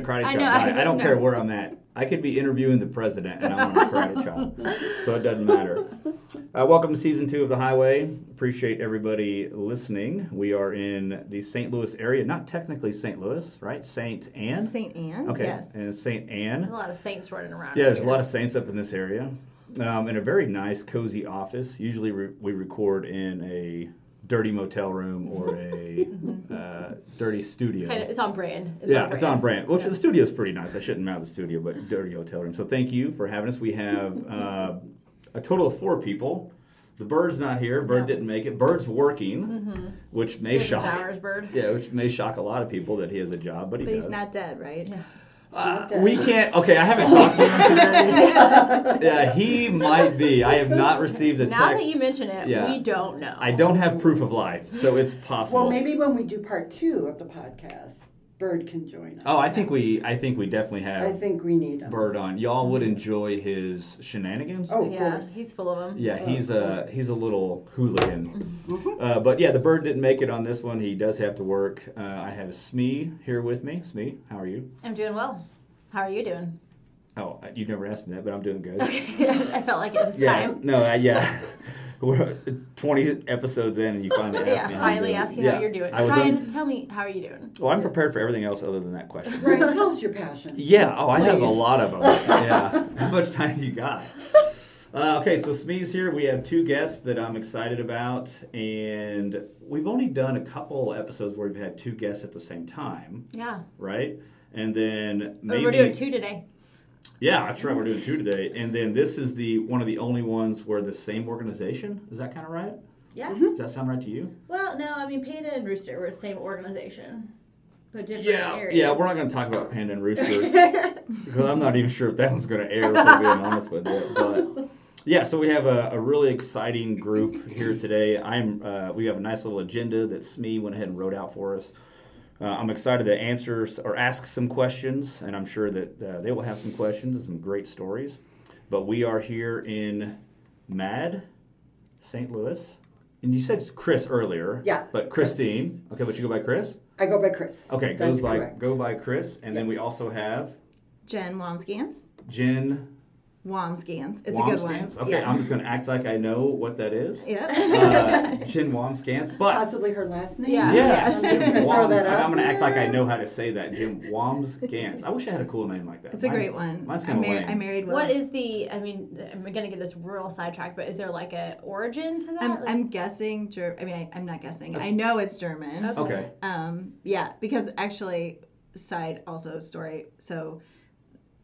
not letting the karate I chop know, I. I, don't know. care where I'm at. I could be interviewing the president and I'm on a karate chop, so it doesn't matter. Uh, welcome to season two of the Highway. Appreciate everybody listening. We are in the St. Louis area, not technically St. Louis, right? Saint Anne. Saint Anne. Okay, Yes. and Saint There's Anne. a lot of saints running around. Yeah, there's a lot of saints up in this area, um, in a very nice, cozy office. Usually, re- we record in a dirty motel room or a uh, dirty studio. Kind of, it's on brand. It's yeah, on it's on brand. Well, Yeah. the studio is pretty nice. I shouldn't mount the studio, but dirty hotel room. So thank you for having us. We have uh, a total of four people. The bird's not here. Bird No. didn't make it. Bird's working, which may shock. hours, bird. Yeah, which may shock a lot of people that he has a job, but he But does. he's not dead, right? Yeah. Uh, we can't. Okay, I haven't talked to him today. yeah, he might be. I have not received a Now text. that you mention it, Yeah. we don't know. I don't have proof of life, so it's possible. Well, maybe when we do part two of the podcast, Bird can join us. Oh, I think we. I think we definitely have. I have think we need him. Bird on. Y'all would enjoy his shenanigans. Oh, of yeah, course. he's full of them. Yeah, Oh, he's of a he's a little hooligan. Uh, but yeah, the bird didn't make it on this one. He does have to work. Uh, I have Smee here with me. Smee, how are you? I'm doing well. How are you doing? Oh, you never asked me that, but I'm doing good. Okay. I felt like it was yeah, time. no, uh, yeah. We're 20 episodes in, and you finally asked Yeah, me. how I'm finally doing. ask you Yeah, how you're doing. I was. Ryan, un- tell me how are you doing? well, I'm prepared for everything else other than that question. Right, tell us your passion. Yeah. Oh, I have a lot of them. Yeah. How much time do you got? Uh, okay, so Smee's here. We have two guests that I'm excited about, and we've only done a couple episodes where we've had two guests at the same time, Yeah. right? And then Oh, maybe We're doing two today. Yeah, that's right. We're doing two today, and then this is the one of the only ones where the same organization. Is that kind of right? Yeah. Does that sound right to you? Well, no, I mean Panda and Rooster were the same organization, but different Yeah, areas. yeah. We're not going to talk about Panda and Rooster. because I'm not even sure if that one's going to air. If we're being honest with you, but yeah. So we have a, a really exciting group here today. I'm. Uh, we have a nice little agenda that Smee went ahead and wrote out for us. Uh, I'm excited to answer or ask some questions, and I'm sure that uh, they will have some questions and some great stories. But we are here in MADD, St. Louis. And you said it's Chris earlier. Yeah, But Christine. Okay, but you go by Chris? I go by Chris. Okay, That's goes by correct. go by Chris. And then we also have Jen Womskans. Jen Womskans. It's a good one. Womskans. Okay, Yes. I'm just going to act like I know what that is. Yeah. Uh, Jen Womskans. But Possibly her last name. Yeah. yeah, I'm just gonna throw that I'm going to act like I know how to say that. Jim Womskans. I wish I had a cool name like that. It's a great one. Mine's I, kind of mar- lame. I married Will. What is the? I mean, I'm gonna get this real sidetracked, but is there like a origin to that? I'm, Like- I'm guessing. Ger- I mean, I, I'm not guessing. I know it's German. Okay. Um, yeah, because actually, side also story. So,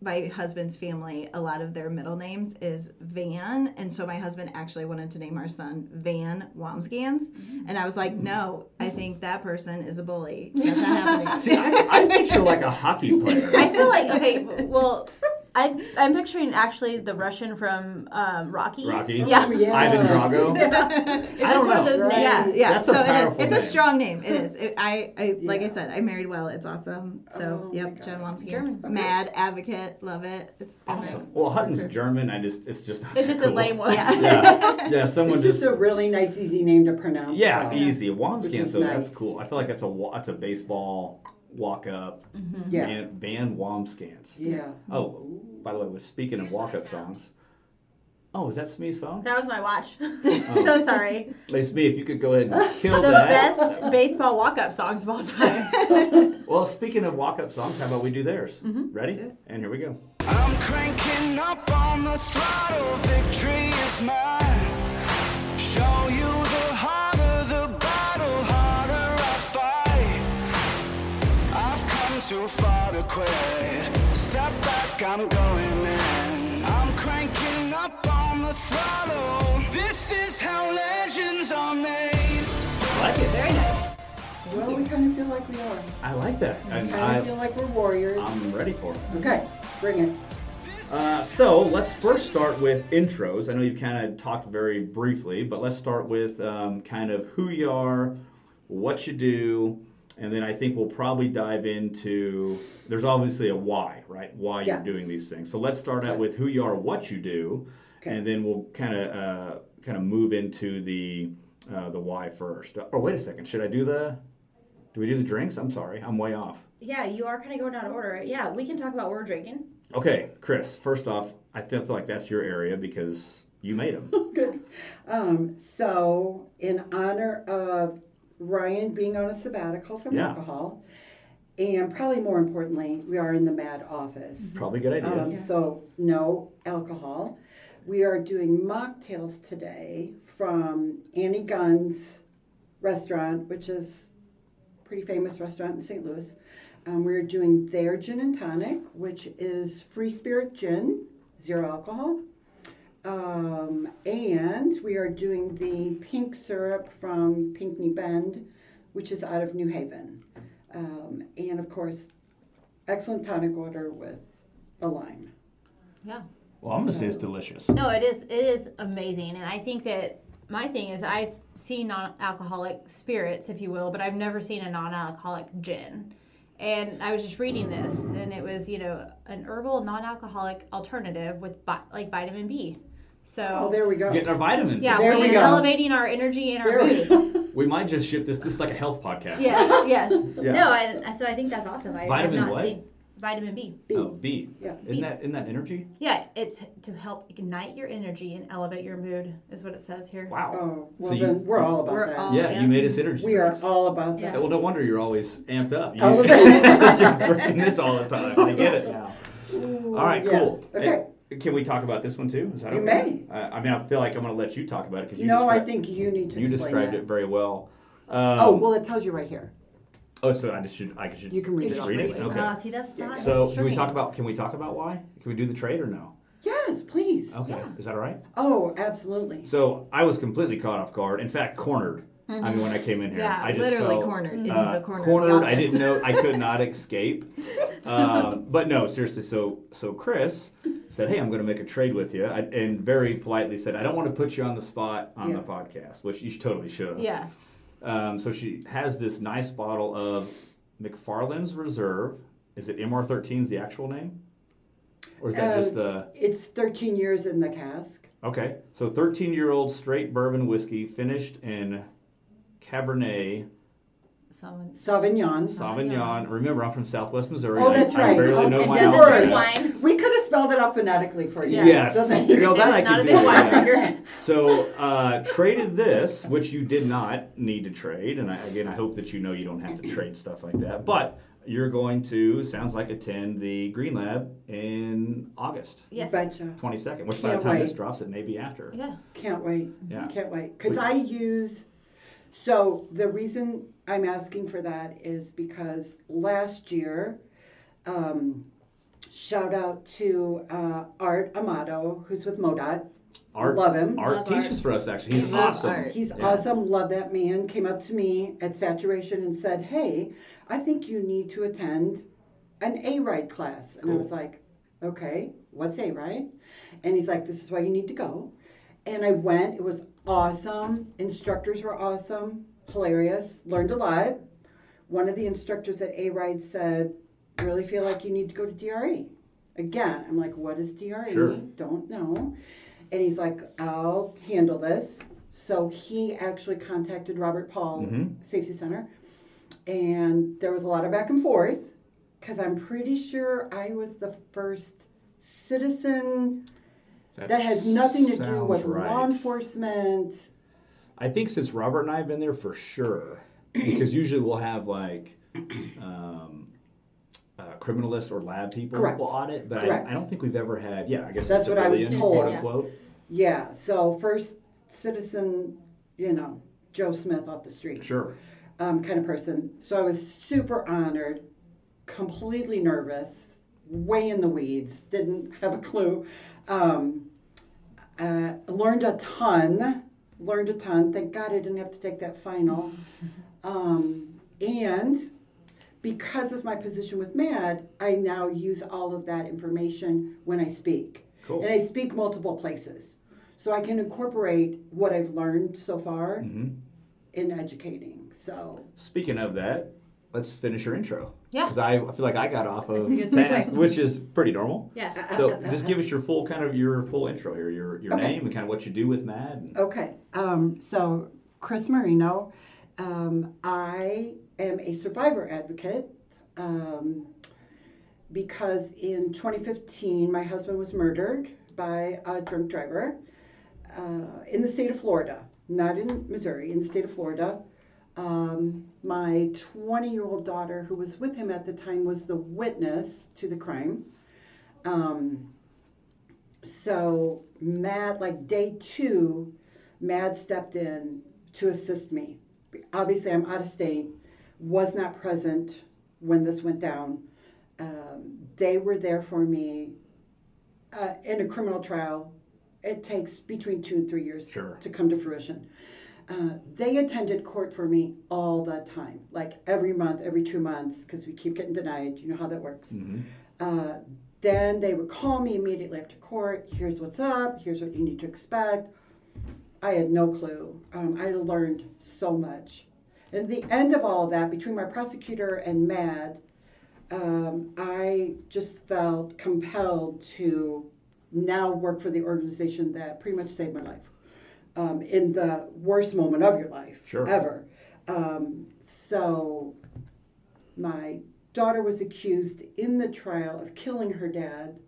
my husband's family, a lot of their middle names is Van, and so my husband actually wanted to name our son Van Womsgans, mm-hmm. and I was like, mm-hmm. no, I think that person is a bully. That's not happening. See, I, I picture like a hockey player. I feel like okay. Well, I I'm picturing actually the Russian from um, Rocky. Rocky. Yeah. Oh, yeah. Ivan Drago. It's I just don't one of know. those Right. names. yeah, yeah. That's a so it is. powerful It's a strong name. It is. It, I, I, like I said, I married well. It's awesome. So, Oh yep, God. Jen Womsky. German. MADD advocate, love it. It's Awesome. Well, Hutton's German. I just it's just not It's that just a lame one. Yeah. Yeah, yeah. Someone It's just just a really nice, easy name to pronounce. Yeah, so. easy. Which Womscan, is so that's cool. I feel like that's a that's a baseball walk up. Yeah. Van, Van Womskans. Yeah. Oh, by the way, we're speaking of Here's what walk up songs. Oh, is that Smee's phone? That was my watch. so sorry. Hey, Smee, if you could go ahead and kill The that. best baseball walk-up songs of all time. Well, speaking of walk up songs, how about we do theirs? Mm-hmm. Ready? And here we go. I'm cranking up on the throttle, victory is mine. Too far to quit. Step back, I'm going in. I'm cranking up on the throttle. This is how legends are made. I like it. Very nice. Well, we kind of feel like we are. I like that. We And kind of feel like we're warriors. I'm ready for it. okay, bring it. Uh, so let's first start with intros. I know you've kind of talked very briefly, but let's start with um, kind of who you are, what you do, and then I think we'll probably dive into. There's obviously a why, right? Why you're doing these things. So let's start out with who you are, what you do, Okay. and then we'll kind of uh, kind of move into the uh, the why first. Or wait a second, should I do the? Do we do the drinks? I'm sorry, I'm way off. Yeah, you are kind of going out of order. Yeah, we can talk about what we're drinking. Okay, Chris. First off, I feel feel like that's your area because you made them. Good. Um, so, in honor of Ryan being on a sabbatical from Yeah. alcohol, and probably more importantly, we are in the MADD office. Probably a good idea. Um, So, no alcohol. We are doing mocktails today from Annie Gunn's restaurant, which is a pretty famous restaurant in St. Louis. Um, we're doing their gin and tonic, which is free spirit gin, zero alcohol. Um, and we are doing the pink syrup from Pinckney Bend, which is out of New Haven. Um, and of course, excellent tonic water with a lime. Yeah. well, I'm gonna say it's delicious. No, it is. It is amazing, and I think that my thing is I've seen non-alcoholic spirits, if you will, but I've never seen a non-alcoholic gin. And I was just reading this, and it was you know an herbal non-alcoholic alternative with vi- like vitamin B. So Oh, there we go. Getting our vitamins. yeah, There we're we just go. elevating our energy and our There we mood. We might just ship this. This is like a health podcast. yes, yes. Yeah. No, and so I think that's awesome. I, Vitamin I've not what? seen vitamin B. B. Oh, B. Yeah. Isn't that isn't that energy? Yeah, it's to help ignite your energy and elevate your mood, is what it says here. Wow. Oh, well, So you- then we're all about We're that. all- yeah, yeah. you made us energy. we are all about Yeah. that. Well, no wonder you're always amped up. You, you're drinking this all the time. I get it now. All right, Yeah. cool. Okay. Hey, can we talk about this one too? Is that You okay? Uh, I mean, I feel like I'm going to let you talk about it because you no, I think you need to you described that. it very well. Um, oh, well, it tells you right here. oh, so I just should I should You can read You it just read it. Okay. Uh, see, that's not So can we talk about can we talk about why? Can we do the trade or no? Yes, please. Okay, is that all right? Oh, absolutely. So I was completely caught off guard. In fact, cornered. I mean, when I came in here, Yeah, I just Literally felt, cornered in uh, the corner. cornered. The I didn't know I could not escape. Um, but no, seriously. So so Chris said, "Hey, I'm going to make a trade with you," I, and very politely said, "I don't want to put you on the spot on Yeah. the podcast," which you totally should. Yeah. Um, so she has this nice bottle of McFarland's Reserve. Is it MR13 is the actual name? Or is that Um, just the. It's 13 years in the cask. Okay. So 13 year old straight bourbon whiskey finished in Cabernet Someone. Sauvignon. Sauvignon. Remember, I'm from Southwest Missouri. Oh, that's I, I right. barely Oh, know my doesn't alphabet. drink wine. We could have spelled it out phonetically for you. Yes. So there You you know, that I not could a do. big wine So uh, traded this, which you did not need to trade, and I, again, I hope that you know you don't have to trade stuff like that. But you're going to sounds like attend the Green Lab in August Yes. Betcha. 22nd, which by the Can't time this drops, it may be after. Yeah. Can't wait. Yeah. Can't wait. Because I use. So the reason I'm asking for that is because last year, um, shout out to uh, Art Amato, who's with MoDOT. Art, Love him. Art Love teaches Art. for us actually. He's Love awesome. Art. He's Yeah. awesome. Love that man. Came up to me at saturation and said, "Hey, I think you need to attend an ARIDE class." And I was like, "Okay, what's ARIDE?" And he's like, "This is why you need to go." And I went. It was awesome. Instructors were awesome, hilarious. Learned a lot. One of the instructors at ARIDE said, "Really feel like you need to go to DRE." Again, I'm like, "What is DRE?" Sure. Don't know. And he's like, I'll handle this. So he actually contacted Robert Paul Mhm. Safety Center. And there was a lot of back and forth because I'm pretty sure I was the first citizen that has nothing to do with right. law enforcement. I think since Robert and I have been there for sure, because usually we'll have like um, uh, criminalists or lab people Correct. will audit, but I, I don't think we've ever had. Yeah, I guess That's what I was told. quote unquote. Yeah, so first citizen, you know, Joe Smith off the street. Sure. um, kind of person. So I was super honored, completely nervous, way in the weeds, didn't have a clue. Um, uh, learned a ton, learned a ton. Thank God I didn't have to take that final. Um, and because of my position with MADD, I now use all of that information when I speak. Cool. And I speak multiple places. So I can incorporate what I've learned so far hmm in educating. So Speaking of that, let's finish your intro. Yeah. Because I, I feel like I got off of That's a good segue. task, which is pretty normal. Yeah. So just give us your full kind of your full intro here, your your Okay. name and kind of what you do with MADD. And, okay, um, so Chris Marino, um, I am a survivor advocate um, because in 2015 my husband was murdered by a drunk driver uh, in the state of Florida, not in Missouri, in the state of Florida. Um, my 20 year old daughter, who was with him at the time, was the witness to the crime. Um, so, MADD, like day two, MADD stepped in to assist me. Obviously, I'm out of state, was not present when this went down. Um, they were there for me uh, in a criminal trial. It takes between two and three years Sure. to come to fruition. Uh, they attended court for me all the time, like every month, every two months, because we keep getting denied. You know how that works. Mhm. Uh, then they would call me immediately after court. Here's what's up. Here's what you need to expect. I had no clue. Um, I learned so much. And at the end of all of that, between my prosecutor and MADD, um, I just felt compelled to now work for the organization that pretty much saved my life um, in the worst moment of your life Sure. ever. Um, so my daughter was accused in the trial of killing her dad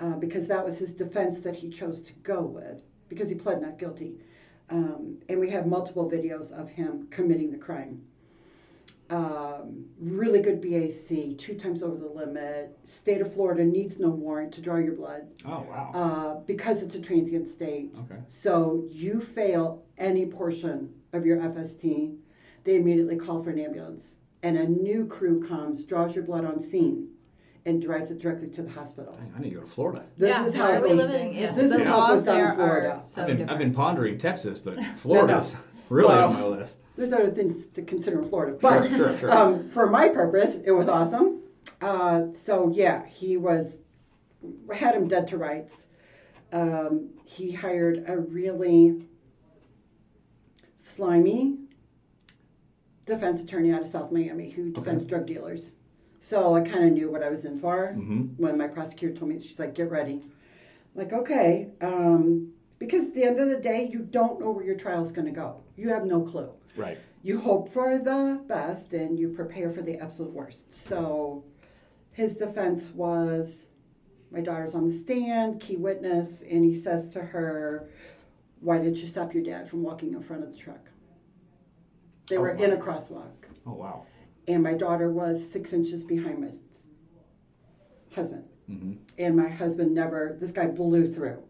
uh, because that was his defense that he chose to go with because he pled not guilty. Um, and we have multiple videos of him committing the crime. Um, really good BAC, two times over the limit. State of Florida needs no warrant to draw your blood Oh wow. uh, because it's a transient state. okay. So you fail any portion of your FST, they immediately call for an ambulance. And a new crew comes, draws your blood on scene, and drives it directly to the hospital. Dang, I need to go to Florida. This Yeah, is how it we goes. live in- It's, This the is how it goes down in Florida. so I've been, different. I've been pondering Texas, but Florida's really Well, on my list. There's other things to consider in Florida, but Sure, sure, sure. Um, for my purpose, it was awesome. Uh, so yeah, he was had him dead to rights. Um, he hired a really slimy defense attorney out of South Miami who defends drug dealers. So I kind of knew what I was in for Mhm. when my prosecutor told me. She's like, "Get ready." I'm like, okay, um, because at the end of the day, you don't know where your trial's going to go. You have no clue Right. you hope for the best and you prepare for the absolute worst. So his defense was my daughter's on the stand, key witness, and he says to her, Why didn't you stop your dad from walking in front of the truck? They Oh, were wow. in a crosswalk, Oh wow. and my daughter was six inches behind my husband. hmm And my husband never, this guy blew through.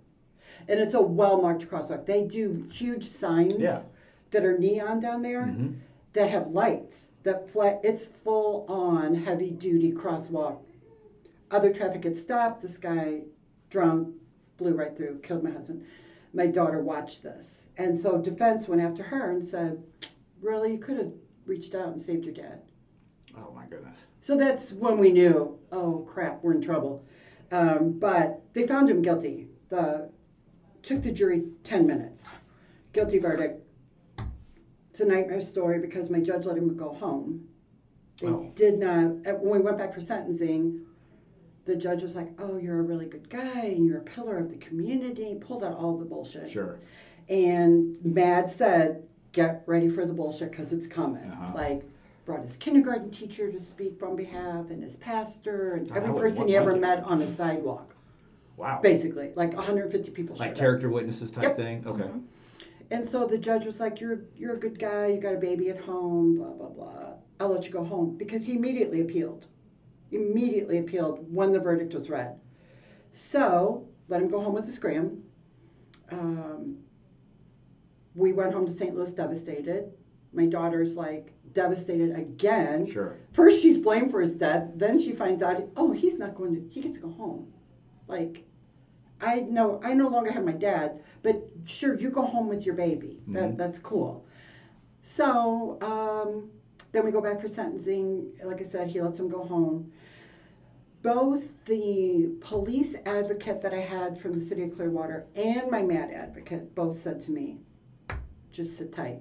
And it's a well marked crosswalk. They do huge signs Yeah. That are neon down there hmm that have lights that flat it's full on heavy duty crosswalk. Other traffic had stopped this guy drunk blew right through killed my husband. My daughter watched this. And so defense went after her and said really you could have reached out and saved your dad. Oh my goodness. so that's when we knew oh crap we're in trouble. Um, but they found him guilty. The took the jury 10 minutes. Guilty verdict it's a nightmare story because my judge let him go home they Oh. did not when we went back for sentencing the judge was like oh you're a really good guy and you're a pillar of the community pulled out all the bullshit Sure. and MADD said, "Get ready for the bullshit because it's coming." Uh-huh. Like, brought his kindergarten teacher to speak on behalf, and his pastor, and every person what he ever met on a sidewalk. Wow. Basically, like 150 people showed Like up. character witnesses type Yep. thing. Okay. And so the judge was like, "You're you're a good guy. You got a baby at home. Blah blah blah. I'll let you go home." Because he immediately appealed. Immediately appealed when the verdict was read. So let him go home with his gram. Um, we went home to St. Louis devastated. My daughter's like devastated again. Sure. First, she's blamed for his death. Then she finds out, oh, he's not going to. He gets to go home. Like, I know I no longer have my dad, but sure, you go home with your baby. That Mhm. that's cool. So um, then we go back for sentencing. Like I said, he lets him go home. Both the police advocate that I had from the city of Clearwater and my MADD advocate both said to me, just sit tight.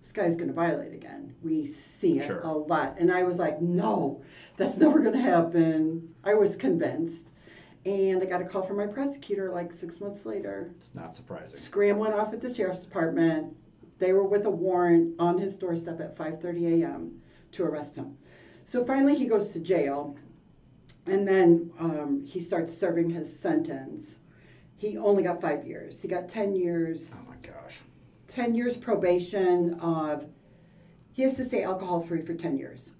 This guy's going to violate again. We see it Sure. a lot. And I was like, no, that's never going to happen. I was convinced. And I got a call from my prosecutor like six months later, It's not surprising. scrambling off at the sheriff's department. They were with a warrant on his doorstep at 5:30 a.m. to arrest him. So finally, he goes to jail, and then um, he starts serving his sentence. He only got five years. He got 10 years Oh my gosh. 10 years probation of he has to stay alcohol free for 10 years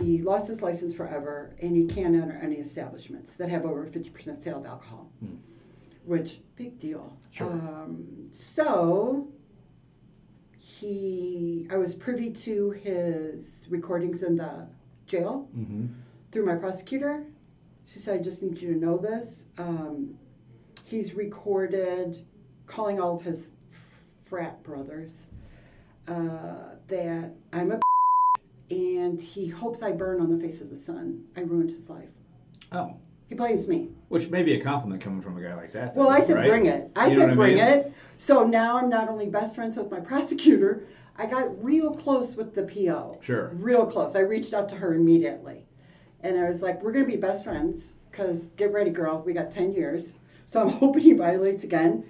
he lost his license forever and he can't enter any establishments that have over 50% sale of alcohol which big deal Sure. um, so he i was privy to his recordings in the jail Mm-hmm. through my prosecutor. She said, I just need you to know this. Um, he's recorded calling all of his frat brothers uh, that I'm a and he hopes I burn on the face of the sun. I ruined his life. Oh, He blames me. which may be a compliment coming from a guy like that. Well, I said right? bring it. I You said what I bring mean? it. So now I'm not only best friends with my prosecutor, I got real close with the PO. Sure. Real close. I reached out to her immediately. And I was like, we're going to be best friends because get ready, girl. We got 10 years. So I'm hoping he violates again.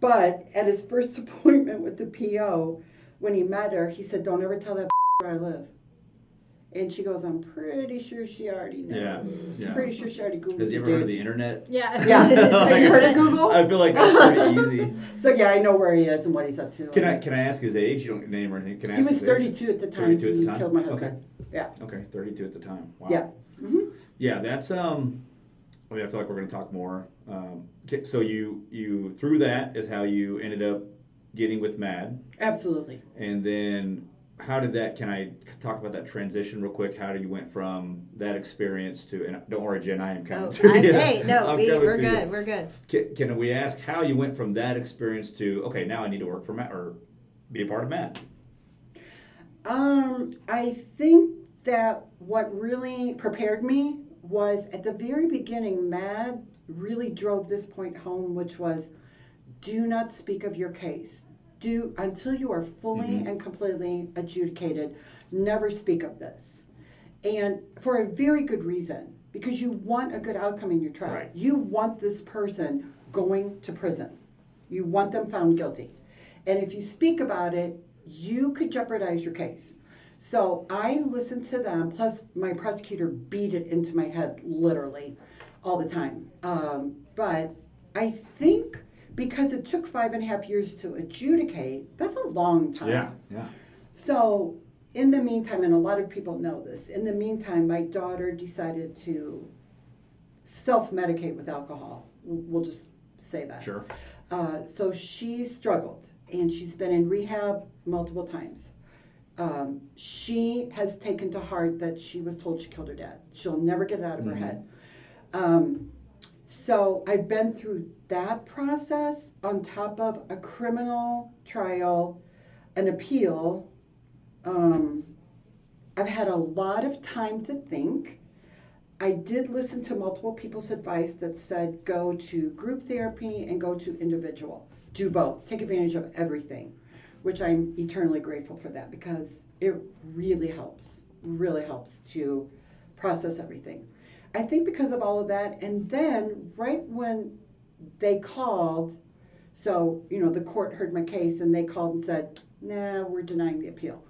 But at his first appointment with the PO, when he met her, he said, don't ever tell that where I live. And she goes, I'm pretty sure she already knows. Yeah, yeah. Pretty sure she already Googled Has he you, ever heard of the internet? Yeah. Yeah. Have you heard of Google? I feel like that's pretty easy. So yeah, I know where he is and what he's up to. Can I can I ask his age? You don't name or anything. Can I ask He was 32 at the time 32 at the time? killed my Okay. husband. Yeah. Okay, 32 at the time. Wow. Yeah. Yeah, that's um. I mean, I feel like we're going to talk more. Um, so you you through that is how you ended up getting with MADD, Absolutely. and then how did that? Can I talk about that transition real quick? How did you went from that experience to? And don't worry, Jen, I am coming Oh, to I'm, you. hey, no, I'm we, coming we're to you. good. We're good. Can, can we ask how you went from that experience to okay, now I need to work for MADD or be a part of MADD? Um, I think that what really prepared me was at the very beginning, MADD really drove this point home, which was do not speak of your case. Do until you are fully and completely adjudicated, never speak of this. And for a very good reason, because you want a good outcome in your trial. Right. You want this person going to prison. You want them found guilty. And if you speak about it, you could jeopardize your case. So I listened to them, plus my prosecutor beat it into my head literally all the time. Um, but I think because it took five and a half years to adjudicate, that's a long time. Yeah, yeah. So, in the meantime, and a lot of people know this, in the meantime, my daughter decided to self medicate with alcohol. We'll just say that. Sure. Uh, so, she struggled and she's been in rehab multiple times. Um, she has taken to heart that she was told she killed her dad. She'll never get it out of her head. Um, so I've been through that process on top of a criminal trial, an appeal. Um, I've had a lot of time to think. I did listen to multiple people's advice that said go to group therapy and go to individual. Do both. Take advantage of everything, which I'm eternally grateful for that because it really helps, really helps to process everything. I think because of all of that, and then right when they called, so you know the court heard my case and they called and said, "Nah, we're denying the appeal."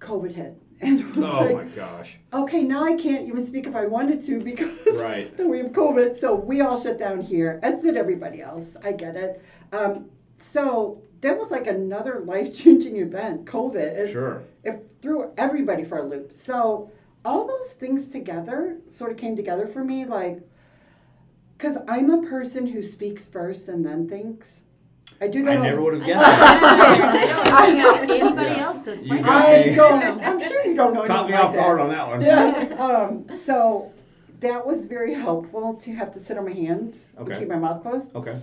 COVID hit, and it was Oh like, my gosh. okay, now I can't even speak if I wanted to because Right. we have COVID. So we all shut down here, as did everybody else. I get it. Um, so that was like another life changing event, COVID. It, Sure. It threw everybody for a loop. So all those things together sort of came together for me, like, because I'm a person who speaks first and then thinks. I do that. I all- never would have guessed that. I don't know anybody Yeah. else that's You like. I don't. I'm sure you don't know. Caught anyone me like off guard on that one. Yeah. Um, so that was very helpful to have to sit on my hands Okay. and keep my mouth closed. Okay.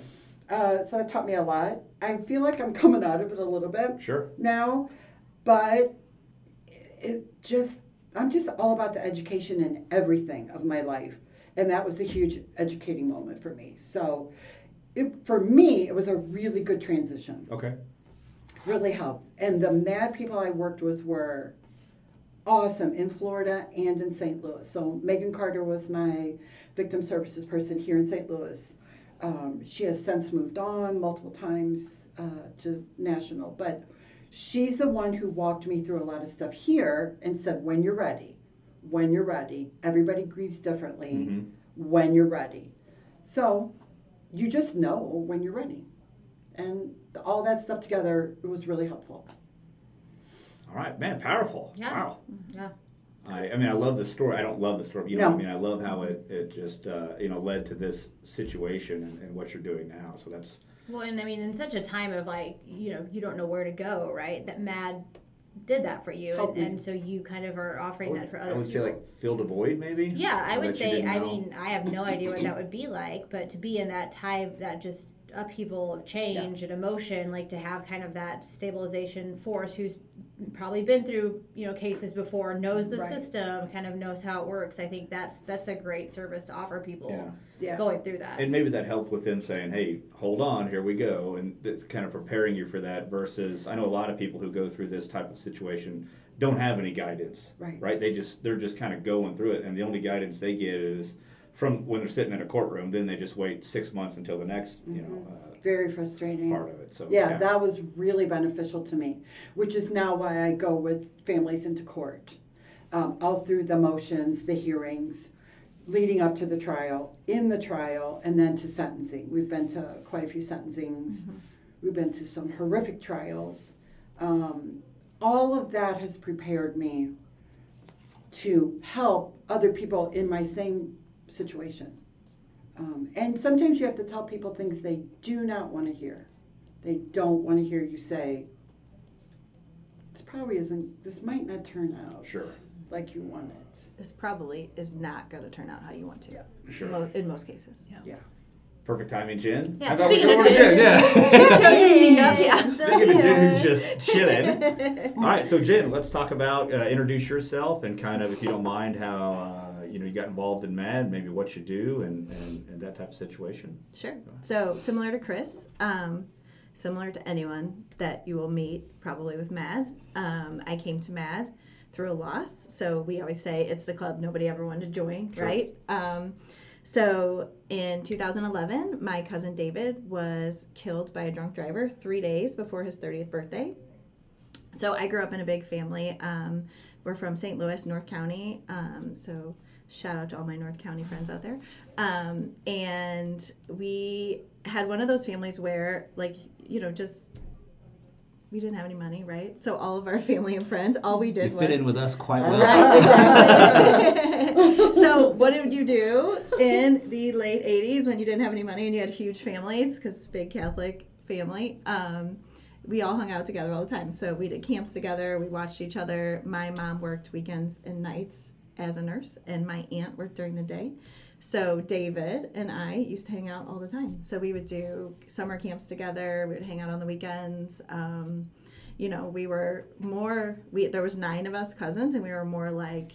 Uh, so that taught me a lot. I feel like I'm coming out of it a little bit Sure. now, but it just I'm just all about the education and everything of my life, and that was a huge educating moment for me. So, it, for me, it was a really good transition Okay. really helped. And the MADD people I worked with were awesome in Florida and in St. Louis. So Megan Carter was my victim services person here in St. Louis. Um, she has since moved on multiple times uh, to national, but she's the one who walked me through a lot of stuff here and said, when you're ready, when you're ready, everybody grieves differently Mhm. when you're ready. So you just know when you're ready. And all that stuff together, it was really helpful. All right, man, powerful. Yeah. Wow. Yeah. I, I mean, I love the story. I don't love the story. You know, No. what I mean, I love how it, it just uh, you know led to this situation and, and what you're doing now. So that's Well, and I mean, in such a time of like, you know, you don't know where to go, right? That MADD did that for you, and, and so you kind of are offering that for other I would say like fill the void, maybe. Yeah, I would say. I mean, I have no idea what that would be like, but to be in that time, that just upheaval of change and emotion, like to have kind of that stabilization force, who's probably been through you know cases before, knows the Right. system, kind of knows how it works. I think that's that's a great service to offer people Yeah. Yeah. going through that. And maybe that helped with them saying, "Hey, hold on, here we go," and it's kind of preparing you for that. Versus, I know a lot of people who go through this type of situation don't have any guidance. Right. Right. They just they're just kind of going through it, and the only guidance they get is from when they're sitting in a courtroom. Then they just wait six months until the next, you know, uh, Very frustrating. part of it. So Yeah, that was really beneficial to me, which is now why I go with families into court, um, all through the motions, the hearings, leading up to the trial, in the trial, and then to sentencing. We've been to quite a few sentencings. We've been to some horrific trials. Um, all of that has prepared me to help other people in my same situation. Um, and sometimes you have to tell people things they do not want to hear. They don't want to hear you say, this probably isn't, this might not turn out Sure. like you want it. This probably is not going to turn out how you want to. sure. Mo- in most cases. Yeah. Perfect timing, Jen. Yeah, I thought we speaking were of Jen- good. Yeah. Speaking of, yeah. Speaking of Jen, who's just chilling. All right, so Jen, let's talk about uh, introduce yourself and kind of, if you don't mind, how uh, you know you got involved in MADD, maybe what you do, and, and, and that type of situation. Sure. So similar to Chris, um, similar to anyone that you will meet probably with MADD, um, I came to MADD through a loss. So we always say it's the club nobody ever wanted to join, Sure. right? Um, so in 2011, my cousin David was killed by a drunk driver three days before his 30th birthday. So I grew up in a big family. Um, we're from St. Louis, North County. Um, so shout out to all my North County friends out there. Um, and we had one of those families where, like, you know, just we didn't have any money, right? So all of our family and friends, all we did was fit in with us quite well. Right, exactly. so, what did you do in the late 80s when you didn't have any money and you had huge families? Because big Catholic family. Um, we all hung out together all the time. So, we did camps together, we watched each other. My mom worked weekends and nights as a nurse, and my aunt worked during the day. So, David and I used to hang out all the time. So, we would do summer camps together, we would hang out on the weekends. Um, you know, we were more we there was nine of us cousins and we were more like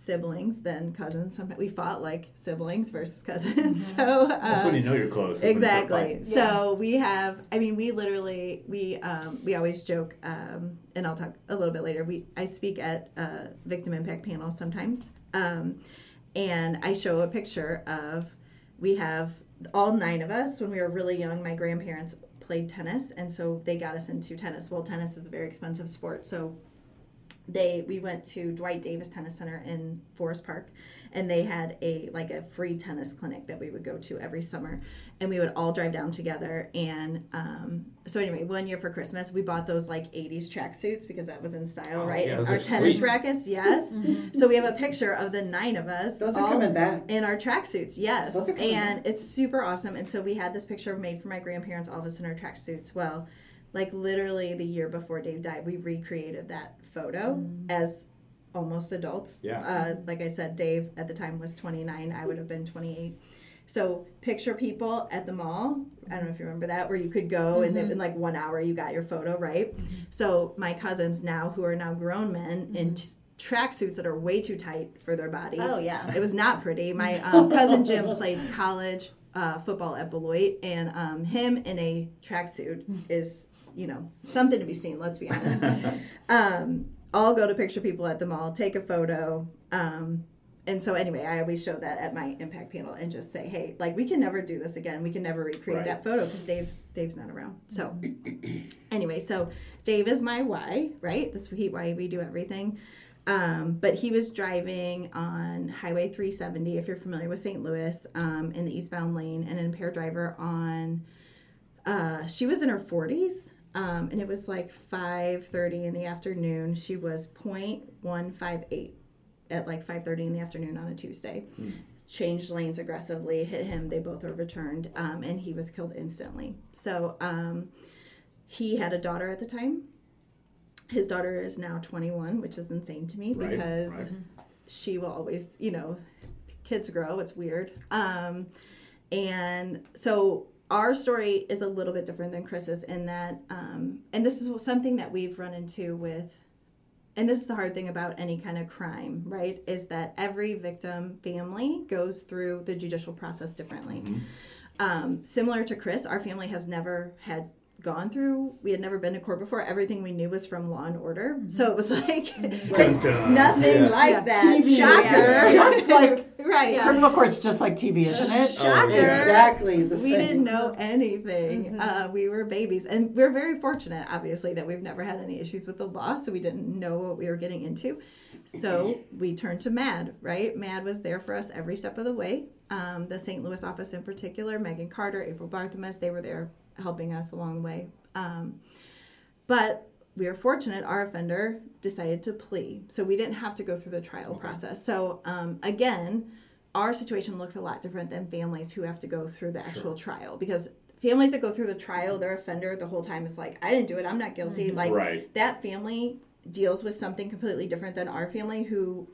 siblings than cousins. Sometimes we fought like siblings versus cousins. So That's when you know you're close. is when you start exactly. fighting. So we have. I mean, we literally we um, we always joke, um, and I'll talk a little bit later. We I speak at uh, victim impact panels sometimes, um, and I show a picture of we have all nine of us when we were really young. My grandparents played tennis, and so they got us into tennis. Well, tennis is a very expensive sport, so they we went to Dwight Davis Tennis Center in Forest Park and they had a like a free tennis clinic that we would go to every summer and we would all drive down together and um, so anyway one year for Christmas we bought those like 80s tracksuits because that was in style Oh, right yeah, our tennis sweet. rackets yes so we have a picture of the nine of us Those are all coming back. in our tracksuits, yes. Those are coming And it's super awesome. And so we had this picture made for my grandparents, all of us in our tracksuits. Well, like literally the year before Dave died, we recreated that photo as almost adults. Yeah. Uh, like I said, Dave at the time was 29. I would have been 28. So picture people at the mall. I don't know if you remember that, where you could go and then in like one hour you got your photo, right? So my cousins now, who are now grown men in t- tracksuits that are way too tight for their bodies. Oh, yeah. It was not pretty. My um, cousin Jim played college uh, football at Beloit, and um, him in a tracksuit is, you know, something to be seen. Let's be honest. um, I'll go to picture people at the mall, take a photo, um, and so anyway, I always show that at my impact panel and just say, hey, like we can never do this again. We can never recreate Right. that photo because Dave's Dave's not around. So anyway, so Dave is my why, right? That's he, why we do everything. Um, but he was driving on Highway 370, if you're familiar with St. Louis, um, in the eastbound lane, and an impaired driver on. Uh, she was in her 40s, um, and it was like 5:30 in the afternoon. She was .158 at like 5:30 in the afternoon on a Tuesday. Changed lanes aggressively, hit him. They both were returned, um, and he was killed instantly. So um, he had a daughter at the time. His daughter is now 21, which is insane to me Right, because right. she will always, you know, kids grow. It's weird. Um, and so our story is a little bit different than Chris's in that, um, and this is something that we've run into with, and this is the hard thing about any kind of crime, right? Is that every victim family goes through the judicial process differently. Um, similar to Chris, our family has never had gone through we had never been to court before everything we knew was from law and order so it was like it's nothing Yeah. like Yeah. that TV, shocker yeah. Just like right criminal court's just like TV, isn't it? shocker Exactly the we same. didn't know anything. Uh, we were babies, and we're very fortunate, obviously, that we've never had any issues with the law, so we didn't know what we were getting into. So we turned to MADD, right? MADD was there for us every step of the way. Um, the St. Louis office in particular, Megan Carter, April Barthelmess, they were there helping us along the way. Um, but we were fortunate our offender decided to plea so we didn't have to go through the trial process. So um, again our situation looks a lot different than families who have to go through the actual trial. Because families that go through the trial their offender the whole time is like i didn't do it. I'm not guilty. Like Right. that family deals with something completely different than our family who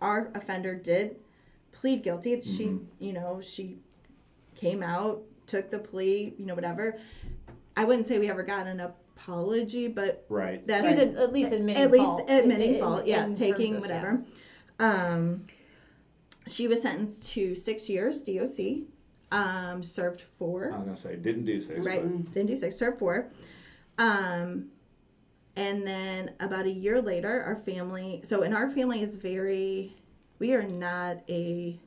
our offender did plead guilty. She you know she came out took the plea you know whatever i wouldn't say we ever got an apology but Right. that's She was at, at least admitting at least fault. admitting in- fault in yeah terms taking of- whatever um she was sentenced to six years doc um served four I was gonna say didn't do six. right but- didn't do six served four um and then about a year later our family so in our family is very we are not a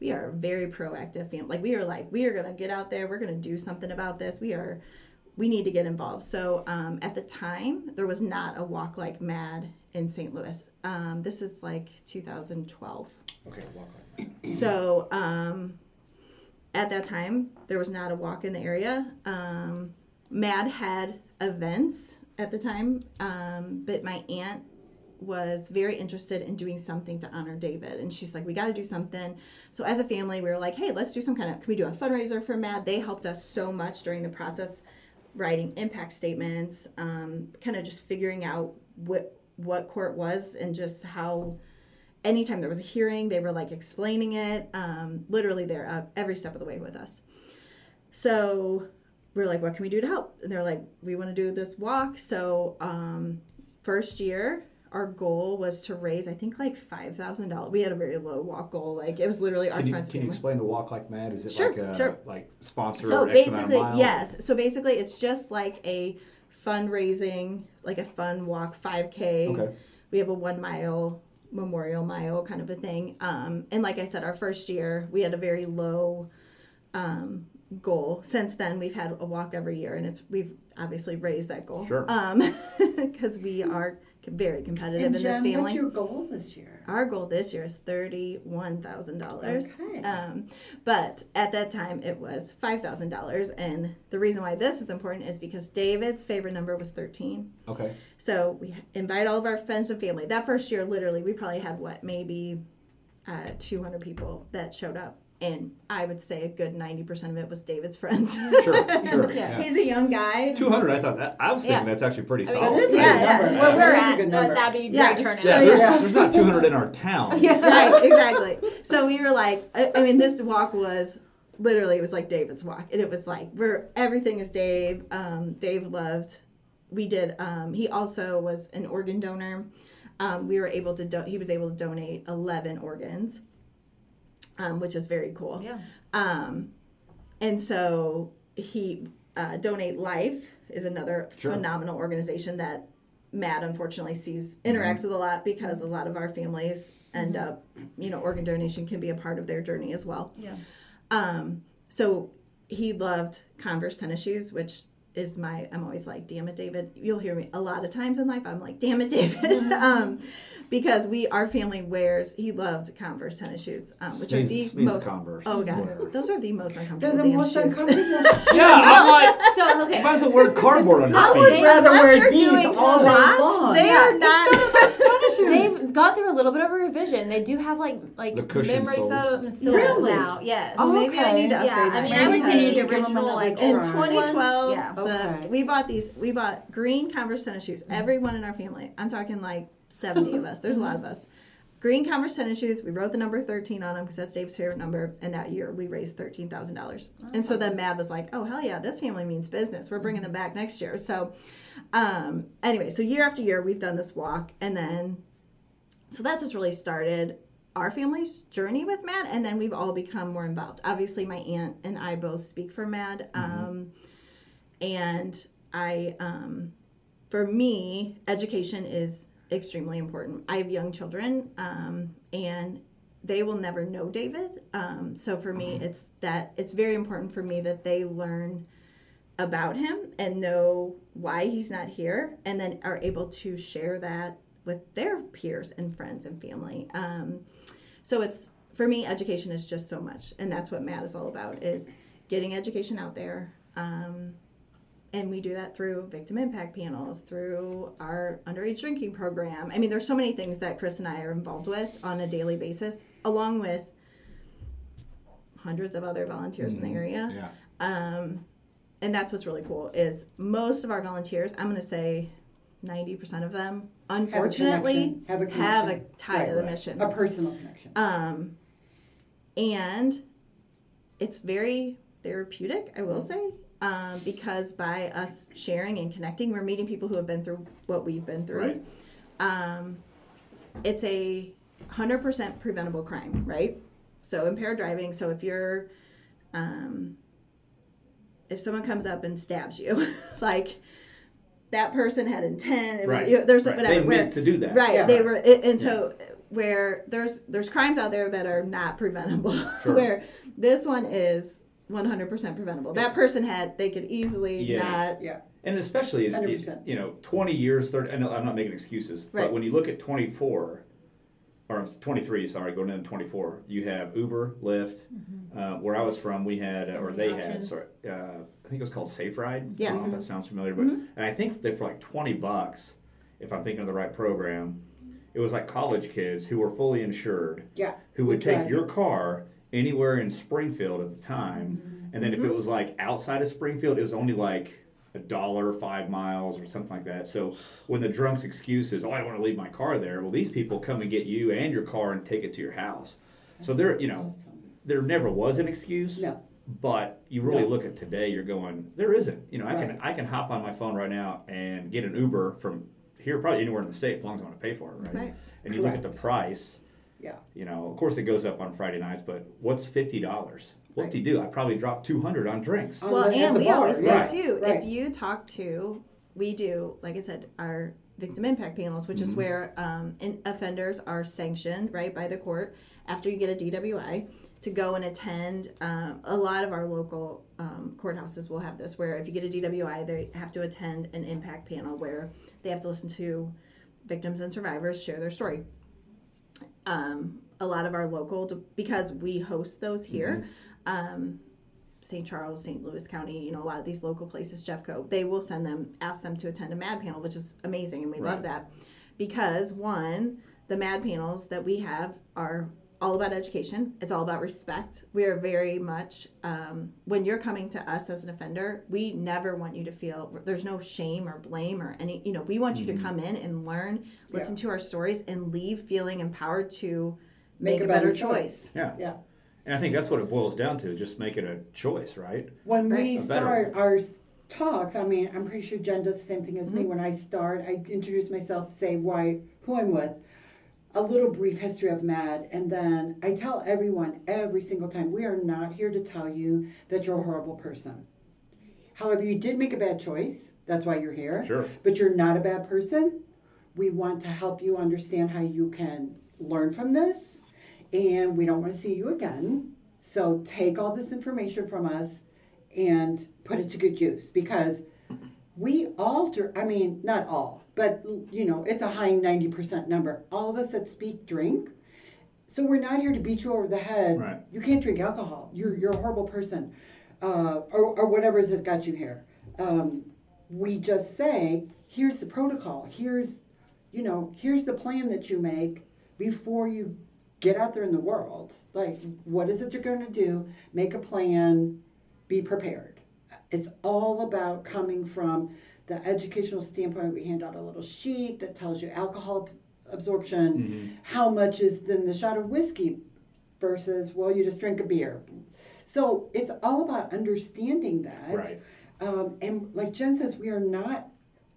we are very proactive family like we are like we are gonna get out there we're gonna do something about this we are we need to get involved so um, at the time there was not a walk like MADD in st louis um, this is like 2012 Okay. Walk like that. so um, at that time, there was not a walk in the area. Um, MADD had events at the time, um, but my aunt was very interested in doing something to honor David. And she's like, we got to do something. So as a family, we were like, hey, let's do some kind of, can we do a fundraiser for MADD? They helped us so much during the process, writing impact statements, um, kind of just figuring out what what court was and just how anytime there was a hearing, they were like explaining it. Um, literally, there uh, every step of the way with us. So we are like, what can we do to help? And they're like, we want to do this walk. So um, first year, our goal was to raise, I think, like five thousand dollars. We had a very low walk goal. Like it was literally our Can you, friends. can you explain the walk like MADD? Is it Sure, like a, sure. like sponsor So X amount of basically, yes. So basically, it's just like a fundraising, like a fun walk, 5K. Okay. We have a one mile memorial mile kind of a thing. Um, and like I said, our first year, we had a very low um, goal. Since then, we've had a walk every year, and it's we've obviously raised that goal. Sure. Um, because we are very competitive And in Jen, this family. what's your goal this year? Our goal this year is thirty-one thousand dollars. Okay. Um, but at that time, it was five thousand dollars, and the reason why this is important is because David's favorite number was thirteen. Okay. So we invite all of our friends and family. That first year, literally, we probably had what maybe uh, two hundred people that showed up, and I would say a good ninety percent of it was David's friends. Sure. Sure. Yeah. He's a young guy. Two hundred. I thought that. I was thinking Yeah. that's actually pretty I mean, solid. That is a Yeah, good yeah. number. Where we're That is a at, good uh, that'd be Yeah, great turnout. Yeah, there's, yeah. there's not two hundred in our town. yeah, right, exactly. So we were like, I, I mean, this walk was literally it was like David's walk, and it was like we're everything is Dave. Um, Dave loved. We did. Um, he also was an organ donor. Um, we were able to. Do- he was able to donate eleven organs, um, which is very cool. Yeah. Um, and so he uh, donate life is another Sure. phenomenal organization that MADD unfortunately sees interacts with a lot because a lot of our families end up, you know, organ donation can be a part of their journey as well. Yeah. Um, so he loved Converse tennis shoes, which is my, I'm always like, damn it, David. You'll hear me a lot of times in life. I'm like, damn it, David. um, because we, our family wears, he loved Converse tennis shoes, um, which are the most, Converse. oh God, Whatever. those are the most uncomfortable. They're uncomfortable the most shoes. uncomfortable. Yeah, I'm like, So okay. might as well wear cardboard on I your would feet. rather wear these doing all day squats, long. they Yeah. are not. the best tennis shoes. They've gone through a little bit of a revision. They do have like like The memory soles. foam soles Really? now. Yes. Oh, maybe I need to upgrade yeah. I mean, mine I would because- say need the to give 'em original like in 2012 ones, Yeah. the, Okay. we bought these we bought green converse tennis shoes everyone in our family i'm talking like 70 of us. There's a lot of us. Green converse tennis shoes we wrote the number 13 on them because that's dave's favorite number and that year we raised $13000 and so then MADD was like oh hell yeah this family means business. We're bringing them back next year. So um anyway so year after year we've done this walk and then so that's what's really started our family's journey with MADD and then we've all become more involved. Obviously my aunt and i both speak for MADD um, and i um, for me education is extremely important. I have young children um, and they will never know david. Um, so for me it's that it's very important for me that they learn about him and know why he's not here and then are able to share that with their peers and friends and family. Um, so it's for me education is just so much and that's what MADD is all about is getting education out there um, and we do that through victim impact panels through our underage drinking program i mean there's so many things that chris and i are involved with on a daily basis along with hundreds of other volunteers in the area Yeah. um, and that's what's really cool is most of our volunteers i'm going to say 90% of them unfortunately Have a have a connection. tie Right, to the right. mission A personal connection. um, and it's very therapeutic, I will say, um, because by us sharing and connecting, we're meeting people who have been through what we've been through. Right. Um, it's a 100% preventable crime, right? So impaired driving. So if you're, um, if someone comes up and stabs you, like that person had intent. It was, Right. you know, there's right. whatever. They where- meant to do that. Right. Yeah. They were, it, and so where there's there's crimes out there that are not preventable. Sure. where this one is 100% preventable. That person had they could easily Yeah. not. Yeah. And especially, 100%. you know, 20 years, 30, I know I'm not making excuses, Right. but when you look at 24, or 23, sorry, going into 24, you have Uber, Lyft. Uh, where I was from, we had, uh, or they many had, sorry, uh, I think it was called Safe Ride. Yes. I don't know if that sounds familiar, but, and I think they for like 20 bucks, if I'm thinking of the right program, it was like college kids who were fully insured Yeah. who would take your car anywhere in Springfield at the time, Mm-hmm. and then if it was like outside of Springfield, it was only like a dollar five miles or something like that. So when the drunk's excuse is, "Oh, I don't want to leave my car there," well, these people come and get you and your car and take it to your house. So there, you know, Awesome. there never was an excuse. No. But you really No. look at today, you're going, there isn't. You know, I can I can hop on my phone right now and get an Uber from here, probably anywhere in the state, as long as I want to pay for it, right? Right. And you look at the price. Yeah. You know, of course it goes up on Friday nights, but what's fifty dollars? What Right. do you do? I probably dropped two hundred on drinks. On Well, the- and we bar, always say Right. too, Right. if you talk to, we do, like I said, our victim impact panels, which is Mm-hmm. where um, in, offenders are sanctioned right by the court after you get a DWI to go and attend. Um, a lot of our local um, courthouses will have this, where if you get a DWI, they have to attend an impact panel where they have to listen to victims and survivors share their story. Um, a lot of our local, because we host those here. Um, St. Charles, St. Louis County, you know, a lot of these local places, Jeffco, they will send them, ask them to attend a MADD panel, which is amazing, and we love that. Because, one, the MADD panels that we have are all about education, it's all about respect. We are very much, um, when you're coming to us as an offender, we never want you to feel there's no shame or blame or any, you know, we want you to come in and learn, listen to our stories, and leave feeling empowered to make, a better, choice. Yeah. Yeah. And I think that's what it boils down to, just making a choice, right? When Right. we A start our talks, I mean, I'm pretty sure Jen does the same thing as Mm-hmm. me. When I start, I introduce myself, say why, who I'm with, a little brief history of MADD, and then I tell everyone every single time, we are not here to tell you that you're a horrible person. However, you did make a bad choice. That's why you're here. Sure. But you're not a bad person. We want to help you understand how you can learn from this, and we don't want to see you again. So take all this information from us and put it to good use because we all, I mean, not all, but you know, it's a high 90% number. All of us that speak drink. So we're not here to beat you over the head. Right. You can't drink alcohol. You're, you're a horrible person. Uh, or, or whatever it is that got you here. Um, we just say, here's the protocol. Here's, you know, here's the plan that you make before you get out there in the world. Like, what is it you're going to do? Make a plan. Be prepared. It's all about coming from the educational standpoint. We hand out a little sheet that tells you alcohol absorption, how much is then the shot of whiskey versus, well, you just drink a beer. So it's all about understanding that. Right. Um, and like Jen says, we are not,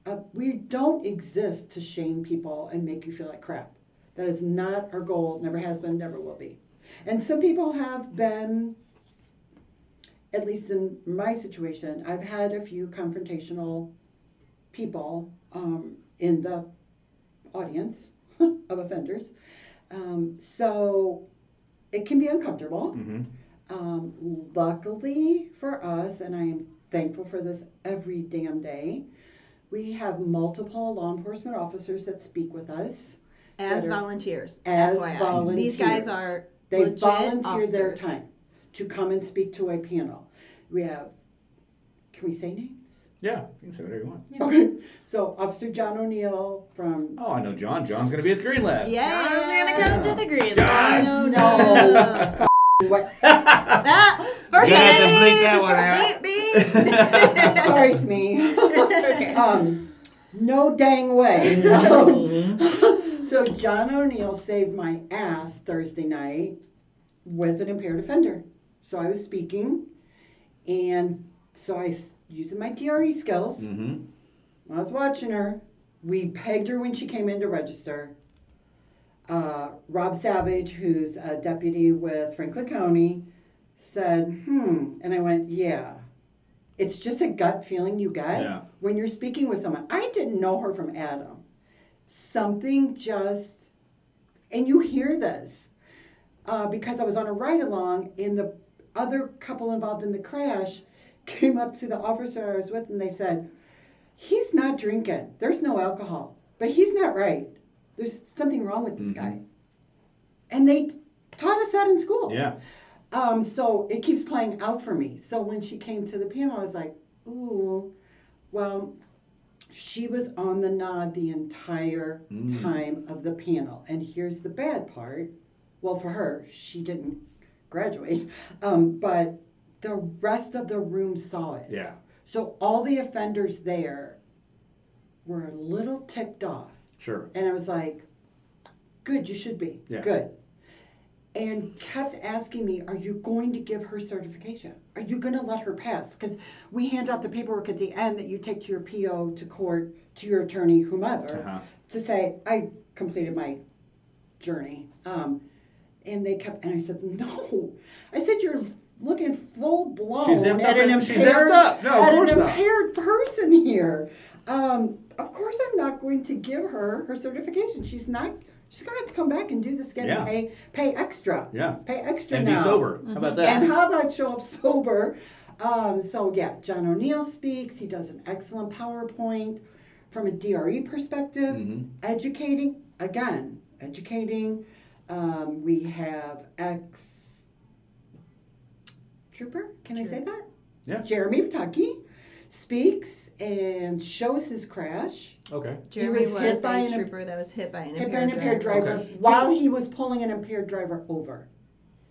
uh, we don't exist to shame people and make you feel like crap. That is not our goal, never has been, never will be. And some people have been, at least in my situation, I've had a few confrontational people um, in the audience of offenders. Um, so it can be uncomfortable. Mm-hmm. Um, luckily for us, and I am thankful for this every damn day, we have multiple law enforcement officers that speak with us. As are- volunteers. As FYI. These guys are They legit volunteer their time to come and speak to a panel. We have, can we say names? Yeah, you can say whatever you want. Okay. So Officer John O'Neill from. Oh, I know John. John's going to be at the Green Lab. Yeah. I'm gonna come to the green. John! No, No. What? Ah, First Gonna have to bleep that one out. beep, beep. Sorry, Smee. Okay. um, no dang way. Um, so John O'Neill saved my ass Thursday night with an impaired offender. So I was speaking, and so I s- using my DRE skills. Mm-hmm. I was watching her. We pegged her when she came in to register. Uh, Rob Savage, who's a deputy with Franklin County, said, hmm. And I went, yeah. It's just a gut feeling you get Yeah. when you're speaking with someone. I didn't know her from Adam. Something just, and you hear this uh, because I was on a ride along, and the other couple involved in the crash came up to the officer I was with, and they said, He's not drinking. There's no alcohol, but he's not right. There's something wrong with this guy. And they t- taught us that in school. Yeah. Um, so it keeps playing out for me. So when she came to the panel, I was like, ooh, well, she was on the nod the entire time of the panel. And here's the bad part. Well, for her, she didn't graduate, um, but the rest of the room saw it. Yeah. So all the offenders there were a little ticked off. Sure. And I was like, good, you should be. Yeah. Good. And kept asking me, are you going to give her certification? Are you going to let her pass? Because we hand out the paperwork at the end that you take to your PO, to court, to your attorney, whomever, Uh-huh. to say, I completed my journey. Um, and they kept, and I said, no. I said, you're looking full blown She's at up an and- she's impaired, up. No, at an course not. impaired person here. Um, of course, I'm not going to give her her certification. She's not. She's gonna have to come back and do this again Yeah. and pay pay extra. Yeah. Pay extra And now. be sober. How about that? And how about show up sober? Um, so yeah, John O'Neill speaks. He does an excellent PowerPoint from a DRE perspective, Mhm. educating again, educating. Um, we have ex trooper. Can I say that? Yeah. Jeremy Patucky speaks and shows his crash. Okay. Jeremy was was, hit by a an- trooper that was hit by an hit by impaired an impaired driver. driver Okay. while he was pulling an impaired driver over.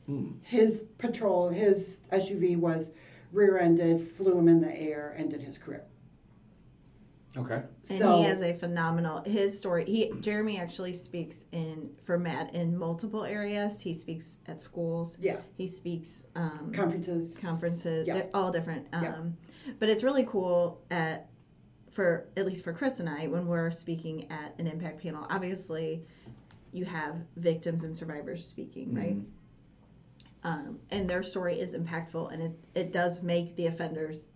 Hmm. His patrol, his SUV was rear-ended, flew him in the air, ended his career. Okay. And so he has a phenomenal his story. He Jeremy actually speaks in for MADD in multiple areas. He speaks at schools. yeah, He speaks um, conferences, conferences, Yeah. di- all different. Um, Yeah. But it's really cool at for at least for Chris and I when we're speaking at an impact panel. Obviously, you have victims and survivors speaking, right? Mm-hmm. Um, and their story is impactful, and it, it does make the offenders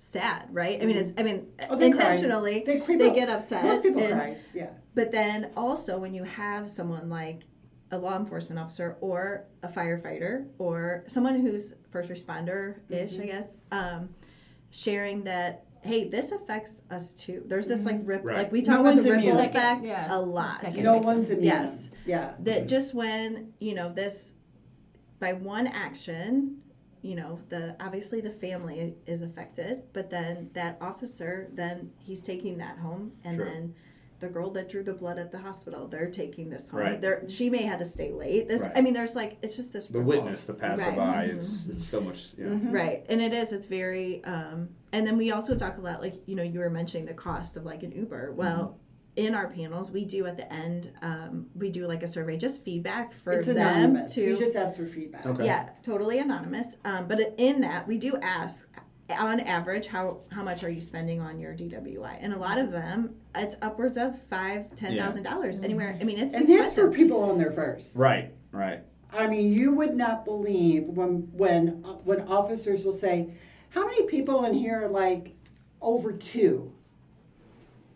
sad, right? I mean, it's I mean Oh, they cry. intentionally They they, get upset. Most people and- cry. Yeah, but then also when you have someone like a law enforcement officer or a firefighter or someone who's first responder ish, I guess, um, sharing that. Hey, this affects us too. There's this like rip, Right. like we No talk about the ripple immune. Second- effect yeah, a lot. second. No one's immune. Yes. Yeah. That just when you know this, by one action, you know the obviously the family is affected, but then that officer then he's taking that home, and Sure. then the girl that drew the blood at the hospital, they're taking this home. Right. They're, she may have to stay late. This, Right. I mean, there's like it's just this The ripple. witness, the passerby, Right. it's it's so much. Yeah. Mm-hmm. Right, and it is. It's very. Um, and then we also talk a lot, like you know, you were mentioning the cost of like an Uber. Well, in our panels, we do at the end, um, we do like a survey, just feedback for It's them anonymous. to. we just ask for feedback. Okay. Yeah, totally anonymous. Um, but in that, we do ask, on average, how how much are you spending on your DWI? And a lot of them, it's upwards of five, ten thousand dollars anywhere. I mean, it's And that's for people on their first. Right. Right. I mean, you would not believe when when when officers will say, "How many people in here are like over two?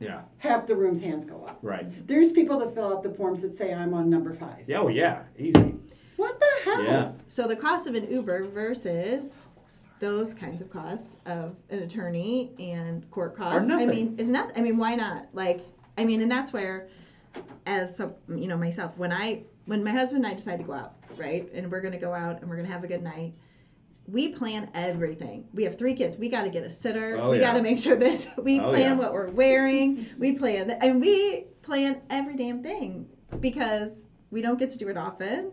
Yeah. Half the room's hands go up. Right. There's people that fill out the forms that say I'm on number five. Yeah. Oh yeah. Easy. What the hell? Yeah. So the cost of an Uber versus those kinds of costs of an attorney and court costs. I mean, is not. I mean, why not? Like, I mean, and that's where, as some, you know, myself, when I when my husband and I decide to go out, right, and we're gonna go out and we're gonna have a good night. We plan everything. We have three kids. We got to get a sitter. Oh, we yeah. got to make sure this. We Oh, plan yeah. what we're wearing. We plan, th- and we plan every damn thing because we don't get to do it often.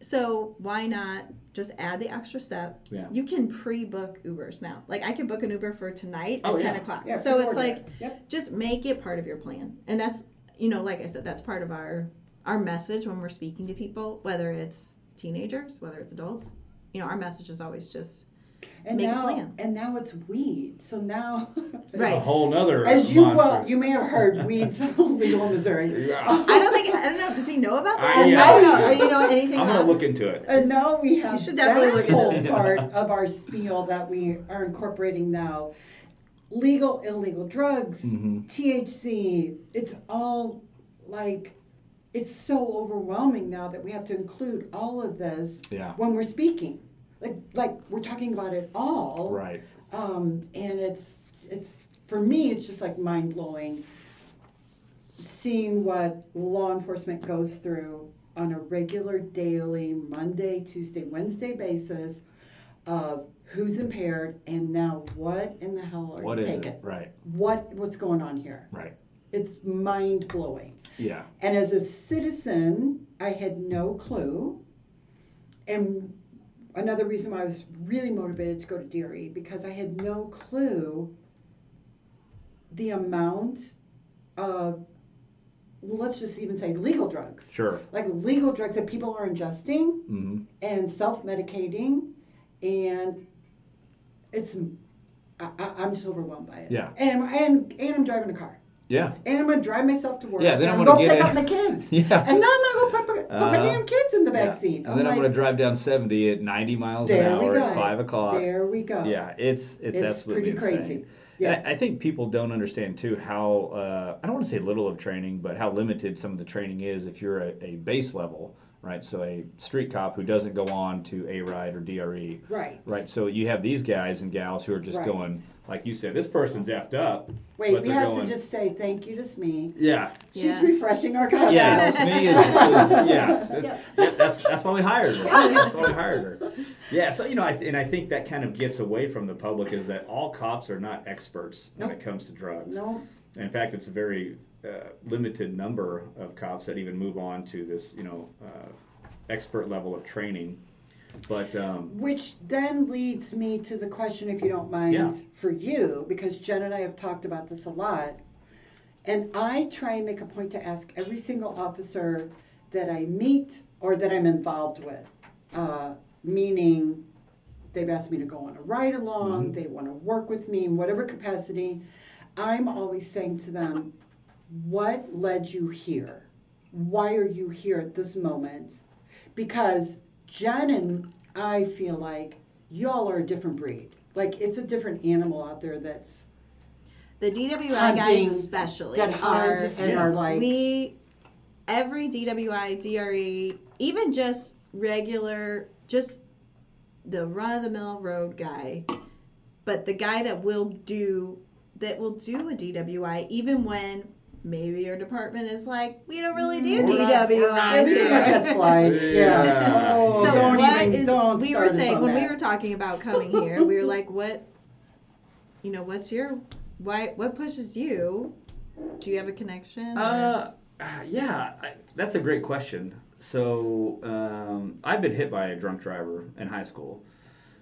So why not just add the extra step? Yeah. You can pre-book Ubers now. Like I can book an Uber for tonight at Oh, ten o'clock. Yeah, so it's like. Yep. just make it part of your plan, and that's you know, like I said, that's part of our our message when we're speaking to people, whether it's teenagers, whether it's adults. You know, our message is always just And Make a plan. and now it's weed. So now, right, A whole nother. as you monster. well, you may have heard weeds illegal in Missouri. Yeah. I don't think I don't know. Does he know about that? I- yeah. I don't know. Or you know anything? I'm gonna look into it. And now we have You should definitely that look into whole part of our spiel that we are incorporating now. Legal, illegal drugs, Mm-hmm. THC, it's all like, it's so overwhelming now that we have to include all of this Yeah. when we're speaking. Like, like we're talking about it all. Right. Um, and it's, it's, for me, it's just like mind blowing seeing what law enforcement goes through on a regular daily Monday, Tuesday, Wednesday basis of who's impaired and now what in the hell are What you taking? it? Right. What what's going on here? Right. It's mind blowing. Yeah. And as a citizen, I had no clue. And another reason why I was really motivated to go to DRE because I had no clue the amount of, well, let's just even say legal drugs. Sure. Like legal drugs that people are ingesting Mm-hmm. and self medicating. And it's, I, I'm just overwhelmed by it. Yeah. And, and, and I'm driving a car. Yeah. And I'm gonna drive myself to work. Yeah, then I'm gonna get pick in- up my kids. Yeah. And now I'm gonna go put, put, put my Uh-huh. damn kids in the back Yeah. seat. And then I'm going to drive down 70 at 90 miles an hour at 5 o'clock. There we go. Yeah, it's it's, It's absolutely pretty insane. crazy. Yeah. I, I think people don't understand too how uh, I don't want to say little of training, but how limited some of the training is if you're a, a base level, right? So a street cop who doesn't go on to ARIDE or DRE, Right. right? So you have these guys and gals who are just Right. going, like you said, this person's effed up. Wait, but we have going, to just say thank you to Smee. yeah. She's Yeah. refreshing our content. Yeah, Smee is, is yeah. That's, yeah, that's that's why we hired her. That's why we hired her. Yeah, so you know, I, and I think that kind of gets away from the public is that all cops are not experts when it comes to drugs. No. In fact, it's a very uh, limited number of cops that even move on to this, you know, uh, expert level of training. But um, Which then leads me to the question, if you don't mind, Yeah. for you, because Jen and I have talked about this a lot. And I try and make a point to ask every single officer that I meet or that I'm involved with, uh, meaning they've asked me to go on a ride along, they want to work with me in whatever capacity. I'm always saying to them, What led you here? Why are you here at this moment? Because Jen and I feel like y'all are a different breed. Like it's a different animal out there that's The DWI Hunting, guys, especially, that hunt are and Yeah. are like we every DWI DRE even just regular, just the run of the mill road guy, but the guy that will do that will do a DWI even when maybe your department is like, we don't really do We're not- we're not DWIs here. That slide. Yeah. Yeah. Oh, So don't what even, is- don't we were saying on when we were talking about coming here, we were like, what, you know, what's your why? What pushes you? Do you have a connection? or- Uh, yeah, I, that's a great question. So um, I've been hit by a drunk driver in high school,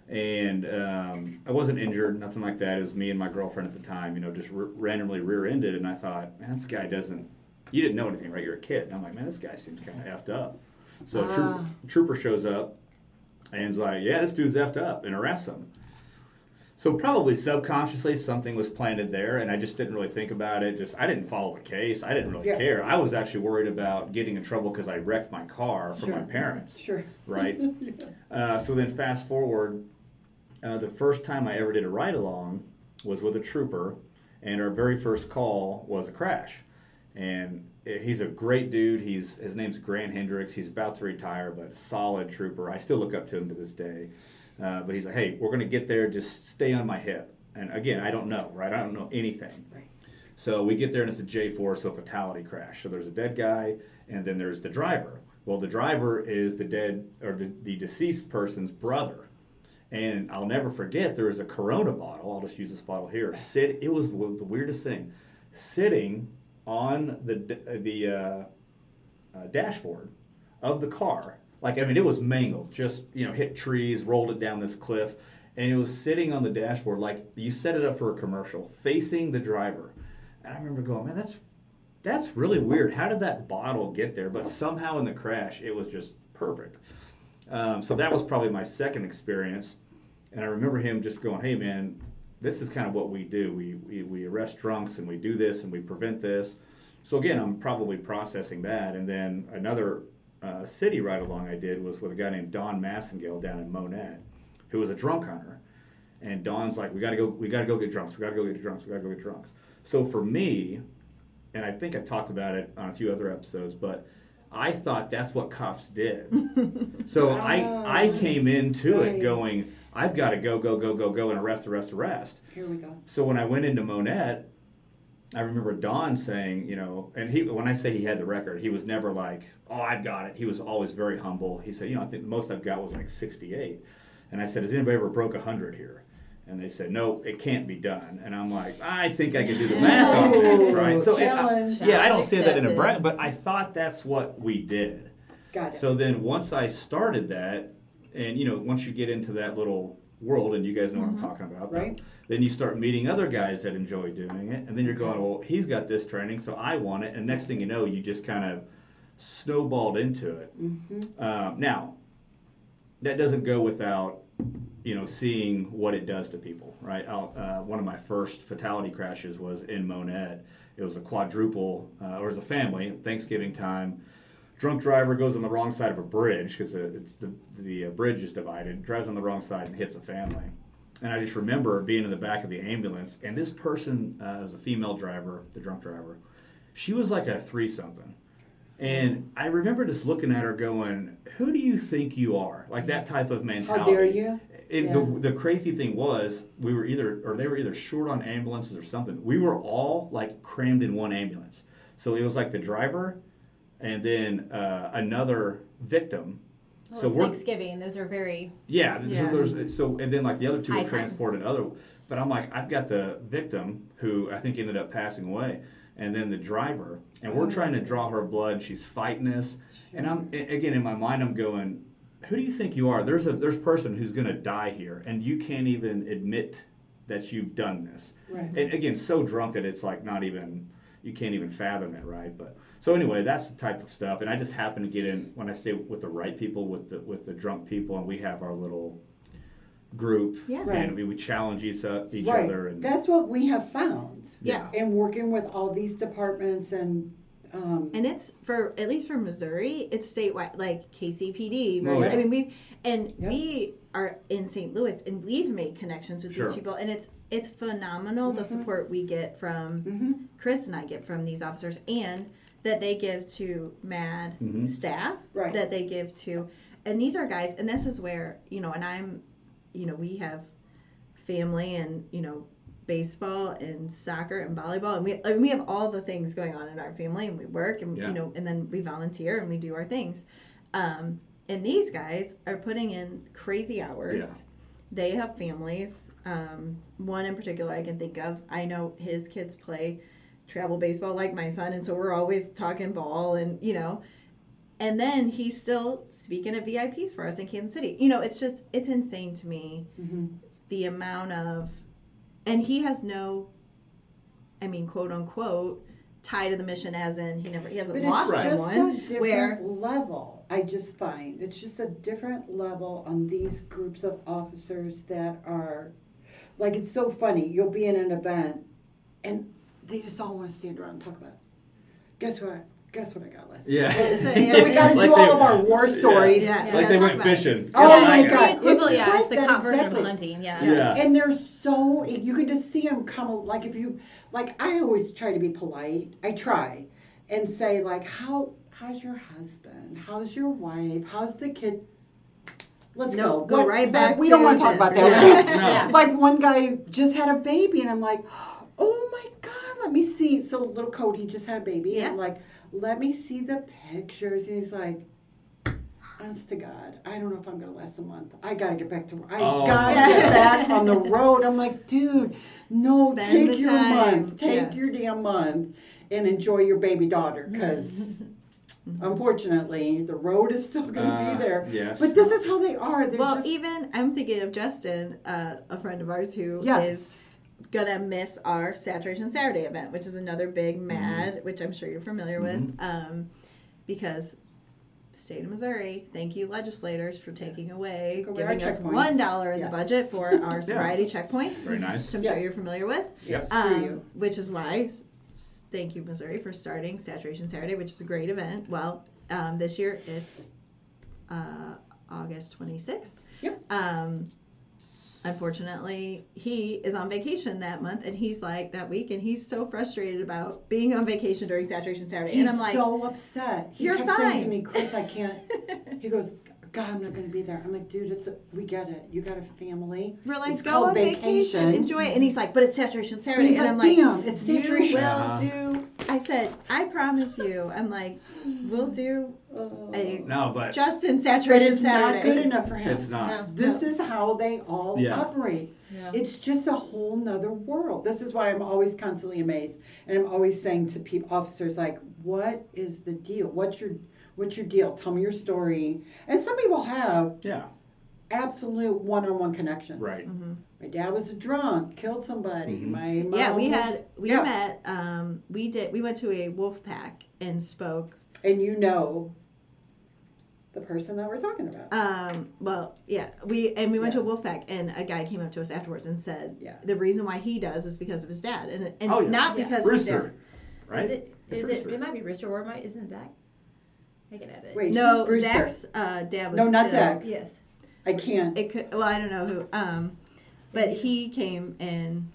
and um, I wasn't injured, nothing like that. It was me and my girlfriend at the time, you know, just r- randomly rear-ended, and I thought, man, this guy doesn't. You didn't know anything, right? You're a kid, and I'm like, man, this guy seems kind of effed up. So a trooper, trooper shows up, and is like, yeah, this dude's effed up, and arrests him. So probably subconsciously something was planted there, and I just didn't really think about it. Just I didn't follow the case. I didn't really Yeah. care. I was actually worried about getting in trouble because I wrecked my car for my parents. Sure. Right. uh, so then fast forward, uh, the first time I ever did a ride along was with a trooper, and our very first call was a crash. And he's a great dude. He's his name's Grant Hendricks. He's about to retire, but a solid trooper. I still look up to him to this day. Uh, but he's like, hey, we're gonna get there. Just stay on my hip. And again, I don't know, right? I don't know anything. Right. So we get there and it's a J4, so fatality crash. So there's a dead guy, and then there's the driver. Well, the driver is the dead or the, the deceased person's brother. And I'll never forget there was a Corona bottle. I'll just use this bottle here. Sit. It was the weirdest thing, sitting on the the uh, uh, dashboard of the car. Like I mean, it was mangled. Just you know, hit trees, rolled it down this cliff, and it was sitting on the dashboard like you set it up for a commercial, facing the driver. And I remember going, man, that's that's really weird. How did that bottle get there? But somehow in the crash, it was just perfect. Um, so that was probably my second experience. And I remember him just going, hey, man, this is kind of what we do. We, we, we arrest drunks and we do this and we prevent this. So again, I'm probably processing that. And then another uh, city ride along I did was with a guy named Don Massengale down in Monett, who was a drunk hunter. And Don's like, we gotta go, we gotta go get drunks, we gotta go get drunks, we gotta go get drunks. So for me, and I think I talked about it on a few other episodes, but I thought that's what cops did. so I I Ah, came into right. it going, I've got to go go go go go and arrest arrest arrest. Here we go. So when I went into Monett, I remember Don saying, you know, and he when I say he had the record, he was never like, oh, I've got it. He was always very humble. He said, you know, I think the most I've got was like 68. And I said, has anybody ever broke 100 here? And they said, no, it can't be done. And I'm like, I think I can do the math on this, right? So and I- Challenge. yeah, I don't say that in a Accepted. brag, but I thought that's what we did. Got it. So then once I started that, and you know, once you get into that little world, and you guys know what I'm talking about, Right. then you start meeting other guys that enjoy doing it, and then you're going, well, he's got this training, so I want it, and next thing you know, you just kind of snowballed into it. Um, now, that doesn't go without you know seeing what it does to people right uh, one of my first fatality crashes was in monett it was a quadruple uh, or was a family thanksgiving time drunk driver goes on the wrong side of a bridge because it's the, the uh, bridge is divided drives on the wrong side and hits a family and i just remember being in the back of the ambulance and this person uh, was a female driver the drunk driver she was like a three something and I remember just looking at her going, Who do you think you are? Like that type of mentality. How dare you? And Yeah. the, the crazy thing was, we were either, or they were either short on ambulances or something. We were all like crammed in one ambulance. So it was like the driver and then uh, another victim. Well, so it's we're, Thanksgiving. Those are very yeah, Yeah. So, so and then like the other two High were times. transported other. But I'm like, I've got the victim who I think ended up passing away, and then the driver, and we're trying to draw her blood. She's fighting us, and I'm again in my mind, I'm going, who do you think you are? There's a there's a person who's gonna die here, and you can't even admit that you've done this. Right. And again, so drunk that it's like not even you can't even fathom it, right? But so anyway, that's the type of stuff. And I just happen to get in when I say with the right people, with the with the drunk people, and we have our little group, Yeah. and Right. we, we challenge each, o- each right. other, and That's what we have found. Yeah. And working with all these departments and um, And it's for at least for Missouri, it's statewide, like KCPD. Oh, yeah. I mean, we and Yep. we are in St. Louis, and we've made connections with Sure. these people, and it's it's phenomenal the support we get from Chris and I get from these officers, and that they give to MADD Mhm. staff Right. that they give to and these are guys and this is where you know and i'm you know we have family and you know baseball and soccer and volleyball and we and we have all the things going on in our family and we work and Yeah. you know and then we volunteer and we do our things um and these guys are putting in crazy hours Yeah. they have families um one in particular i can think of i know his kids play travel baseball like my son and so we're always talking ball and you know and then he's still speaking at VIPs for us in Kansas City. You know, it's just it's insane to me the amount of and he has no I mean quote unquote tie to the mission as in he never he hasn't But lost it's just someone a different where level. I just find it's just a different level on these groups of officers that are like it's so funny. You'll be in an event and they just all want to stand around and talk about. It. Guess what? Guess what I got last night? Yeah. So, So we got to Like do they- all of our war stories. Yeah. Like Yeah, they went fishing. Oh yeah, my it's God, the it's yeah, it's the cop version exactly. of hunting. Yeah. Yeah. And they're so you can just see them come like if you like I always try to be polite. I try and say like how how's your husband? How's your wife? How's the kid? Let's No, go. go What- right back We to don't want to talk about this. that. No. Like one guy just had a baby, and I'm like, oh my god, let me see. So little Cody just had a baby, and Yeah. like, let me see the pictures, and he's like. Honest to God, I don't know if I'm gonna last a month. I gotta get back to. work. I Oh. gotta get back on the road. I'm like, dude, no, Spend take your time. month, take Yeah. your damn month, and enjoy your baby daughter. Because unfortunately, the road is still gonna Uh, be there. yes. But this is how they are. They're well just even I'm thinking of Justin uh, a friend of ours who is yes. Gonna miss our Saturation Saturday event, which is another big MADD, which I'm sure you're familiar with, um, because state of Missouri, thank you legislators for taking away, Take giving us one dollar in Yes. the budget for our sobriety checkpoints, Very nice. which I'm Yeah. sure you're familiar with. Yes. Screw Um, you. which is why, s- s- thank you Missouri for starting Saturation Saturday, which is a great event. Well, um, this year it's uh, August 26th. Yep. Um, unfortunately, he is on vacation that month, and he's like that week, and he's so frustrated about being on vacation during Saturation Saturday. He's and I'm like, so upset. He "You're kept saying to me, Chris, I can't. he goes, God, I'm not going to be there. I'm like, dude, it's a, we get it. You got a family. we're like, It's go on vacation. enjoy it. And he's like, but it's Saturation Saturday, and like, I'm like, "Damn, it's you saturation." will Uh-huh. do. I said, I promise you. I'm like, we'll do a No, but Justin But Saturation it's Saturday. not good enough for him. it's not. No. This is how they all Yeah. operate. Yeah. It's just a whole nother world. This is why I'm always constantly amazed, and I'm always saying to people, officers, like, "What is the deal? What's your What's your deal? Tell me your story." And some people have Yeah. absolute one-on-one connections. Right. Mm-hmm. My dad was a drunk, killed somebody. Mhm. My mom Yeah, we was- had we yeah. met. Um, we did. We went to a wolf pack and spoke. and you know the person that we're talking about. Um, well, yeah, we and we went Yeah. to a wolf pack, and a guy came up to us afterwards and said, Yeah. the reason why he does is because of his dad, and and Oh, yeah. not Yeah. because of his Rooster. dad. Right? Is it? It's Is it? Rooster. It might be Rooster or it might isn't Zach. I can edit. Wait, No, who's Zach's uh, dad was No, not killed. Zach. Yes. I can't. It could. Well, I don't know who. Um, but he came and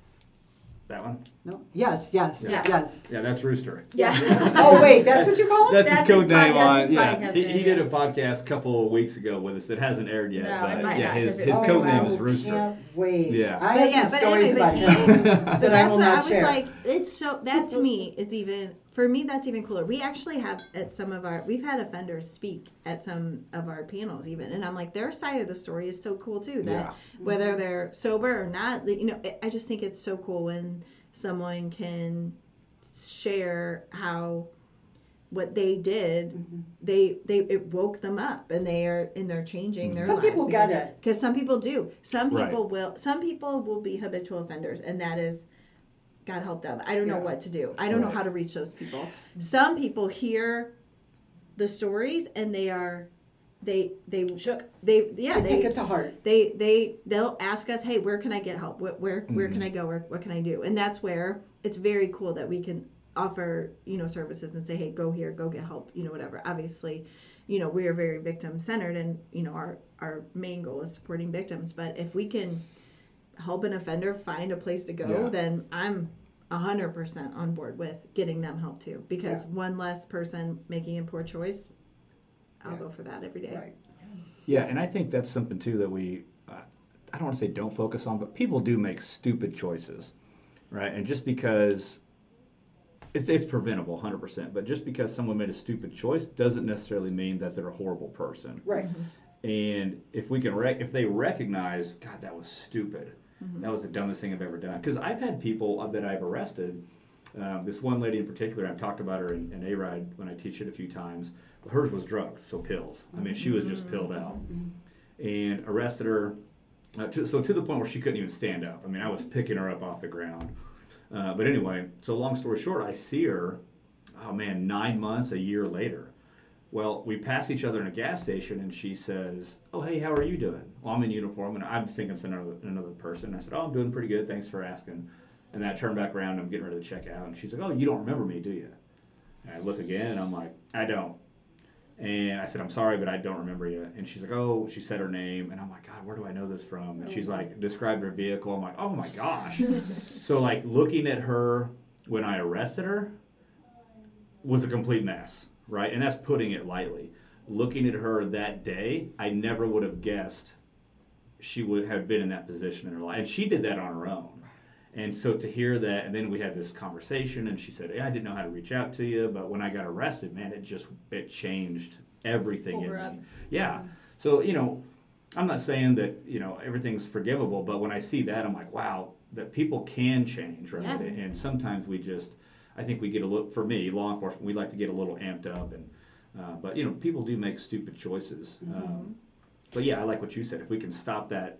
That one? No. Yes. Yes. Yeah. Yes. Yeah, that's Rooster. Yeah. Oh wait, that's what you call it. That's, That's his code his pod- name that's on. his Yeah, podcast he, name, he did yeah. a podcast a couple of weeks ago with us. It hasn't aired yet, No, it but might yeah, not, his 'cause it- his oh, code I name is Rooster. Can't wait. Yeah. I But have yeah, some but stories anyway, about but him. he- that but I that's will what I not was share. like. It's so that to me is even for me. That's even cooler. We actually have at some of our we've had offenders speak at some of our panels even, and I'm like their side of the story is so cool too. That Yeah. whether they're sober or not, you know, I- I just think it's so cool when someone can share how what they did Mm-hmm. they they it woke them up and they are and they're changing their Some lives people get because- it. because some people do some Right. people will some people will be habitual offenders and that is god help them i don't know Yeah. what to do i don't know how to reach those people some people hear the stories and they are they they Shook. they yeah I they take it to heart. they they they'll ask us hey where can i get help where where, where Mm-hmm. can i go where, what can i do and that's where it's very cool that we can offer you know services and say hey go here go get help you know whatever obviously you know we are very victim centered and you know our our main goal is supporting victims but if we can help an offender find a place to go Yeah. then i'm hundred percent on board with getting them help too. Because Yeah. one less person making a poor choice, I'll Yeah. go for that every day. Right. Yeah, and I think that's something too that we, uh, I don't want to say don't focus on, but people do make stupid choices, right? And just because it's, it's preventable 100%, but just because someone made a stupid choice doesn't necessarily mean that they're a horrible person. Right. And if we can, rec- if they recognize, God, that was stupid. That was the dumbest thing I've ever done. Because I've had people that I've arrested. Um, this one lady in particular, I've talked about her in, in ARIDE when I teach it a few times. Hers was drugs, so pills. I mean, she was just pilled out. And arrested her. Uh, to, so to the point where she couldn't even stand up. I mean, I was picking her up off the ground. Uh, but anyway, so long story short, I see her, oh man, nine months, a year later. Well, we pass each other in a gas station, and she says, "Oh, hey, how are you doing?" Well, I'm in uniform, and I was thinking it's another another person. I said, "Oh, I'm doing pretty good. Thanks for asking." And then I turn back around, I'm getting ready to check out, and she's like, "Oh, you don't remember me, do you?" And I look again, and I'm like, "I don't." And I said, "I'm sorry, but I don't remember you." And she's like, "Oh," she said her name, and I'm like, "God, where do I know this from?" And she's like, described her vehicle. I'm like, "Oh my gosh!" so like looking at her when I arrested her was a complete mess, right? And that's putting it lightly. Looking at her that day, I never would have guessed she would have been in that position in her life. And she did that on her own. And so to hear that, and then we had this conversation, and she said, "Yeah, I didn't know how to reach out to you, but when I got arrested, man, it just it changed everything Over in up. me." Yeah. So you know, I'm not saying that you know everything's forgivable, but when I see that, I'm like, wow, that people can change, right? Yeah. And sometimes we just, I think we get a little. For me, law enforcement, we like to get a little amped up, and uh, but you know, people do make stupid choices. Mm-hmm. Um, but yeah, I like what you said. If we can stop that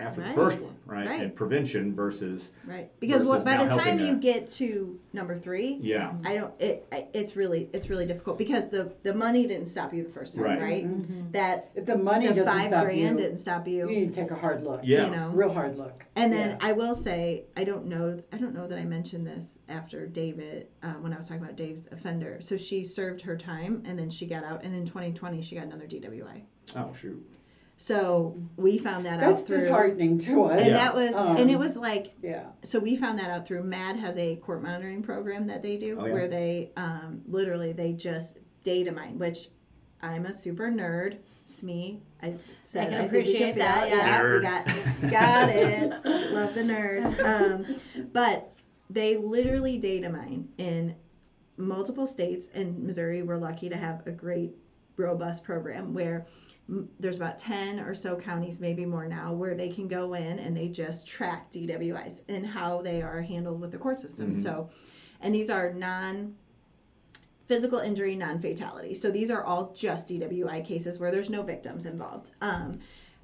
after Right. the first one, right? Right. And prevention versus Right. Because what, Versus by the time helping you that. get to number three, yeah, I don't. It. It's really. It's really difficult because the the money didn't stop you the first time, Right. right? That If the money the doesn't five stop grand you, didn't stop you you. need to take a hard look. yeah. You know. Real hard look. And then Yeah. I will say, I don't know, I don't know that I mentioned this after David, uh, when I was talking about Dave's offender. So she served her time and then she got out, and in 2020 she got another DWI. Oh shoot. So we found that That's out through, disheartening to us. and Yeah. that was, Um, and it was like, Yeah. so we found that out through MADD has a court monitoring program that they do Oh, yeah. where they um, literally they just data mine, which I'm a super nerd. Smee, I said can I, think you appreciate can that, it. yeah. we got got it. Love the nerds. Um, but they literally data mine in multiple states. In Missouri, we're lucky to have a great, robust program where m- there's about 10 or so counties, maybe more now, where they can go in and they just track DWIs and how they are handled with the court system. So, and these are non physical injury, non fatality. So these are all just DWI cases where there's no victims involved. Um,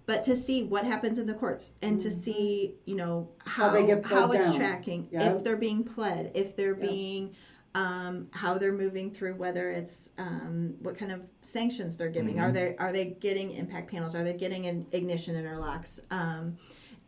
but to see what happens in the courts and to see, you know, how, How they get how it's down. tracking, Yeah. if they're being pled, if they're Yeah. being um, how they're moving through whether it's um, what kind of sanctions they're giving. Are they are they getting impact panels? Are they getting an ignition interlocks um,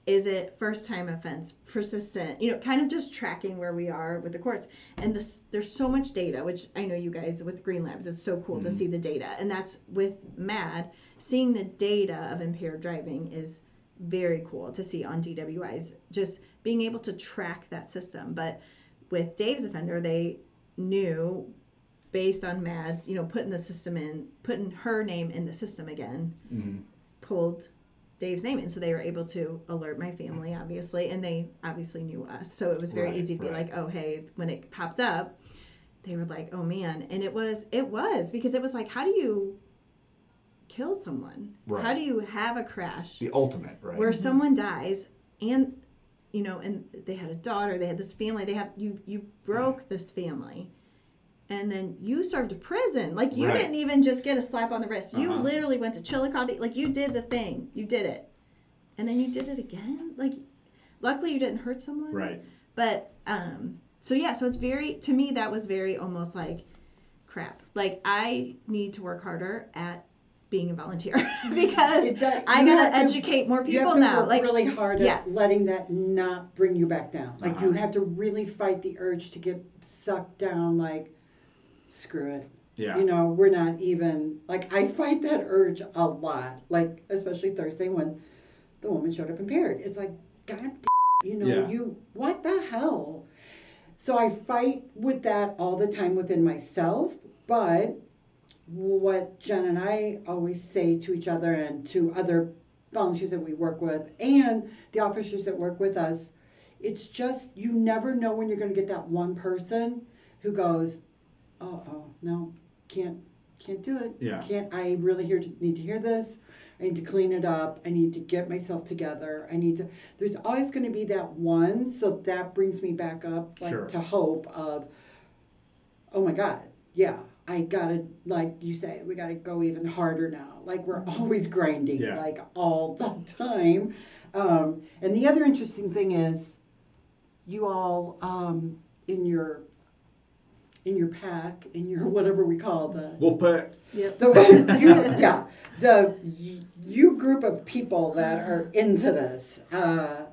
is it first time offense? Persistent? You know kind of just tracking where we are with the courts. And this, there's so much data which i know you guys with green labs it's so cool to see the data. And that's with MADD seeing the data of impaired driving is very cool to see on dwis just being able to track that system. But with dave's offender they knew based on MADD's you know putting the system in putting her name in the system again mm-hmm. pulled Dave's name in, so they were able to alert my family, obviously, and they obviously knew us. So it was very Right, easy to be like, "Oh, hey!" When it popped up, they were like, "Oh man!" And it was, it was because it was like, how do you kill someone? Right. How do you have a crash The ultimate, right? where mm-hmm. someone dies and you know, and they had a daughter, they had this family, they have you you broke this family. And then you served a prison. Like you Right. didn't even just get a slap on the wrist. You Uh-huh. literally went to Chillicothe. Like you did the thing. You did it. And then you did it again. Like luckily you didn't hurt someone. right. But um so yeah, so it's very to me that was very almost like crap. Like I need to work harder at being a volunteer because does- I gotta have to- educate more You have people to now. work Like really hard yeah. at letting that not bring you back down. Like you Uh-huh. have to really fight the urge to get sucked down. Like, screw it. Yeah. You know, we're not even like I fight that urge a lot. Like especially Thursday when the woman showed up impaired. It's like, God, d- you know, Yeah. you what the hell? So I fight with that all the time within myself, but what Jen and I always say to each other and to other volunteers that we work with and the officers that work with us, it's just you never know when you're going to get that one person who goes, "Oh, oh, no, can't can't do it. Yeah. Can't I really hear need to hear this? I need to clean it up. I need to get myself together. I need to there's always going to be that one, so that brings me back up like Sure. to hope of oh my god. Yeah. I gotta, like you say, we gotta go even harder now. Like we're always grinding, Yeah. like all the time. Um, and the other interesting thing is, you all um, in your in your pack, in your whatever we call the We'll put. the you, yeah the you group of people that are into this. Uh,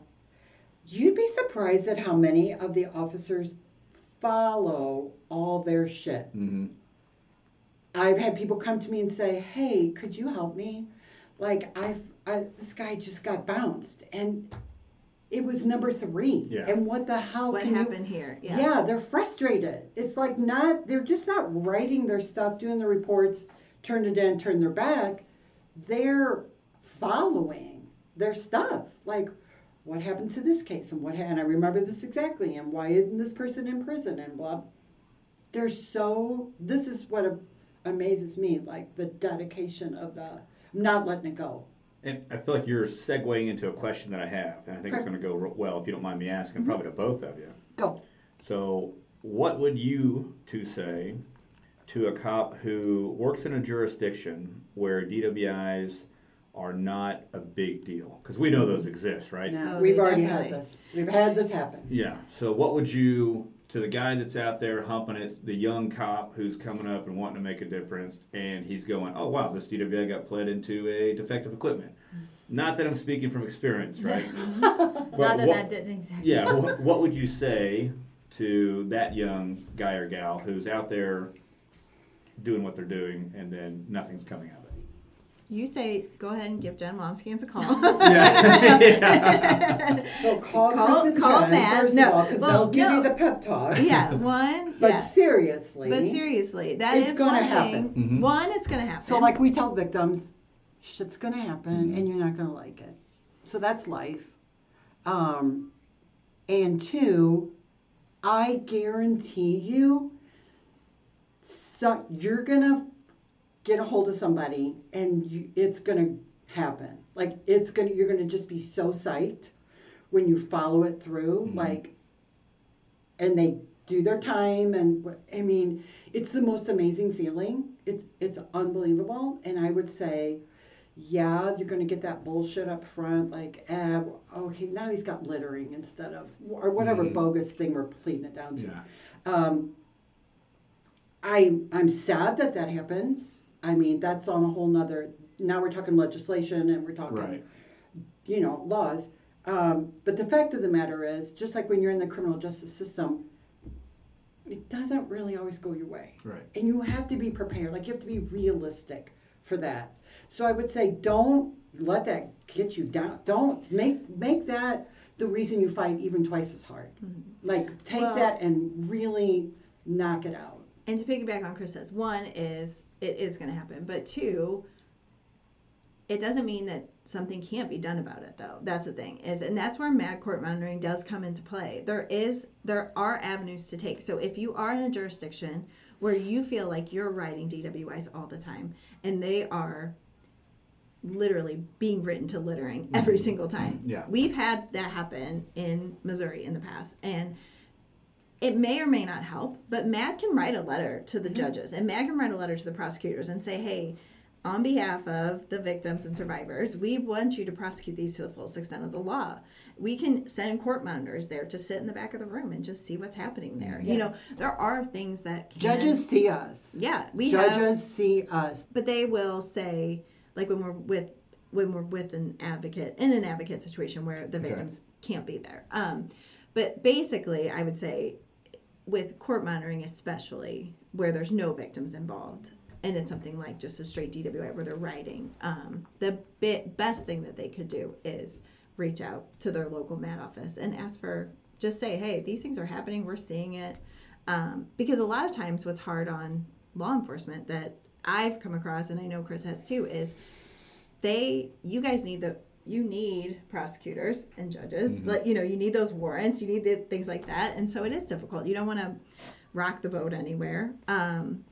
you'd be surprised at how many of the officers follow all their shit. Mhm. I've had people come to me and say, "Hey, could you help me? Like, I've I, this guy just got bounced, and it was number three. Yeah. And what the hell? What can you- happened here? yeah. they're frustrated. It's like not they're just not writing their stuff, doing the reports, turn it in, turn their back. They're following their stuff. Like what happened to this case and what ha- and I remember this exactly and why isn't this person in prison and blah. They're so this is what a, amazes me, like the dedication of the not letting it go. And I feel like you're segueing into a question that I have, and I think it's going to go re- well if you don't mind me asking, Mm-hmm. probably to both of you. Go. So, what would you two say to a cop who works in a jurisdiction where DWIs are not a big deal? Because we know those exist, right? No, we've already definitely- had this. We've had this happen. Yeah. So, what would you, to the guy that's out there humping it, the young cop who's coming up and wanting to make a difference, and he's going, oh, wow, this DWI got pled into a defective equipment? Mm-hmm. Not that I'm speaking from experience, right? Not that what- that didn't exactly. yeah. What, what would you say to that young guy or gal who's out there doing what they're doing and then nothing's coming of it? You say, go ahead and give Jen Womskans a call. Yeah. yeah. So call, Call- Chris call Jen, Matt. first No, of all, because well, they'll give no. you the pep talk. yeah, one. But yeah. seriously. But seriously, that is It's gonna one happen. thing. Mhm. One, it's going to happen. So, like we tell victims, shit's gonna happen, Mm-hmm. and you're not gonna like it. So that's life. Um, and two, I guarantee you, so you're gonna get a hold of somebody, and you, it's gonna happen. Like it's gonna, you're gonna just be so psyched when you follow it through. Like and they do their time and i mean it's the most amazing feeling it's it's unbelievable and i would say yeah you're going to get that bullshit up front like eh, okay now he's got littering instead of or whatever Mhm. bogus thing we're pleading it down to Yeah. um, I I'm sad that that happens. I mean, that's on a whole nother. Now we're talking legislation and we're talking, Right. you know, laws. Um, but the fact of the matter is, just like when you're in the criminal justice system, it doesn't really always go your way. Right. And you have to be prepared. Like you have to be realistic for that. So I would say, don't let that get you down. Don't make make that the reason you fight even twice as hard. Like take Well- that and really knock it out. And to piggyback on Chris says, one is it is going to happen, but two, it doesn't mean that something can't be done about it though. That's the thing is, and that's where MADD court monitoring does come into play. There is there are avenues to take. So if you are in a jurisdiction where you feel like you're writing DWIs all the time and they are literally being written to littering every mm-hmm. single time. Yeah. We've had that happen in Missouri in the past and it may or may not help, but MADD can write a letter to the judges and MADD can write a letter to the prosecutors and say, hey, on behalf of the victims and survivors, we want you to prosecute these to the fullest extent of the law. We can send court monitors there to sit in the back of the room and just see what's happening there. You know, there are things that can, Judges see us. Yeah, we Judges have, see us. but they will say, like when we're with when we're with an advocate in an advocate situation where the victims can't be there. Um, but basically, I would say with court monitoring, especially where there's no victims involved, and it's something like just a straight DWI where they're writing, um, the bit, best thing that they could do is reach out to their local MADD office and ask for just say, hey, these things are happening. We're seeing it. Um, because a lot of times, what's hard on law enforcement that I've come across, and I know Chris has too, is they, you guys need the, you need prosecutors and judges. Like, you know, you need those warrants, you need the things like that. And so it is difficult. You don't want to rock the boat anywhere. Um,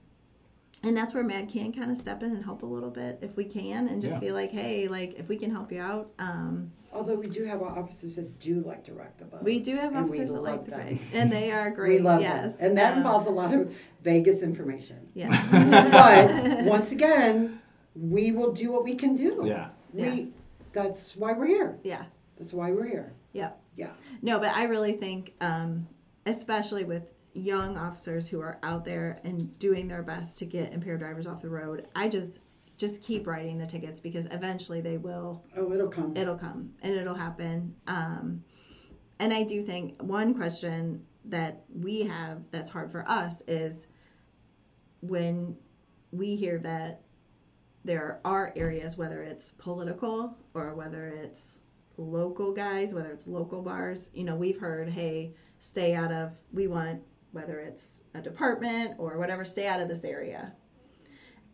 and that's where MADD can kind of step in and help a little bit if we can, and just Yeah. be like, hey, like if we can help you out. Um, Although we do have our officers that do like to rock the boat. we do have And officers that like love the them. break, and they are great We love yes, them. And that Um, involves a lot of Vegas information. Yeah, But once again, we will do what we can do. Yeah. We Yeah. That's why we're here. yeah, That's why we're here. yeah. Yeah. No, but I really think, um, especially with young officers who are out there and doing their best to get impaired drivers off the road, I just just keep writing the tickets because eventually they will Oh, it'll come. it'll come and it'll happen. Um, and I do think one question that we have that's hard for us is when we hear that there are areas, whether it's political or whether it's local guys, whether it's local bars, you know, we've heard, hey, stay out of, we want, whether it's a department or whatever, stay out of this area.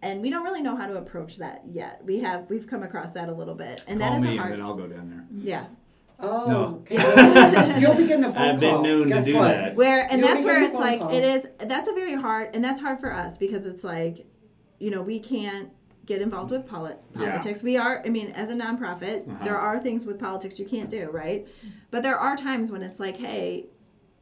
And we don't really know how to approach that yet. We have, we've come across that a little bit. And Call that is me a hard, and then I'll go down there. yeah. Oh, No. okay. you'll be getting a phone I've been call. known to do what? that. Where and You'll that's where it's like call. it is. That's a very hard, and that's hard for us because it's like, you know, we can't get involved with poli- Yeah. politics. We are. I mean, as a nonprofit, Uh-huh. there are things with politics you can't do, right? But there are times when it's like, hey,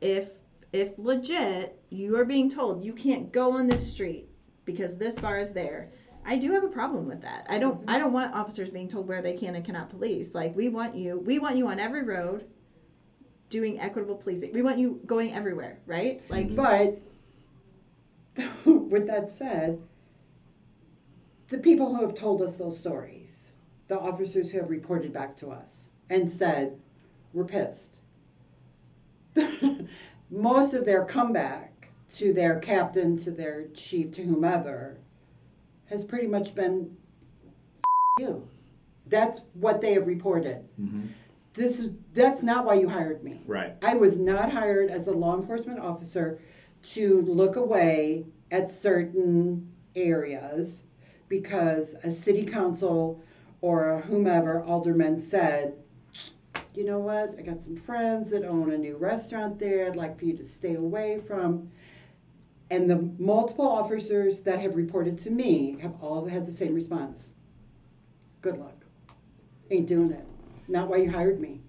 if if legit you are being told you can't go on this street because this bar is there. I do have a problem with that. I don't I don't want officers being told where they can and cannot police. Like we want you we want you on every road doing equitable policing. We want you going everywhere, right? Like But with that said, the people who have told us those stories, the officers who have reported back to us and said, we're pissed. Most of their comeback to their captain, to their chief, to whomever, has pretty much been you. That's what they have reported. Mm-hmm. This is that's not why you hired me. Right. I was not hired as a law enforcement officer to look away at certain areas because a city council or whomever alderman said, you know what, I got some friends that own a new restaurant there, I'd like for you to stay away from. And the multiple officers that have reported to me have all had the same response. Good luck. Ain't doing it. Not why you hired me.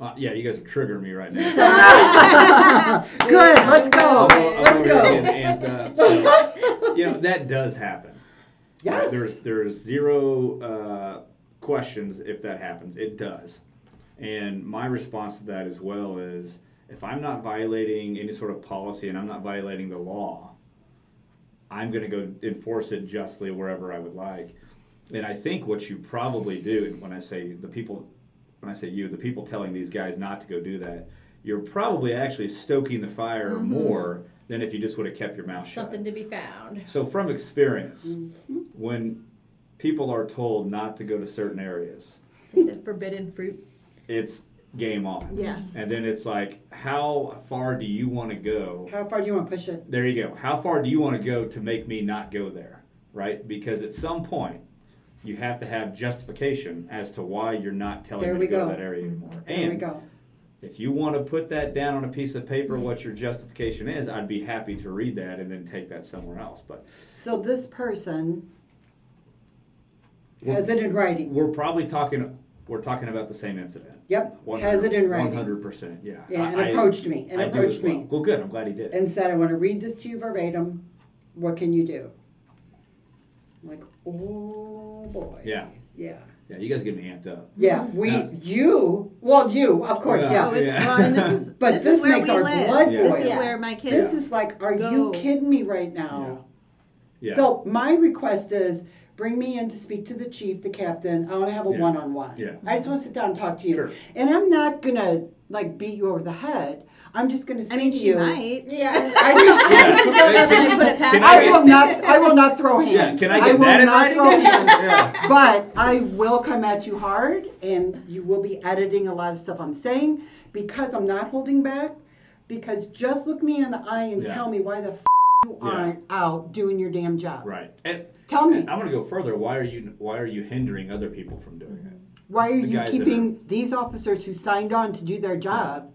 Uh, yeah, you guys are triggering me right now. Good, let's go. I'm, I'm Let's over go. here getting amped up. So, you know that does happen. Yes. There's there's zero uh, questions if that happens. It does. And my response to that as well is if I'm not violating any sort of policy and I'm not violating the law, I'm going to go enforce it justly wherever I would like. And I think what you probably do, and when I say the people, when I say you, the people telling these guys not to go do that, you're probably actually stoking the fire more than if you just would have kept your mouth shut. Something to be found. So, from experience, mm-hmm. when people are told not to go to certain areas, It's like the forbidden fruit. it's game on. Yeah. And then it's like, how far do you want to go? How far do you want to push it? There you go. How far do you want to go to make me not go there? Right? Because at some point, you have to have justification as to why you're not telling There me to go, go. to that area anymore. There and we go. If you want to put that down on a piece of paper, what your justification is, I'd be happy to read that and then take that somewhere else. But So this person has it in writing. we're probably talking we're talking about the same incident. Yep, has it in writing. hundred percent, yeah. Yeah, and I- I- approached me, and I approached well. me. Well, good. I'm glad he did. And said, I want to read this to you verbatim. What can you do? I'm like, oh boy. Yeah. Yeah. Yeah, you guys get me amped up. Yeah. We, Yeah. you, well, you, of course, Yeah. yeah. Oh, it's Yeah. well, and this is But this, this is where makes we our live. blood This boil. is where my kids. This is like, are you Go. kidding me right now? Yeah. So my request is bring me in to speak to the chief, the captain. I want to have a Yeah. one-on-one. Yeah. I just want to sit down and talk to you. Sure. And I'm not gonna like beat you over the head. I'm just going to say I mean, to she you, might. Yeah. I know. Yeah. Can I put Can I I will not. I will not throw hands. Yeah, can I get will that in not writing? throw hands. Yeah. But I will come at you hard, and you will be editing a lot of stuff I'm saying because I'm not holding back. Because just look me in the eye and Yeah. tell me why the f- you Yeah. aren't out doing your damn job. Right. And Tell me I'm going to go further. Why are you Why are you hindering other people from doing it? why are the you guys that keeping these officers who signed on to do their job?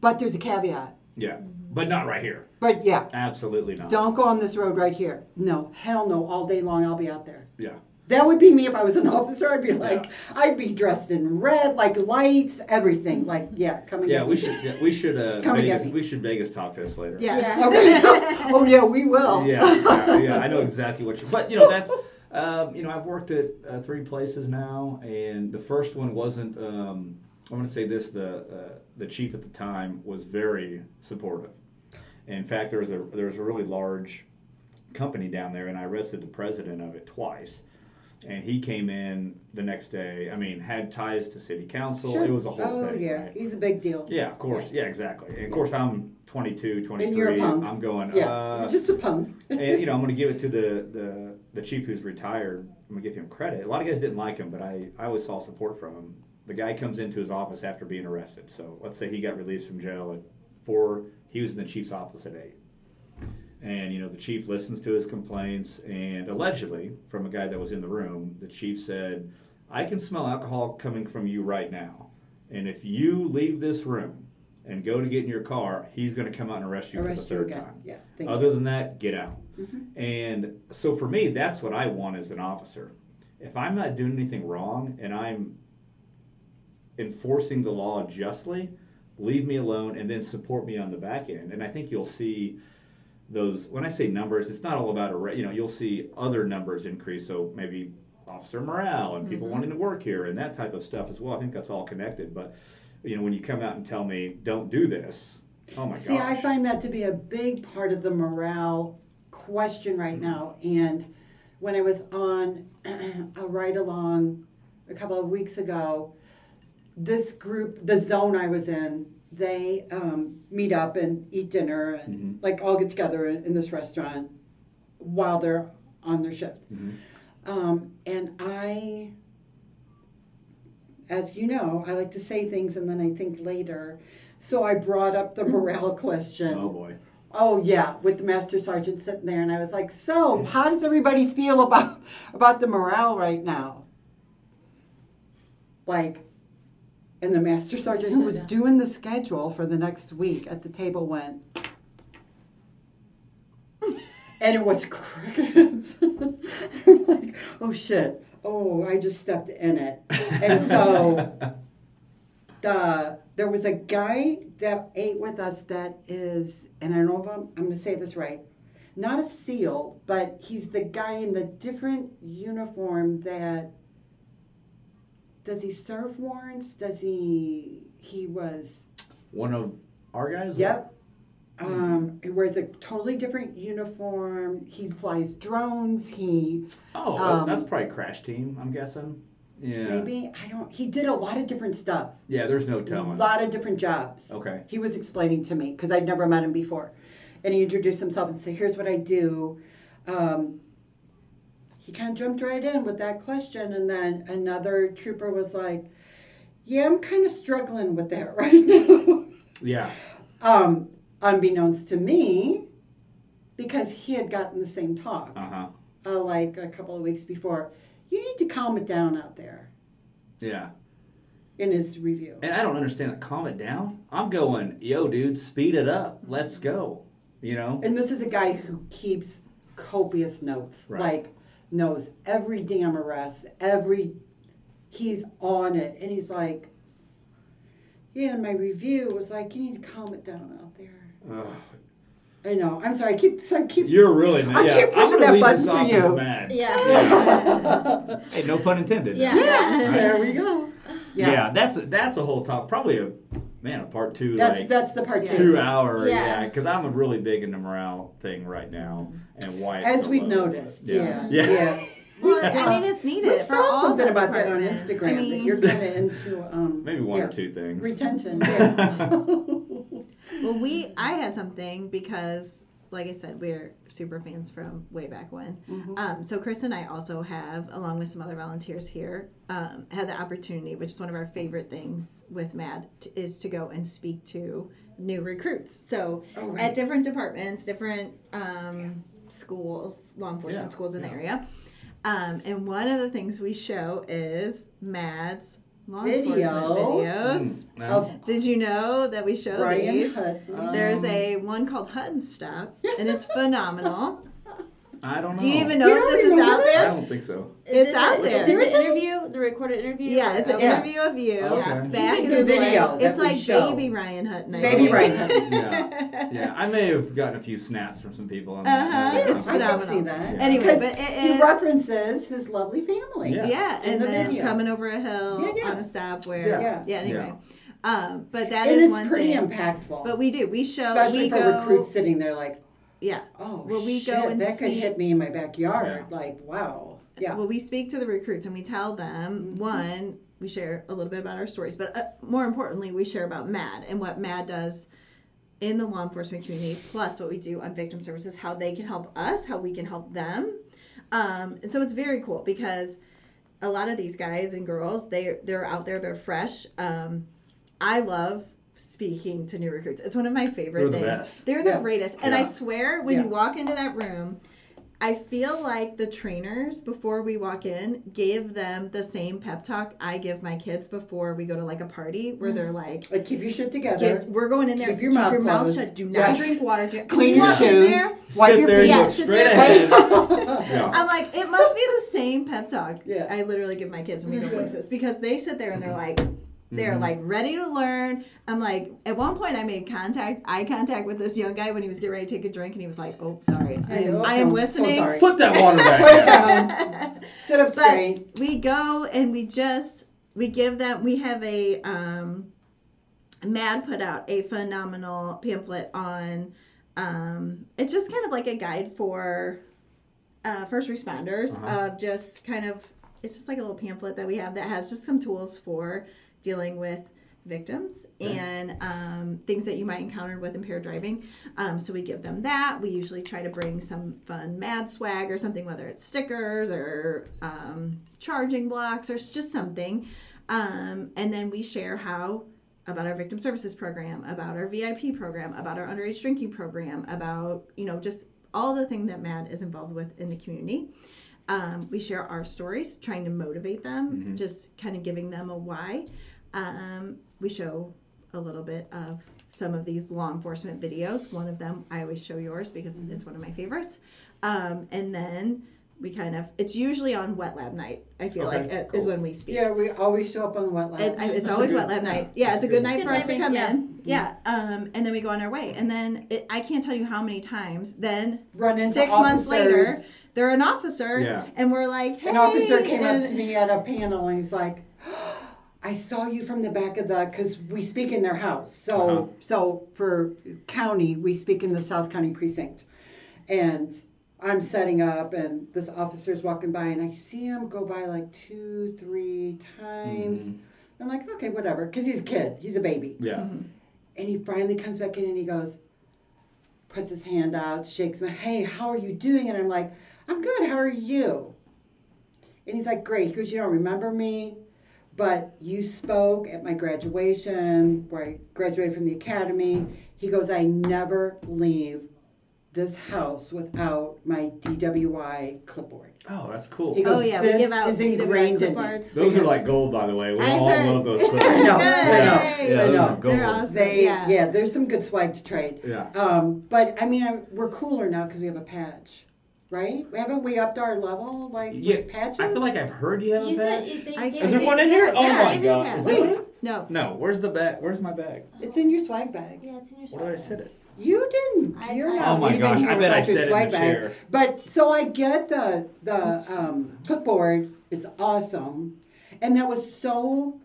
But there's a caveat. Yeah, but not right here. But yeah, Absolutely not. don't go on this road right here. No, hell no. All day long, I'll be out there. Yeah. That would be me if I was an officer. I'd be like, I'd be dressed in red, like lights, everything. Like, yeah, come and Yeah, we should. Yeah, we should. Uh, Come and get Vegas. me. We should Vegas talk this later. Yes. Okay. oh yeah, we will. yeah, yeah, yeah, I know exactly what you. But you know that's, um, you know, I've worked at uh, three places now, and the first one wasn't. Um, I'm going to say this: the uh, the chief at the time was very supportive. In fact, there was a there was a really large company down there, and I arrested the president of it twice. And he came in the next day. I mean, had ties to city council. Sure. It was a whole oh, thing. yeah, right? he's a big deal. Yeah, of course. Yeah, exactly. And of course, I'm 22, 23. And you're a punk. I'm going. Yeah, uh, just a punk. and you know, I'm going to give it to the, the the chief who's retired. I'm going to give him credit. A lot of guys didn't like him, but I I always saw support from him. The guy comes into his office after being arrested. So let's say he got released from jail at four. He was in the chief's office at eight. And you know, the chief listens to his complaints, and allegedly, from a guy that was in the room, the chief said, "I can smell alcohol coming from you right now, and if you leave this room and go to get in your car, he's going to come out and arrest you Arrest for the third time." Yeah. Other than that, get out. Mm-hmm. And so for me, that's what I want as an officer. If I'm not doing anything wrong and I'm enforcing the law justly, leave me alone and then support me on the back end. And I think you'll see those when I say numbers, it's not all about a you know, you'll see other numbers increase. So maybe officer morale and Mm-hmm. people wanting to work here and that type of stuff as well. I think that's all connected. But you know, when you come out and tell me don't do this, oh my god. See, I find that to be a big part of the morale question right now. And when I was on a ride along a couple of weeks ago, this group, the zone I was in, they um, meet up and eat dinner and like all get together in, in this restaurant while they're on their shift. Um, and I, as you know, I like to say things and then I think later. So I brought up the morale question. oh boy. Oh yeah, with the master sergeant sitting there, and I was like, "So, how does everybody feel about about the morale right now?" Like, and the master sergeant who was doing the schedule for the next week at the table went, and it was crickets. I'm like, "Oh shit! Oh, I just stepped in it," and so the there was a guy that ate with us that is, and I don't know if I'm, I'm going to say this right, not a SEAL, but he's the guy in the different uniform that does he serve warrants? Does he? He was. One of our guys? Yep. Um, he wears a totally different uniform. He flies drones. He Oh, Um, that's probably Crash Team, I'm guessing. Yeah. maybe I don't. He did a lot of different stuff. Yeah, there's no telling. A lot of different jobs. Okay. He was explaining to me because I'd never met him before. And he introduced himself and said, Here's what I do. Um, he kind of jumped right in with that question. And then another trooper was like, Yeah, I'm kind of struggling with that right now. Yeah. um, unbeknownst to me, because he had gotten the same talk Uh huh. uh, like a couple of weeks before. You need to calm it down out there Yeah. in his review. And I don't understand it. Calm it down. I'm going, yo, dude, speed it up. Let's go. You know? And this is a guy who keeps copious notes. Right. Like knows every damn arrest, every he's on it. And he's like Yeah, and my review was like, You need to calm it down out there. Ugh. I know. I'm sorry, I keep I keep You're really mad. I Yeah. keep pushing I'm that gonna leave button this for office you. mad. Yeah. Hey, no pun intended. Yeah. there we go. Yeah. Yeah. that's a, that's a whole talk. Probably a man a part two. That's like, that's the part Yeah. two two. hour. Yeah. Yeah. Because I'm really big in the morale thing right now and why. As so we've low. noticed. Yeah. Yeah. Yeah. Well, saw- I mean, it's needed. We saw something about that on. Instagram I that mean, you're kind of into um, Maybe one yeah, or two things. retention. Yeah. well, we I had something because, like I said, we're super fans from way back when. Mm-hmm. Um, so Chris and I also have, along with some other volunteers here, um, had the opportunity, which is one of our favorite things with MADD, to, is to go and speak to new recruits. So Oh, right. at different departments, different um, schools, law enforcement Yeah, schools in the area. Um, and one of the things we show is MADD's law Video. enforcement videos. Mm, no. Of Did you know that we show Ryan these? Hutton. There's a one called Hutton Stop, and it's phenomenal. I don't know. Do you even know You if don't this is remember out I there? Don't think so. Is It's out the, there. Is it the interview, the recorded interview? Yeah, it's an Okay. interview of you. Okay. Back It's in a the video day. It's like show. baby Ryan Hutton. I Baby. Ryan Hutton. Yeah, yeah. I may have gotten a few snaps from some people on that. Uh-huh, Yeah. it's I can phenomenal. see that. Yeah. Anyway, Because but it he references his lovely family. Yeah. Yeah, In and the then video. coming over a hill Yeah, yeah. on a stop where Yeah. yeah, anyway. Um, but that and is it's one pretty thing. impactful. But we do. We show especially we for go recruits sitting there like, yeah. oh, Well, we shit, go and that could hit me in my backyard. Yeah. Like, wow. Yeah. Well, we speak to the recruits and we tell them Mm-hmm. one, we share a little bit about our stories, but uh, more importantly, we share about MADD and what MADD does in the law enforcement community, plus what we do on victim services, how they can help us, how we can help them. Um, and so it's very cool because a lot of these guys and girls, they they're out there, they're fresh. Um, I love speaking to new recruits. It's one of my favorite They're the things. best. They're the Yeah. greatest. And I swear when Yeah. you walk into that room, I feel like the trainers before we walk in gave them the same pep talk I give my kids before we go to like a party where they're mm. like, like, keep your shit together. Get, we're going in there. Keep your mouth closed. shut. Do not Yes. drink water. Do, Clean your shoes. there, Wipe sit your feet. Yeah, sit there. yeah. I'm like, it must be the same pep talk. Yeah. I literally give my kids when we go places because they sit there and they're like, they're Mm-hmm. like ready to learn. I'm like, at one point I made contact, eye contact with this young guy when he was getting ready to take a drink, and he was like, "Oh, sorry, I am, I am listening." sorry. Put that water back. down. Sit up straight. But we go and we just we give them we have a um MADD put out a phenomenal pamphlet on um it's just kind of like a guide for uh first responders Uh-huh. of just kind of it's just like a little pamphlet that we have that has just some tools for dealing with victims and um, things that you might encounter with impaired driving. Um, so we give them that. We usually try to bring some fun MADD swag or something, whether it's stickers or um, charging blocks or just something. Um, and then we share how about our victim services program, about our VIP program, about our underage drinking program, about you know just all the thing that MADD is involved with in the community. Um, we share our stories, trying to motivate them, just kind of giving them a why. Um, we show a little bit of some of these law enforcement videos. One of them, I always show yours because it's one of my favorites. Um, and then we kind of, it's usually on Wet Lab night, I feel Okay, like, uh, cool. is when we speak. Yeah, we always show up on the wet lab. It, I- it's That's always good- wet lab night. Yeah, that's it's a good good. night Good for us to come yeah. in. Yeah, um, and then we go on our way, and then it, I can't tell you how many times. Then Run into six months later, officers. They're an officer, Yeah. and we're like, hey, An officer came and, up to me at a panel and he's like, I saw you from the back of the, because we speak in their house. So, Uh-huh. so for county, we speak in the South County precinct. And I'm setting up and this officer's walking by and I see him go by like two, three times. Mhm. I'm like, okay, whatever. Because he's a kid, he's a baby. Yeah. And he finally comes back in and he goes, puts his hand out, shakes me, hey, how are you doing? And I'm like, I'm good, how are you? And he's like, great. He goes, you don't remember me, but you spoke at my graduation where I graduated from the academy. He goes, I never leave this house without my DWI clipboard. Oh, that's cool. He goes, Oh yeah, we give out is DWI ingrained in clipboards. Those are like gold, by the way. We I've all heard- love those clips. I know, Yeah, yeah, I know. are. They're awesome. They, yeah. yeah. there's some good swag to trade. Yeah. Um, but I mean, I'm- we're cooler now because we have a patch, right? Haven't we upped our level like Yeah, with patches? I feel like I've heard you have You a said badge. they I- gave Is there one in here? Oh Yeah, my I god. have Is this it? No, No. Where's the bag? Where's my bag? it's in your swag bag. Yeah, it's in your swag bag. Where did I swag. sit it? You didn't. I- You're I- not Oh my leaving gosh, here I bet I without your said it in swag the bag. chair. But so I get the the um, clipboard is awesome, and that was so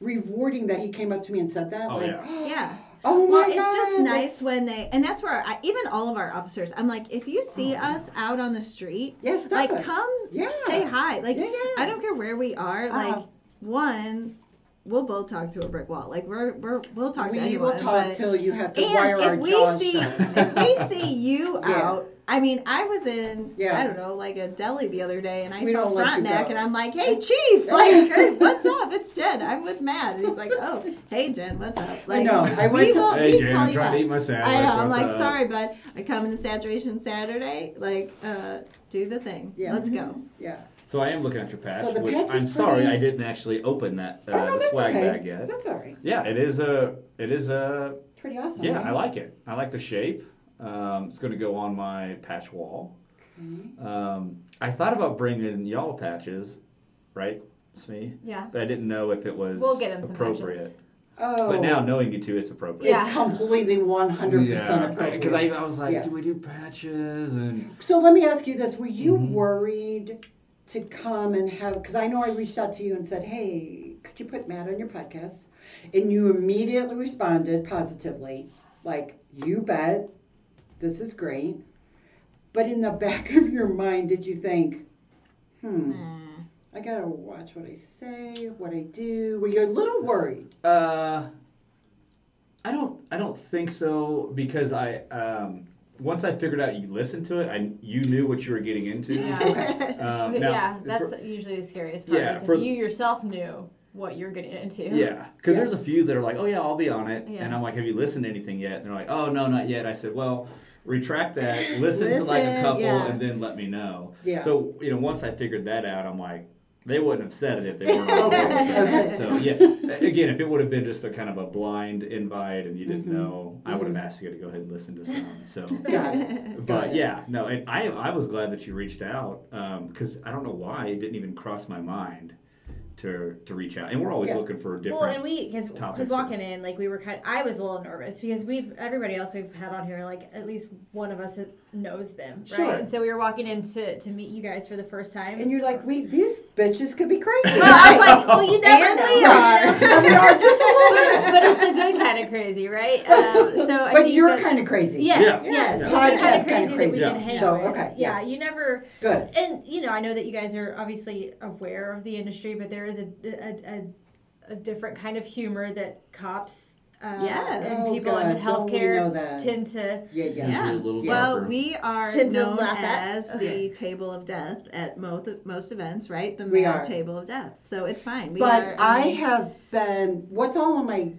rewarding that he came up to me and said that. Oh, like, yeah. yeah. Oh my well, it's just that's- nice when they, and that's where I, even all of our officers, I'm like, if you see us out on the street, Yeah, like us. come Yeah. say hi. Like Yeah, yeah. I don't care where we are. Like Uh-huh. one, we'll both talk to a brick wall. Like we're we're we'll talk to We anyone. will talk till you have to wire our and if we jaws see if we see you out, I mean, I was in Yeah. I don't know like a deli the other day, and I We saw don't Frontenac, and I'm like, "Hey, Chief, like, hey, what's up? It's Jen. I'm with MADD." And he's like, "Oh, hey, Jen, what's up?" Like, know. I went we to- will, Hey, we Jen, I'm you trying to eat my sandwich. I know. I'm What's like, up? sorry, bud. I come into saturation Saturday. Like, uh, do the thing. Yeah. Let's go. Yeah. So I am looking at your patch, So the which patch is I'm sorry I didn't actually open that uh, oh no, the that's swag okay. bag yet. That's all right. Yeah, it is a it is a Pretty awesome. yeah. right? I like it. I like the shape. Um, it's going to go on my patch wall. Um, I thought about bringing y'all patches, right, Smee? Yeah. But I didn't know if it was We'll get 'em some appropriate. Oh. But now knowing you two, it's appropriate. Yeah. it's completely 100% appropriate. Because I, I was like, Yeah. do we do patches and So let me ask you this: Were you Mhm. worried to come and have? Because I know I reached out to you and said, "Hey, could you put MADD on your podcast?" And you immediately responded positively, like, "You bet, this is great." But in the back of your mind, did you think, "Hmm, I gotta watch what I say, what I do"? Were you a little worried? Uh, I don't. I don't think so because I. Um, once I figured out you listened to it, I you knew what you were getting into. Yeah. Um, now, yeah, that's for- the, usually the scariest part. Yeah, is for- if you yourself knew what you're getting into. yeah, because Yeah. there's a few that are like, "Oh yeah, I'll be on it," Yeah. and I'm like, "Have you listened to anything yet?" And they're like, "Oh no, not yet." I said, "Well, retract that, listen, to like a couple, yeah. and then let me know." Yeah. So you know, once I figured that out, I'm like, they wouldn't have said it if they weren't. Okay. So yeah, again, if it would have been just a kind of a blind invite and you didn't Mhm. know, I would have asked you to go ahead and listen to some. So. But yeah, no, and I I was glad that you reached out because I don't know why it didn't even cross my mind to to reach out, and we're always Yeah. looking for different. Well, and we because topics. walking in, like we were kind. Of, I was a little nervous because we've everybody else we've had on here, like at least one of us knows them, right? Sure. And so we were walking in to, to meet you guys for the first time, And you're like, "We these bitches could be crazy." Well, I was like, well, you never And know. we are. we are just a little bit. but it's the good kind of crazy, right? Um, so I But think you're kind of crazy. Yes, Yeah. yes. Yeah. Podcast kind of kinda crazy, crazy. that we can Yeah. hang So, with. okay, Yeah, yeah. you never. Good. And you know, I know that you guys are obviously aware of the industry, but there is a a, a, a different kind of humor that cops uh, Yes. and Oh, people God, in don't we healthcare know that? tend to. Yeah, yeah. Usually Yeah. a little Well, darker. we are Tend to known laugh at. as Okay. the table of death at most most events, right? The We mad are. table of death. So it's fine. We But are, I have been. What's all of my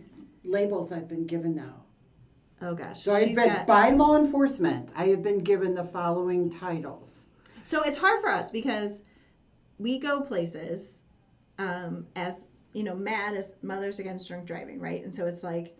labels I've been given now? Oh gosh. So I've she's been got- by law enforcement. I have been given the following titles. So it's hard for us because we go places um, as you know, MADD as Mothers Against Drunk Driving, right? And so it's like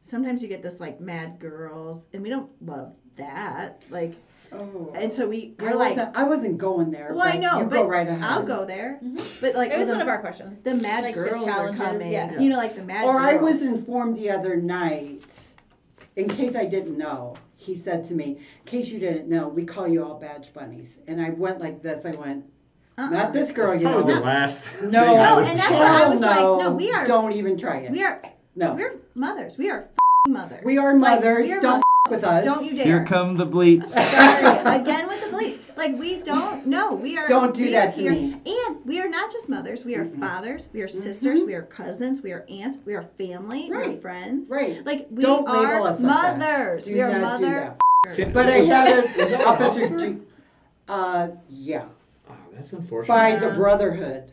sometimes you get this like mad girls, and we don't love that. Like, Oh. and so we I we're like, wasn't, I wasn't going there. well, I know, You but go right ahead. I'll go there. Mm-hmm. But like, It was the, one of our questions. the mad like the girls are coming. yeah. You know, like the mad. Or I was informed the other night, in case I didn't know, he said to me, in case you didn't know, we call you all badge bunnies. And I went like this. I went, Uh-uh. not this girl, you Probably the know. last. No, thing I No, and that's call what I it. was like, no, no, we are- Don't even try it. We are no. we're mothers. We are mothers. We are Like, mothers. we are don't mothers. f- with us. Don't you dare. Here come the bleeps. Sorry, again with the bleeps. Like we don't no, we are Don't do we that are to here, me. And we are not just mothers, we are fathers, we are sisters, we are cousins, we are aunts, we are family, we are Right. friends. Right. Like we Don't are label us like that. mothers. Do we are not do mother. that. But I had Is an officer, officer? Ju- uh, yeah, Oh, that's unfortunate. by the Brotherhood.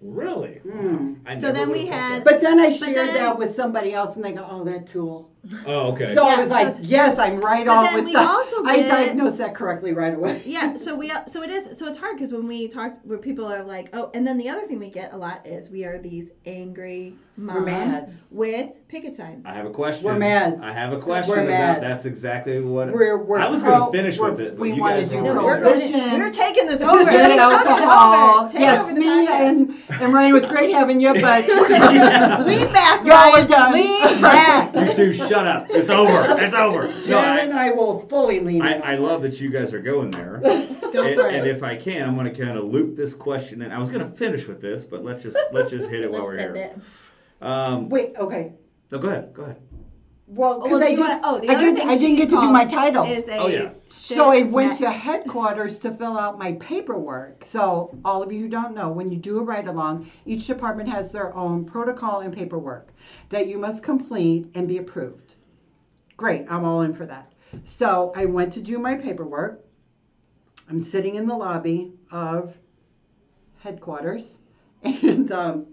Really? Mm. I So never then we would've thought had- But then I shared then- that with somebody else, and they go, "Oh, that tool." That. Oh, okay. So Yeah, I was so like, it's- "Yes, I'm right But on then with we that." also I get- diagnosed that correctly right away. Yeah, so we so it is so it's hard because when we talked where people are like, oh, and then the other thing we get a lot is we are these angry moms mad. with picket signs. I have a question. We're mad. I have a question We're about mad. that's exactly what We're, we're I was pro- going to finish we're- with it, but we you want guys to do were- No, we're going. prohibition. We're taking this over. Get We took it alcohol. over. Take Yes, over the me podcast. and, and Ryan it was great having you, but Lean back, Y'all Ryan. are done. Lean back. You two, shut up. It's over. It's over. No, Jen and I, I will fully lean. I, in I love this. that you guys are going there. Go and, for and if I can, I'm going to kind of loop this question in. I was going to finish with this, but let's just let's just hit it while Let's we're send here. it. Um, Wait, okay. no, go ahead. Go ahead. Well, Oh, because well, I, you did, wanna, oh, the I other didn't- thing I didn't get to do my titles. Is a Oh, yeah. So I went to headquarters to fill out my paperwork. So all of you who don't know, when you do a ride along, each department has their own protocol and paperwork that you must complete and be approved. Great, I'm all in for that. So I went to do my paperwork. I'm sitting in the lobby of headquarters, and um,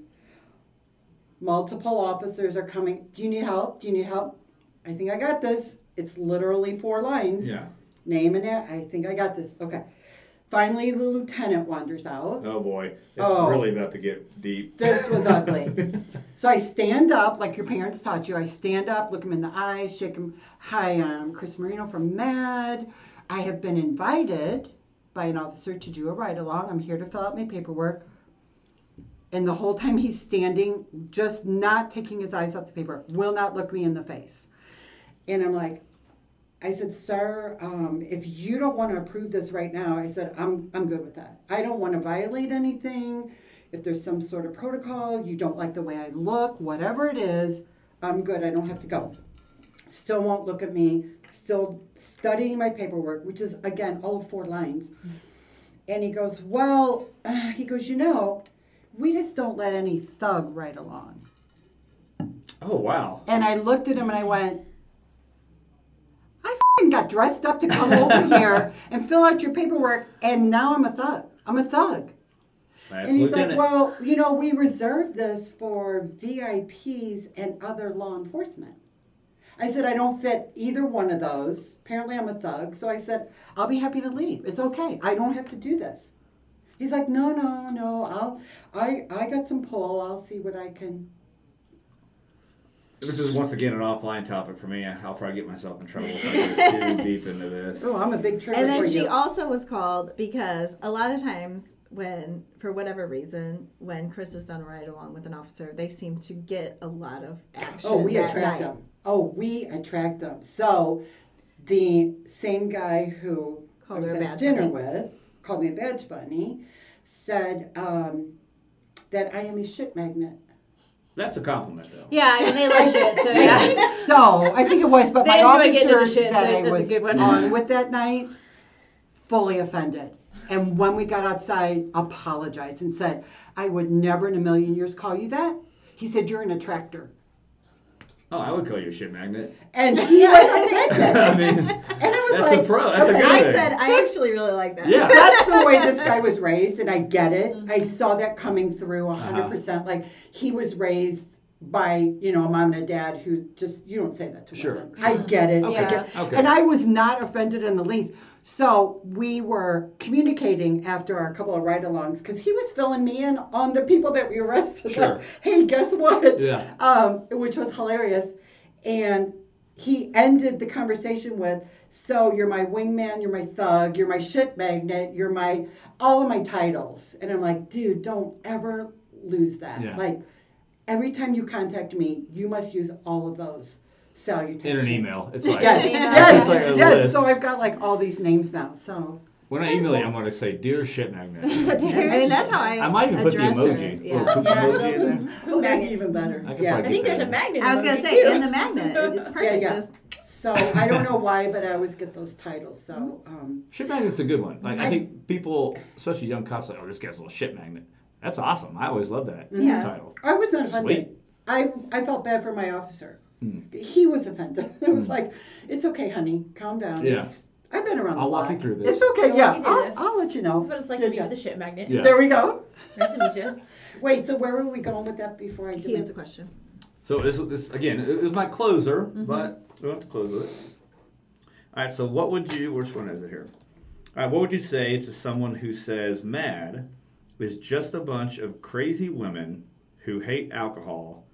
multiple officers are coming. Do you need help? Do you need help? I think I got this. It's literally four lines Yeah. name and it. I think I got this. Okay. Finally, the lieutenant wanders out. Oh boy, it's Oh. really about to get deep. This was ugly. so I stand up, like your parents taught you. I stand up, look him in the eyes, shake him. Hi, I'm Chris Marino from MADD. I have been invited by an officer to do a ride along. I'm here to fill out my paperwork. And the whole time he's standing, just not taking his eyes off the paper, will not look me in the face. And I'm like, I said, sir, um, if you don't want to approve this right now, I said, I'm, I'm good with that. I don't want to violate anything. If there's some sort of protocol, you don't like the way I look, whatever it is, I'm good. I don't have to go. Still won't look at me, still studying my paperwork, which is, again, all four lines. And he goes, Well, he goes, You know, we just don't let any thug ride along. Oh wow. And I looked at him and I went, got dressed up to come over here and fill out your paperwork, and now I'm a thug. I'm a thug. That's and he's like, Well, you know, we reserve this for VIPs and other law enforcement. I said, I don't fit either one of those. Apparently, I'm a thug. So I said, I'll be happy to leave. It's okay. I don't have to do this. He's like, no, no, no. I'll, I, I got some pull. I'll see what I can. This is once again an offline topic for me. I'll probably get myself in trouble if I get too deep into this. Oh, I'm a big trigger And then for she you. also was called because a lot of times when, for whatever reason, when Chris is done a ride along with an officer, they seem to get a lot of action. Oh, we that attract night. them. Oh, we attract them. So, the same guy who Called I was her a at badge dinner bunny. with called me a badge bunny, said um, that I am a shit magnet. That's a compliment, though. Yeah, I mean they like shit, so I yeah. think so. I think it was, but They my enjoy getting into officer shit, that so I that's a was good one. on with that night fully offended. And when we got outside, apologized and said, "I would never in a million years call you that." He said, "You're an attractor," Oh, I would call you a shit magnet. and he was offended. I mean, And I was That's a pro- that's a okay. good I thing. said I actually really like that. yeah. That's the way this guy was raised, and I get it. Mm-hmm. I saw that coming through 100%. Like, he was raised by, you know, a mom and a dad who just, you don't say that to Sure, women. I get it. I Yeah. get Okay. And I was not offended in the least. So we were communicating after our couple of ride alongs because he was filling me in on the people that we arrested. Sure. Like, hey, guess what? Yeah. um, which was hilarious. And he ended the conversation with, "So you're my wingman, you're my thug, you're my shit magnet, you're my all of my titles." And I'm like, "Dude, don't ever lose that. Yeah. Like every time you contact me, you must use all of those salutations In an email, it's like Yes, yes, It's like a yes. list. So I've got like all these names now. So when I email you, I'm going to say, "Dear shit magnet." I mean, that's how I. I might even put the address her. emoji. Yeah. Little poop emoji in there. oh, that'd be even better. I yeah. I think get there's a that. magnet. I was gonna say too. in the magnet, it's perfect. yeah. Just So I don't know why, but I always get those titles. So um, Shit magnet's a good one. Like I I- think people, especially young cops, like, "Oh, this guy's a little shit magnet." That's awesome. I always love that Yeah. title. I was not offended. Sweet. I I felt bad for my officer. Hmm. He was offended. It was like, it's okay, honey, calm down. Yeah. It's, I've been around. the I'll walk block. you through this. It's okay. I'll yeah, walk you through I'll, this. I'll let you know. This is what it's like Yeah, to be yeah. with a shit magnet. Yeah. There we go. Nice to meet you. Wait, so where were we going with that before I he did has a it? question. So this, this again, it was my closer, Mm-hmm. but we don't have to close with it. All right. So what would you? Which one is it here? All right. What would you say to someone who says "MADD" is just a bunch of crazy women who hate alcohol?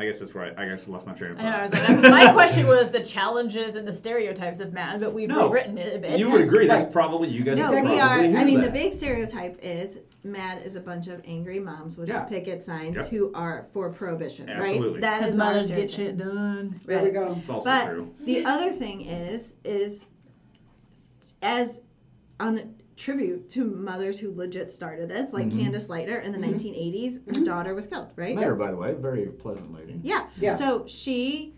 I guess that's where I guess I lost my train of I thought. know. I was like, my question was the challenges and the stereotypes of man, but we've No. rewritten it a bit. you would agree that's Right. probably you guys. No, would we are. probably I hear mean, the big stereotype is MADD is a bunch of angry moms with Yeah. picket signs Yeah. who are for prohibition, Absolutely. right? That is our mothers get shit done. There we go. It's also But true. the other thing is, is as on the tribute to mothers who legit started this, like mm-hmm. Candace Lightner in the mm-hmm. 1980s, her mm-hmm. daughter was killed, right? Met her, by the way, very pleasant lady. Yeah. Yeah. So she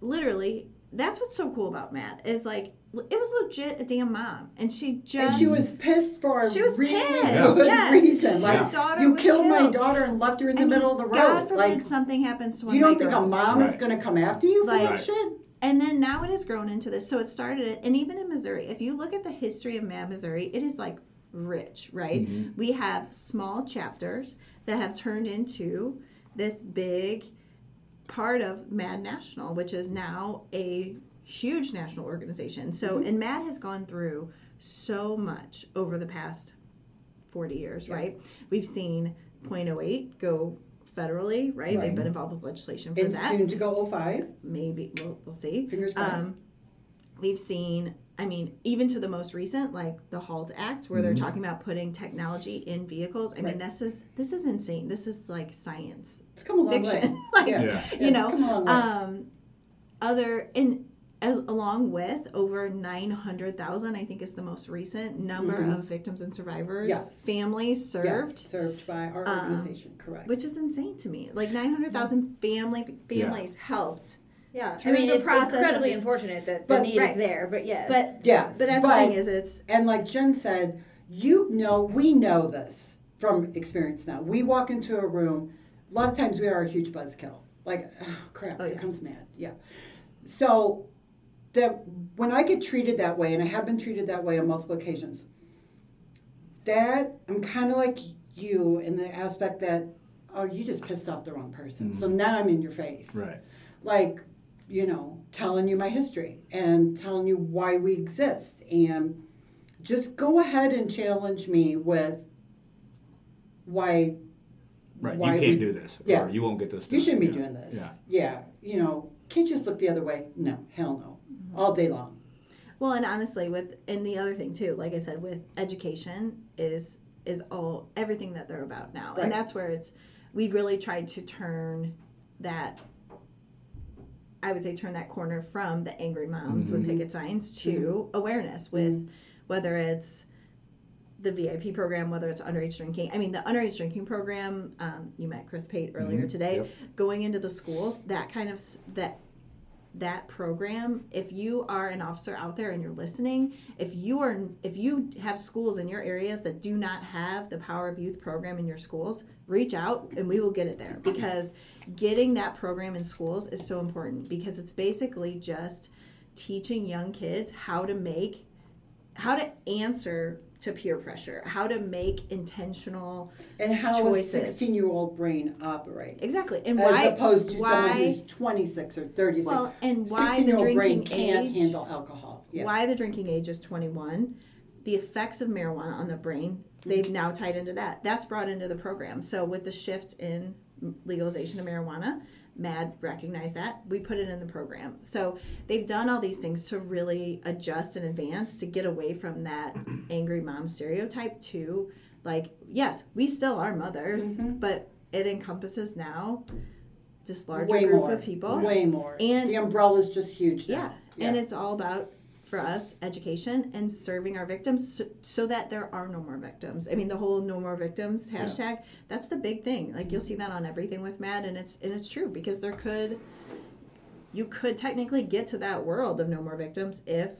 literally, that's what's so cool about MADD is like it was legit a damn mom, and she just And she was pissed for She was really pissed. good Yeah. reason. She- Like her daughter you was killed my daughter and left her in the I mean, middle of the road. God forbid like something happens to one you don't my think a girls. mom is going to come after you for Like- that shit? And then now it has grown into this. So it started, and even in Missouri, if you look at the history of MADD Missouri, it is like rich, right? Mm-hmm. We have small chapters that have turned into this big part of MADD National, which is now a huge national organization. So, mm-hmm. and MADD has gone through so much over the past 40 years, right? We've seen .08 go federally, right? They've been involved with legislation for And that soon to go 05. maybe we'll, we'll see. Fingers crossed. Um, we've seen, I mean, even to the most recent, like the HALT Act, where they're talking about putting technology in vehicles. I mean, this is this is insane. This is like science It's come a long fiction. way. like Yeah. Yeah. Yeah, you it's know, come a long way. um, other and as along with over nine hundred thousand, I think is the most recent number of victims and survivors, Mm-hmm. Yes. families served. Yes, served by our Um, organization, correct. Which is insane to me. Like nine hundred thousand family families helped Yeah, Through I mean, the it's process of incredibly just- unfortunate that the But- need right. is there, but yes. But yes, but that's the thing is it's And like Jen said, you know, we know this from experience now. We walk into a room, a lot of times we are a huge buzzkill. Like, oh crap, Oh, here yeah. comes MADD. Yeah. So that when I get treated that way, and I have been treated that way on multiple occasions, that I'm kind of like you in the aspect that, oh, you just pissed off the wrong person. So now I'm in your face Right. like you know telling you my history and telling you why we exist and just go ahead and challenge me with why Right. why you can't we- do this. Yeah. Or you won't get this. you shouldn't be Yeah. doing this Yeah. yeah you know can't you just look the other way no hell no Mm-hmm. All day long well and honestly with and the other thing too, like I said, with education is is all everything that they're about now. Right. And that's where it's we've really tried to turn that I would say turn that corner from the angry moms with mm-hmm. picket signs to mm-hmm. awareness with whether it's the VIP program, whether it's underage drinking. I mean, the underage drinking program. Um, you met Chris Pate earlier mm-hmm. today. Yep. Going into the schools, that kind of that that program. If you are an officer out there and you're listening, if you are if you have schools in your areas that do not have the Power of Youth program in your schools, reach out and we will get it there because getting that program in schools is so important because it's basically just teaching young kids how to make how to answer to peer pressure, how to make intentional and how Choices. a 16 year old brain operates. Exactly. And as why- opposed to someone why- who's 26 or 36 well and why 16 the old brain drinking can't age handle alcohol. Yeah. why the drinking age is 21 the effects of marijuana on the brain mm-hmm. they've now tied into that. That's brought into the program. So with the shift in legalization of marijuana MADD recognized that we put it in the program so they've done all these things to really adjust and advance to get away from that angry mom stereotype to like yes we still are mothers Mm-hmm. but it encompasses now just larger way group more of people way more And- the umbrella is just huge yeah. now. And it's all about, for us, education and serving our victims so, so that there are no more victims. I mean, the whole no more victims hashtag, that's the big thing. Like, you'll see that on everything with MADD, and it's, and it's true because there could, you could technically get to that world of no more victims if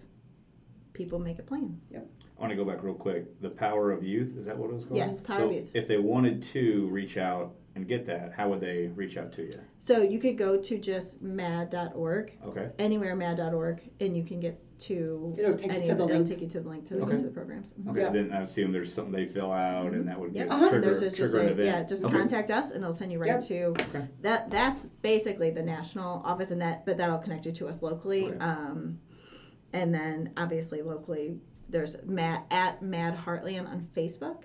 people make a plan. Yep I want to go back real quick. The power of youth is that what it was called? Yes, Power so of Youth. If they wanted to reach out and get that, how would they reach out to you? So you could go to just madd.org, Okay. anywhere madd.org, and you can get to It'll take you to the It'll link. take you to the link to the, Okay. to the programs. Okay. Yeah. Then I assume there's something they fill out, and that would Yep. get Uh-huh. trigger, There's just, just trigger an event. yeah, just Okay. contact us and it'll send you right Yep. to Okay. that. That's basically the national office, and that, but that'll connect you to us locally. Okay. Um, and then obviously locally, there's Matt at MADD Heartland on Facebook.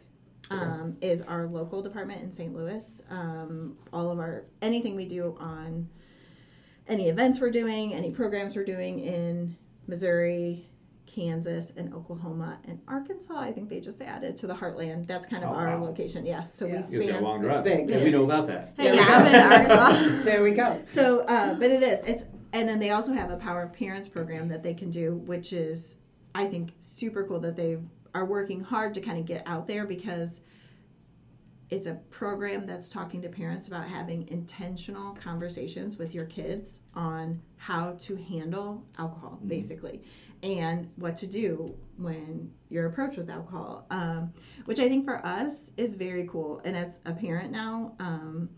Um, is our local department in St. Louis. Um, all of our anything we do on any events we're doing, any programs we're doing in Missouri, Kansas, and Oklahoma and Arkansas. I think they just added to the Heartland. That's kind of Oh, our wow. location. Yes, so Yeah. we Gives you a span. long It's drive. big. Yeah, we know about that. Hey, yeah, I've been to Arkansas. there we go So, uh, but it is. It's and then they also have a Power of Parents program that they can do, which is I think super cool that they are working hard to kind of get out there because it's a program that's talking to parents about having intentional conversations with your kids on how to handle alcohol, basically, and what to do when you're approached with alcohol, um, which I think for us is very cool. And as a parent now, um,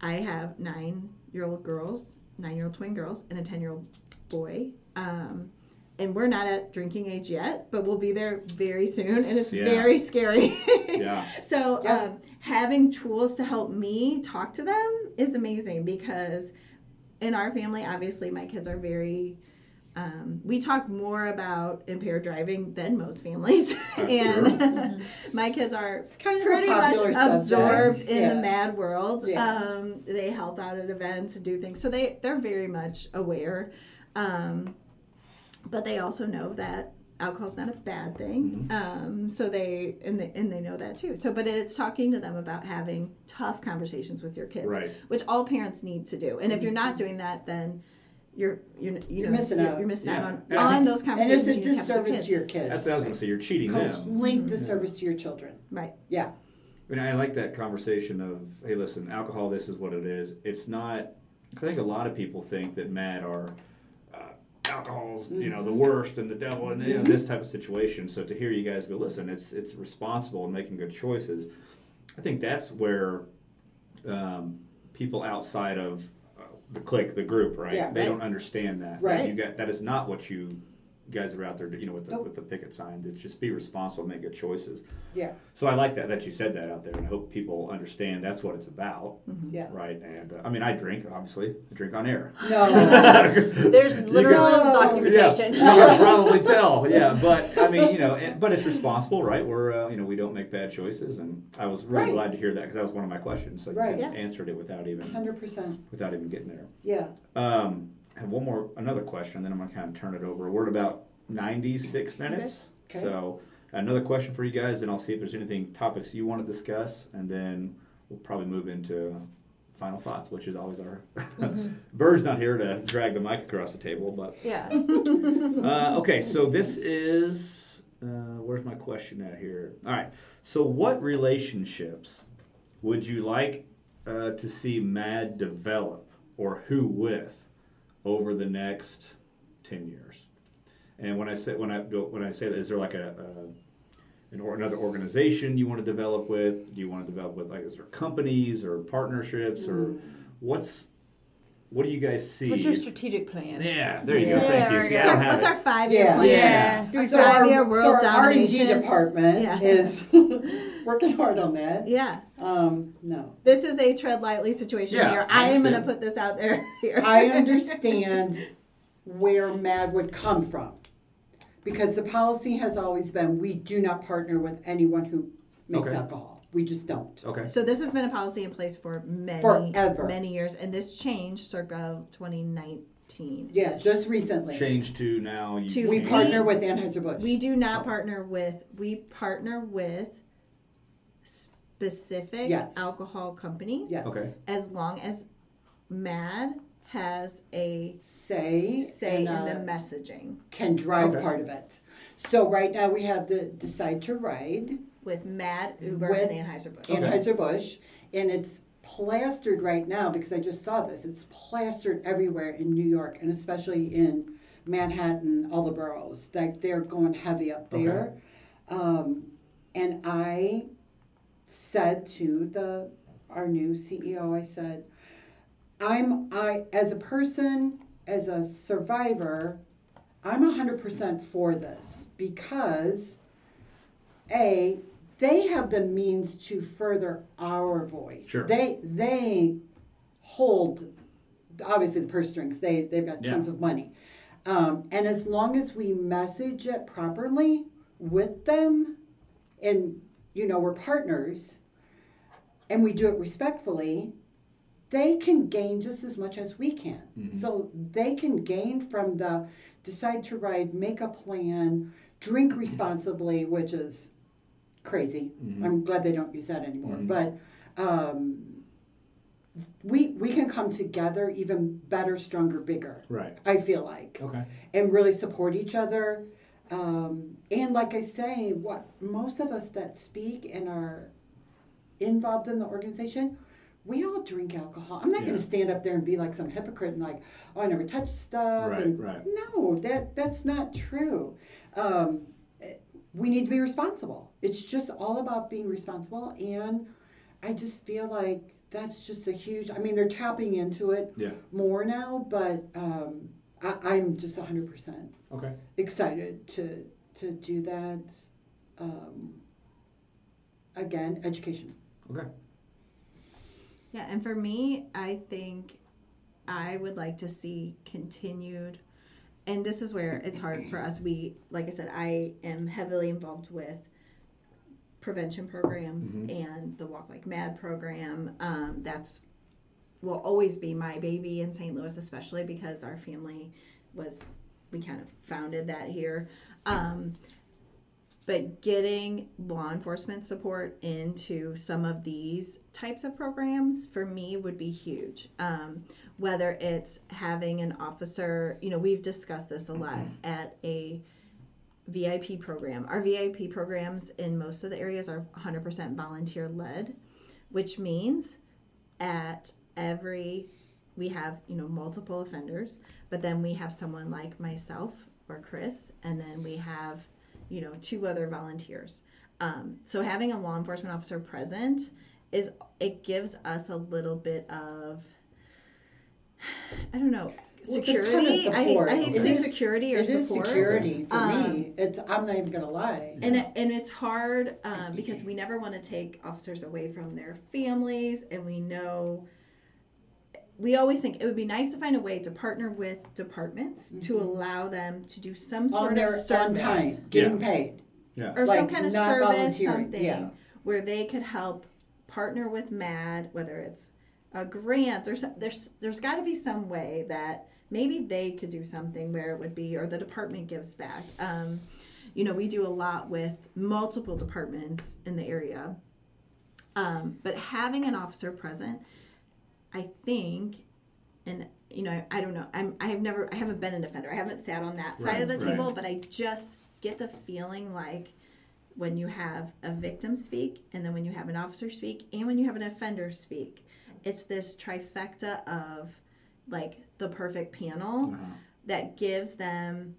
I have nine year old girls, nine year old twin girls, and a 10 year old boy. Um, and we're not at drinking age yet, but we'll be there very soon. And it's Yeah. very scary. Yeah. so, Yeah. um, having tools to help me talk to them is amazing because in our family, obviously, my kids are very. Um, we talk more about impaired driving than most families, and my kids are kind of pretty much subject. absorbed in Yeah. the MADD world. Yeah. Um, they help out at events and do things, so they they're very much aware. Um, but they also know that alcohol's not a bad thing. Um, so they and they and they know that too. So, but it's talking to them about having tough conversations with your kids, Right. which all parents need to do. And if you're not doing that, then you're you're you You're know missing you're, out. you're missing Yeah. out on, And on think- those And conversations. it's a you need to have with disservice to your your kids. That's what I was gonna say. You're cheating them. Complete disservice to your children. Right. Yeah. I mean, I like that conversation of, hey, listen, alcohol, this is what it is. It's not, because I think a lot of people think that MADD are, alcohol's, you know, the worst and the devil and you know, this type of situation. So to hear you guys go, listen, it's it's responsible and making good choices. I think that's where um, people outside of uh, the clique, the group, right? Yeah, they right. don't understand that. Right. You got that is not what you guys that are out there, you know, with the Nope. with the picket signs. It's just be responsible, make good choices. Yeah. So I like that that you said that out there, and I hope people understand that's what it's about, Yeah. right? And uh, I mean, I drink, obviously, I drink on air. No. There's literal go. documentation. Yeah, you can probably tell. Yeah, but I mean, you know, and, but it's responsible, right? We're, uh, you know, we don't make bad choices, and I was really Right. glad to hear that because that was one of my questions. So you Right. kinda answered it without even Hundred percent. without even getting there. Yeah. Um, I have one more, another question, then I'm gonna kind of turn it over. We're at about 96 minutes. Okay. So another question for you guys, and I'll see if there's anything topics you want to discuss, and then we'll probably move into final thoughts, which is always our. Bird's not here to drag the mic across the table, but Yeah. uh, okay. So this is uh, where's my question at here? All right. So what relationships would you like uh, to see MADD develop, or who with, over the next ten years? And when I say when I go when I say that, is there like a, a an or another organization you want to develop with? Do you want to develop with like is there companies or partnerships or mm. what's what do you guys see? What's your strategic plan? yeah, there you go. Thank you. See, go. I don't What's our five year Yeah. plan? Yeah. Through So five our, year so world our R&D department Yeah. is working hard on that. Yeah. Um, no. This is a tread lightly situation Yeah, here. I I am going to put this out there here. I understand where MADD would come from. Because the policy has always been we do not partner with anyone who makes Okay. alcohol. We just don't. Okay. So this has been a policy in place for many, Forever. many years, and this changed circa 2019. Yeah, just recently. Change to now. You To We can't- partner with Anheuser-Busch. We do not Oh. partner with. We partner with specific Yes. alcohol companies. yes. Okay. As long as MADD has a Say, say and, in uh, the messaging can drive Okay. part of it. So right now we have the Decide to Ride, with MADD, Uber, With and Anheuser-Busch. Okay. Anheuser-Busch, and it's plastered right now because I just saw this. It's plastered everywhere in New York and especially in Manhattan, all the boroughs. Like they're going heavy up there. Um, and I said to the our new CEO, I said, I'm I as a person, as a survivor, I'm hundred percent for this because a they have the means to further our voice. Sure. They they hold obviously the purse strings. They they've got Yeah. tons of money, um, and as long as we message it properly with them, and you know we're partners, and we do it respectfully, they can gain just as much as we can. So they can gain from the decide to ride, make a plan, drink responsibly, which is crazy. I'm glad they don't use that anymore. But um, we we can come together even better, stronger, bigger. Right. I feel like Okay. and really support each other. Um, and like I say, what most of us that speak and are involved in the organization, we all drink alcohol. I'm not Yeah. going to stand up there and be like some hypocrite and like, oh, I never touched stuff. Right, and right. No, that that's not true. Um, we need to be responsible. It's just all about being responsible, and I just feel like that's just a huge. I mean, they're tapping into it Yeah. more now, but um, I, I'm just 100 percent Okay. excited to to do that. Um, again, education. Okay. Yeah, and for me, I think I would like to see continued, and this is where it's hard for us. We, like I said, I am heavily involved with prevention programs and the Walk Like MADD program. Um, that's will always be my baby in St. Louis, especially because our family was we kind of founded that here. Um, but getting law enforcement support into some of these types of programs for me would be huge. Um, whether it's having an officer, you know, we've discussed this a lot at a VIP program. Our VIP programs in most of the areas are 100% volunteer led, which means at every we have you know multiple offenders but then we have someone like myself or chris and then we have you know two other volunteers um, so having a law enforcement officer present is it gives us a little bit of i don't know Well, it's a ton of security I, hate. I hate to say security or It is support security for Um, me. It's I'm not even gonna lie. and it, and it's hard um, because we never want to take officers away from their families, and we know we always think it would be nice to find a way to partner with departments to allow them to do some sort on of their service time, getting paid. Yeah. or some kind of service, volunteering, something yeah. where they could help partner with MADD, whether it's a grant or some, there's there's got to be some way that maybe they could do something where it would be or the department gives back. Um, you know, we do a lot with multiple departments in the area, um, but having an officer present, I think, and you know, I don't know. I'm I have never I haven't been an offender. I haven't sat on that side of the Right, right. table, but I just get the feeling like when you have a victim speak and then when you have an officer speak and when you have an offender speak it's this trifecta of like the perfect panel Uh-huh. that gives them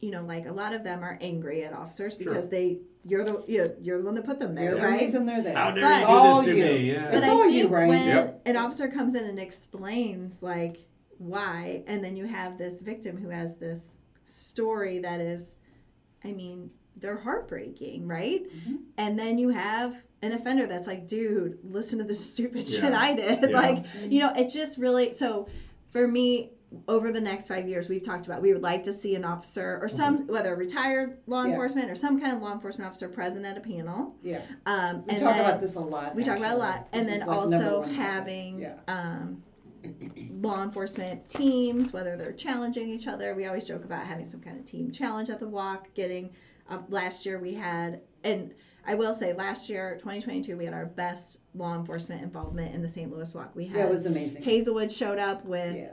you know like a lot of them are angry at officers because Sure. they you're the you know, you're the one that put them there They're the right reason they're there. How dare But- you all do this to you. me? Yeah. but It's I all think you, right? when Yep. an officer comes in and explains like why, and then you have this victim who has this story that is, I mean, they're heartbreaking, right? Mm-hmm. And then you have an offender that's like, dude, listen to this stupid shit I did. Yeah. Like, you know, it just really so for me. Over the next five years, we've talked about we would like to see an officer or some, whether retired law Yeah. enforcement or some kind of law enforcement officer present at a panel. Yeah, Um, we talk about this a lot. we talk about a actually. lot and then like, also having Yeah. um, law enforcement teams whether they're challenging each other we always joke about having some kind of team challenge at the walk getting uh, last year we had and i will say last year 2022 we had our best law enforcement involvement in the st louis walk we had Yeah, it was amazing. hazelwood showed up with yeah.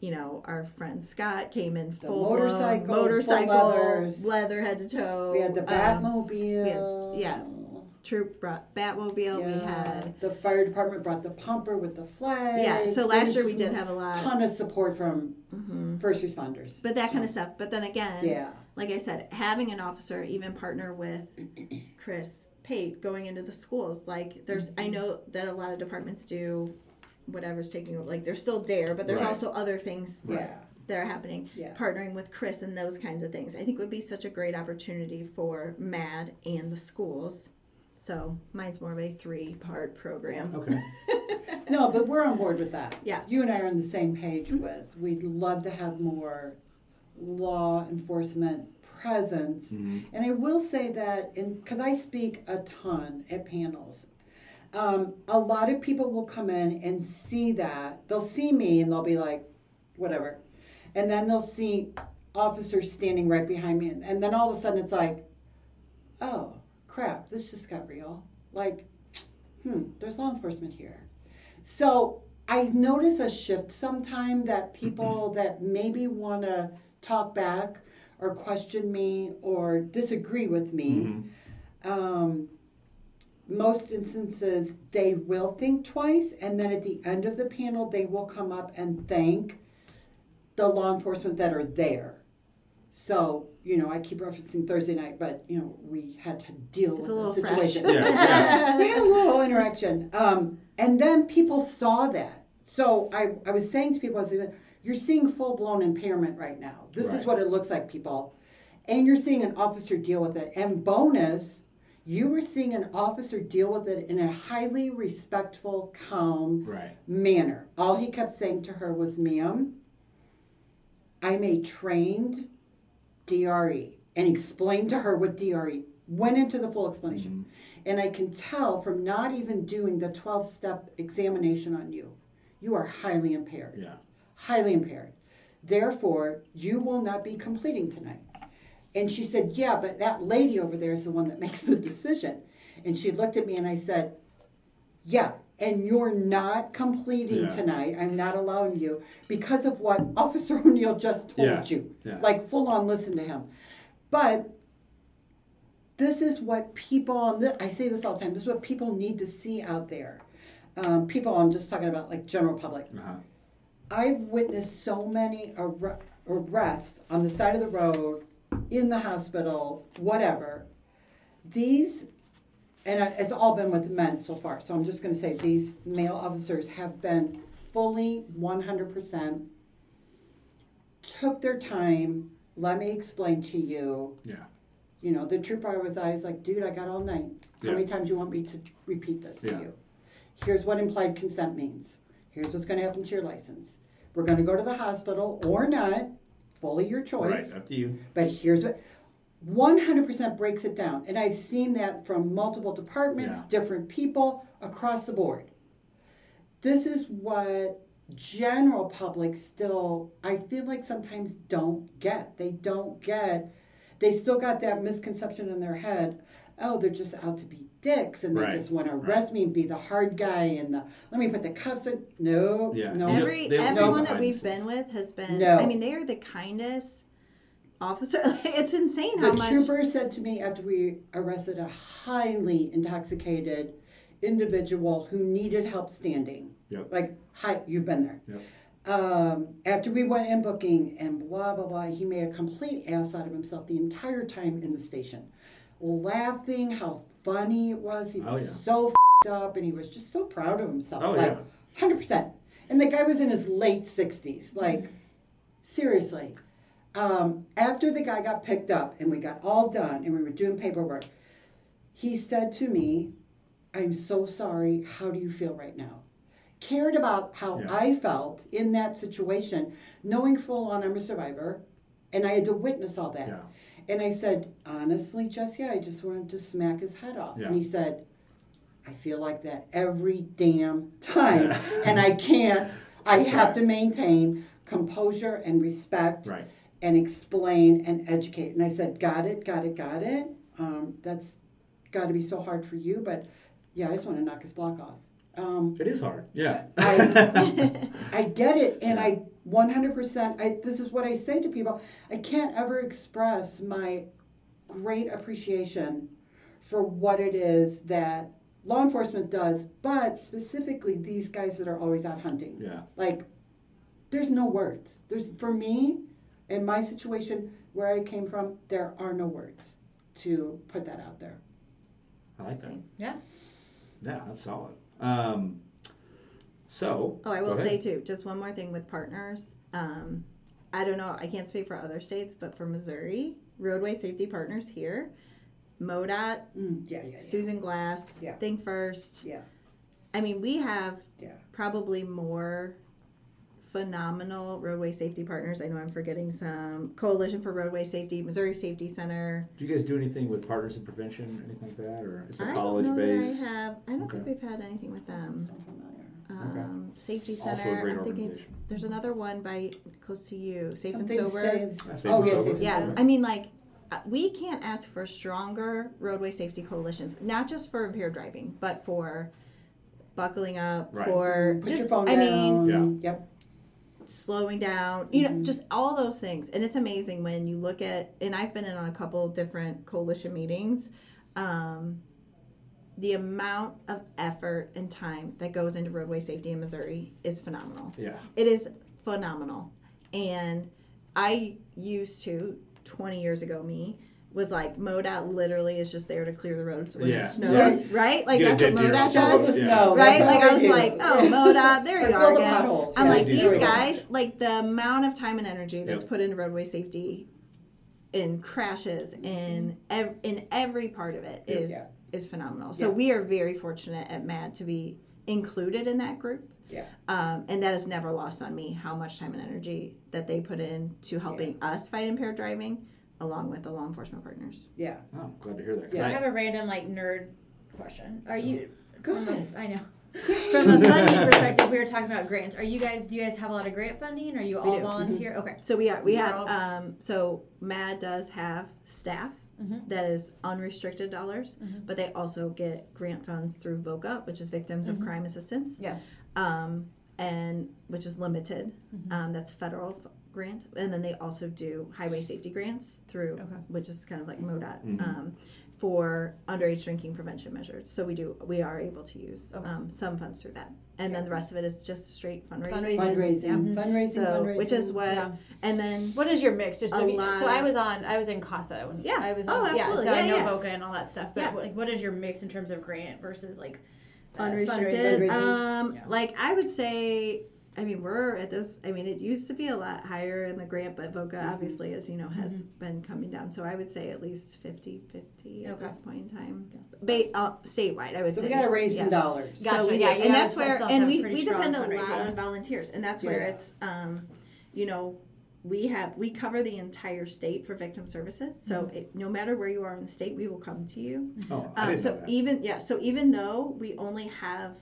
You know our friend scott came in The full motorcycle, motorcycle leather head to toe We had the um, Batmobile. yeah. troop brought batmobile we had the fire department brought the pumper with the flag. Yeah, so last year we did have a lot. ton of support from Mhm. first responders. But that kind of stuff. But then again, yeah, like I said, having an officer even partner with Chris Pate going into the schools, like there's, I know that a lot of departments do whatever's taking over. Like there's still DARE, but there's Right. also other things yeah, that are happening. Yeah. Partnering with Chris and those kinds of things, I think would be such a great opportunity for MADD and the schools. So mine's more of a three-part program. Okay. No, but we're on board with that. Yeah. You and I are on the same page with. We'd love to have more law enforcement presence. Mhm. And I will say that, because I speak a ton at panels, um, a lot of people will come in and see that. They'll see me and they'll be like, whatever. And then they'll see officers standing right behind me. And, then all of a sudden it's like, oh, crap, this just got real. Like, hmm, there's law enforcement here. So I notice a shift sometime that people that maybe want to talk back or question me or disagree with me Mhm. um, most instances they will think twice and then at the end of the panel they will come up and thank the law enforcement that are there. So you know i keep referencing thursday night but you know we had to deal It's with a the little fresh. situation. Yeah, yeah. we had a little interaction. Um, and then people saw that. So I, I was saying to people i was like, you're seeing full-blown impairment right now. This is what it looks like people. And you're seeing an officer deal with it. And bonus you were seeing an officer deal with it in a highly respectful calm Right. manner all he kept saying to her was ma'am i'm a trained DRE and explained to her what DRE went into the full explanation mm-hmm. and i can tell from not even doing the 12 step examination on you you are highly impaired Yeah. highly impaired. Therefore, you will not be completing tonight. And she said, Yeah, but that lady over there is the one that makes the decision. And she looked at me and I said, Yeah, and you're not completing Yeah. tonight. I'm not allowing you because of what Officer O'Neill just told Yeah, you. yeah. Like, full on listen to him. But this is what people, I say this all the time, this is what people need to see out there. Um, people, I'm just talking about like general public. Uh-huh. I've witnessed so many ar- arrests on the side of the road, in the hospital, whatever. These, and it's all been with men so far, so I'm just going to say these male officers have been fully 100% took their time. Let me explain to you. Yeah. You know, the trooper I was at, like, dude, I got all night. How Yeah. many times do you want me to repeat this Yeah. to you? Here's what implied consent means. Here's what's going to happen to your license. We're going to go to the hospital or not, fully your choice. Right. Up to you. But here's what 100% breaks it down. And I've seen that from multiple departments, Yeah. different people across the board. This is what general public still, I feel like sometimes don't get. They don't get, they still got that misconception in their head. Oh, they're just out to be dicks and they Right, just want to arrest me and be the hard guy and the, let me put the cuffs on. No, Yeah. no. Every they everyone that we've been with has been. No. I mean, they are the kindest officer. it's insane The how much. trooper said to me after we arrested a highly intoxicated individual who needed help standing. Yep. Like, hi, you've been there. Yep. Um, after we went in booking and blah, blah, blah, he made a complete ass out of himself the entire time in the station. Laughing, how funny it was. He Oh, was yeah. so fed up and he was just so proud of himself. Oh, like, yeah. 100%. And the guy was in his late 60s. Like, seriously. Um, after the guy got picked up and we got all done and we were doing paperwork, he said to me, I'm so sorry. How do you feel right now? Cared about how Yeah. I felt in that situation, knowing full on I'm a survivor, and I had to witness all that. Yeah. And I said, honestly, Jesse, I just wanted to smack his head off. Yeah. And he said, I feel like that every damn time. Yeah. and I can't, I have to maintain composure and respect Right. and explain and educate. And I said, got it, got it, got it. Um, that's got to be so hard for you, but yeah, I just want to knock his block off. Um, It is hard. Yeah. I, I get it, and I 100%. I, this is what I say to people. I can't ever express my great appreciation for what it is that law enforcement does, but specifically these guys that are always out hunting. yeah. Like, there's no words. There's for me, in my situation where I came from, there are no words to put that out there. I like that. Yeah. Yeah, that's solid. Um, so. Oh, I will say too, just one more thing with partners. Um, I don't know, I can't speak for other states, but for Missouri, roadway safety partners here, MoDOT, Mm, yeah, yeah, yeah. Susan Glass, Yeah. Think First. Yeah. I mean, we have Yeah. probably more phenomenal roadway safety partners. I know I'm forgetting some. Coalition for Roadway Safety, Missouri Safety Center. Do you guys do anything with Partners in Prevention, anything like that, or it's a I don't college know that I have. I don't Okay. think we've had anything with Sounds them. So familiar. Um, Safety Also a Center. great I'm thinking it's, organization. there's another one by close to you, Safe Something and Sober. saves- Yeah, Safe oh, and yeah, Sober. safe and Yeah, sober. I mean, like, uh, we can't ask for stronger roadway safety coalitions, not just for impaired driving, but for buckling up, Right. for Put just, your phone I mean, down. Yep. slowing down, you know, Mhm. just all those things. And it's amazing when you look at, and I've been in on a couple different coalition meetings. Um, the amount of effort and time that goes into roadway safety in Missouri is phenomenal. Yeah. It is phenomenal. And I used to, 20 years ago, me, was like, MoDOT literally is just there to clear the roads when Yeah. it snows, right? Like, Get that's what dead deer MoDOT off Shovel the the does. Yeah. snow. Right? Like, I was they like, oh, MoDOT, there you fill are again. potholes. I'm Yeah, like, these that. guys, like, the amount of time and energy that's Yep. put into roadway safety in crashes in ev- in every part of it is Yeah. Is phenomenal. So Yeah. we are very fortunate at MADD to be included in that group. Yeah. Um, and that has never lost on me how much time and energy that they put in to helping us fight impaired driving along with the law enforcement partners. Yeah. Oh, glad to hear that. Yeah. I have a random like nerd question. Are you? Go from ahead. I know. From a funding perspective, we were talking about grants. Are you guys? Do you guys have a lot of grant funding? Are you all do. volunteer? Okay. So we are we You're have all- um, so MADD does have staff Mhm. that is unrestricted dollars, Mhm. but they also get grant funds through VOCA, which is Victims of Crime Assistance. Yeah. um, and which is limited. Mm-hmm. Um, that's federal f- grant, and then they also do highway safety grants through, Okay. which is kind of like MoDOT Mhm. um, for underage drinking prevention measures. So we do we are able to use Okay. um, some funds through that, and then the rest of it is just straight fundraising. Fundraising. Fundraising. Yeah. Fundraising. So fundraising. which is what, Yeah. and then What is your mix? Just A be, lot so I was on. I was in Casa. When Yeah. I was. Oh, on, yeah. absolutely. So I Yeah, know yeah. VOCA and all that stuff. But Yeah. like, what is your mix in terms of grant versus like uh, unrestricted. fundraising? Um, Yeah. like I would say, I mean, we're at this. I mean, it used to be a lot higher in the grant, but VOCA Mm-hmm. obviously, as you know, has been coming down. So I would say at least 50-50 at this point in time, ba- uh, statewide. I would So say we got to raise some yes. dollars. Gotcha. So we do. Yeah, and that's where, and we, we depend a lot on volunteers, and that's where Yeah. it's, um, you know, we have we cover the entire state for victim services. So Mm-hmm. it, no matter where you are in the state, we will come to you. Oh, I Um, didn't so know that. even yeah, so even though we only have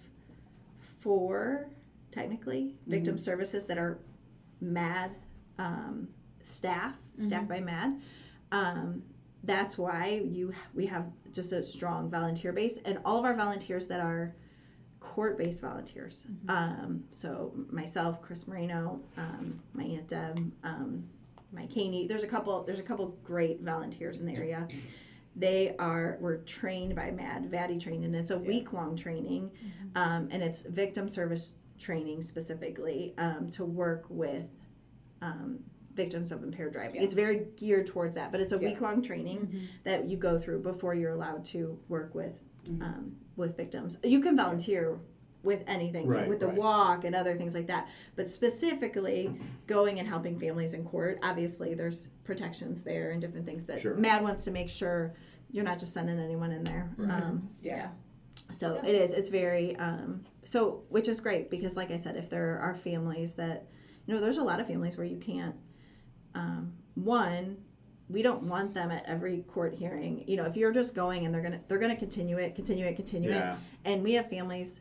four technically victim services that are MADD um, staff, staffed by MADD, um, that's why you we have just a strong volunteer base, and all of our volunteers that are court-based volunteers. Um, so myself, Chris Moreno, um, my aunt Deb, um, my Caney. There's a couple. There's a couple great volunteers in the area. They are were trained by MADD vaddy trained and it's a week long training. Um, and it's victim service training specifically um, to work with um, victims of impaired driving Yeah. it's very geared towards that but it's a Yeah. week long training that you go through before you're allowed to work with Mm-hmm. um, with victims you can volunteer with anything Right, with the right. walk and other things like that but specifically going and helping families in court obviously there's protections there and different things that Sure. MADD wants to make sure you're not just sending anyone in there um, Yeah. so it is it's very um, so which is great because like i said if there are families that you know there's a lot of families where you can't um, one we don't want them at every court hearing you know if you're just going and they're gonna they're gonna continue it continue it continue Yeah. it and we have families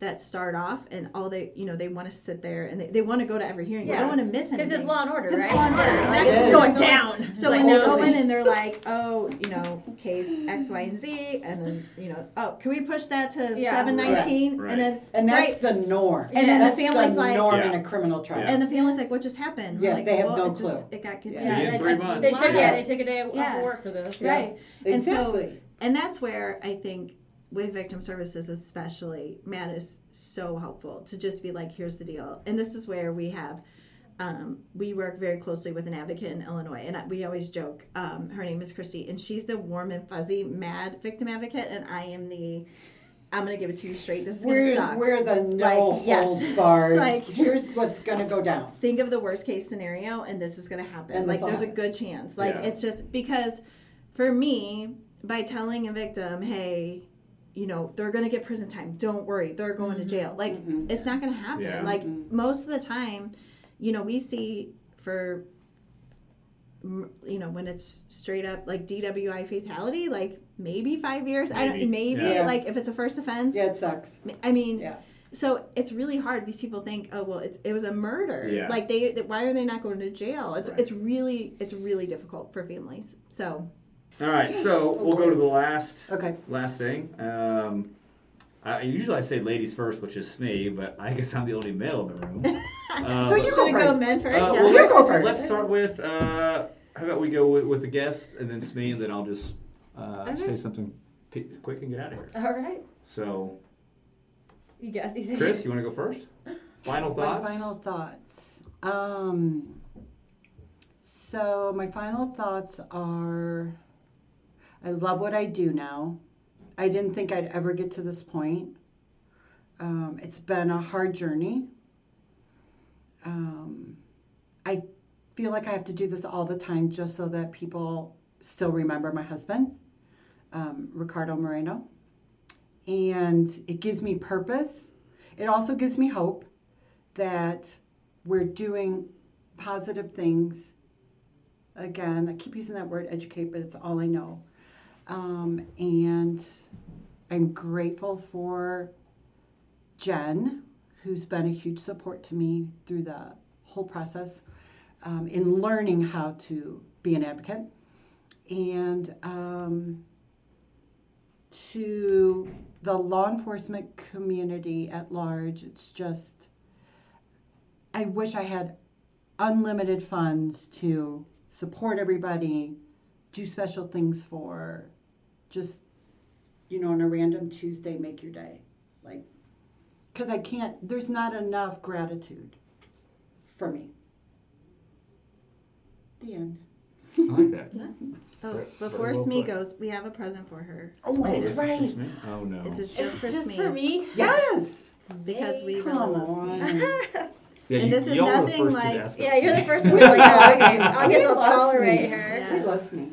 that start off and all they you know they want to sit there and they, they want to go to every hearing they don't want to miss anything Because it's law and order, 'Cause right? it's law and order, Yeah, exactly. it's going So- down. so Like, when they no. go in and they're like, oh, you know, case X, Y, and Z, and then you know, oh, can we push that to Yeah. seven nineteen? Right, And then And that's right, the norm. And then the that's family's the like- norm Yeah. in a criminal trial. and the family's like, what just happened? We're Yeah, like, they have well, no it just clue. it got continued. See you in three months. They took, Yeah. yeah, they took a day off Yeah. work for this. Right. And so exactly. and that's where I think with victim services especially, MADD is so helpful to just be like, here's the deal. And this is where we have um, we work very closely with an advocate in Illinois, and we always joke. Um, her name is Christy, and she's the warm and fuzzy MADD victim advocate, and I am the. I'm gonna give it to you straight. This is gonna we're, suck. we're the no Like, yes. holds barred. Like- here's what's gonna go down. think of the worst case scenario and this is going to happen And like this will there's a good chance like Yeah. it's just because for me by telling a victim hey you know they're going to get prison time don't worry they're going to jail like mm-hmm. Mm-hmm. it's not going to happen Yeah. like mm-hmm. most of the time you know we see for you know when it's straight up like DWI fatality like maybe 5 years I Maybe. don't maybe Yeah. like if it's a first offense Yeah, it sucks. I mean Yeah. so it's really hard. These people think, oh well, it's it was a murder. Yeah. Like they, they- why are they not going to jail? It's Right. it's really it's really difficult for families. So All right, so we'll go to the last Okay. last thing. Um, I, usually I say ladies first, which is me, but I guess I'm the only male in the room. Uh, So you should go we go first. men first? Uh, well, You let's, go first. let's start with uh, how about we go with, with the guests and then Smee, and then I'll just uh, Okay. say something p- quick and get out of here. All right. So, You guys, you Chris, you want to go first? Final thoughts. My final thoughts. Um, so my final thoughts are, I love what I do now. I didn't think I'd ever get to this point. Um, it's been a hard journey. Um, I feel like I have to do this all the time just so that people still remember my husband, um, Ricardo Moreno. And it gives me purpose. It also gives me hope that we're doing positive things. Again, I keep using that word educate, but it's all I know. Um, and I'm grateful for Jen, who's been a huge support to me through the whole process um, in learning how to be an advocate. And um, to the law enforcement community at large, it's just, I wish I had unlimited funds to support everybody, do special things for, just, you know, on a random Tuesday, make your day. Like, because I can't, there's not enough gratitude for me. The end. I like that. Oh, Very- before very well Smee put. goes, we have a present for her. Oh, Oh, that's this- right. this me? Oh no. This is just It's for just Smee. for me. Yes. Because we Come really love Smee. on. yeah, and this is y'all were the nothing first to like- ask Yeah, us. you're the first one. Like, oh, okay. I guess I'll tolerate me. her. Yeah. He loves me.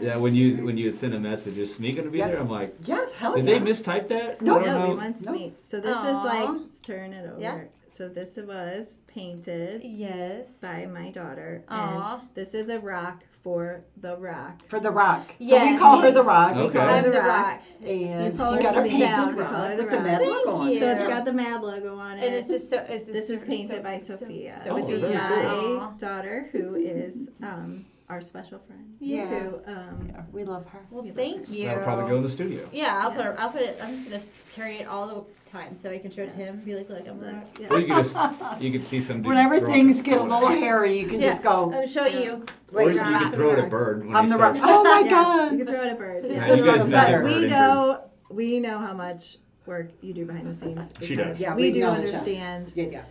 Yeah, when you when you had sent a message, is Smee gonna be Yep. there? I'm like, Yes, hell did yeah. they mistype that? No, I don't No, we know. want No. Smee. So this Aw. is like, let's turn it over. Yeah. So this was painted Yes. by my daughter. Aw. And this is a rock for the rock. For the rock. Yes. So Yes. we call her the rock. Okay. We call her the the rock. rock. And she got a Smee. painted Down. We rock call her the with the MADD Thank logo on you. it. So it's got the MADD logo on it. And it's just so. Is this is painted so- by so- Sophia, so which is my cool. Daughter, who is um, our special friend. Yes. Who, um, Yeah, we love her. Well, thank you. That'll probably go in the studio. Yeah, I'll put it. I'll put it. I'm just gonna carry it all the time so I can show it to him. Be like, look, I'm the rock. yeah. Or you could just you could see some. dude Whenever things get a little hairy, you can Yeah. just go, I'll show you. Or you, Rock. you could throw it at Bird when I'm the rock. Oh my Yes, God. You can throw it at bird. Yeah, Yeah. you guys But met But Bird we know we know how much work you do behind the scenes. She does. Yeah, we, we do understand. Yeah, yeah.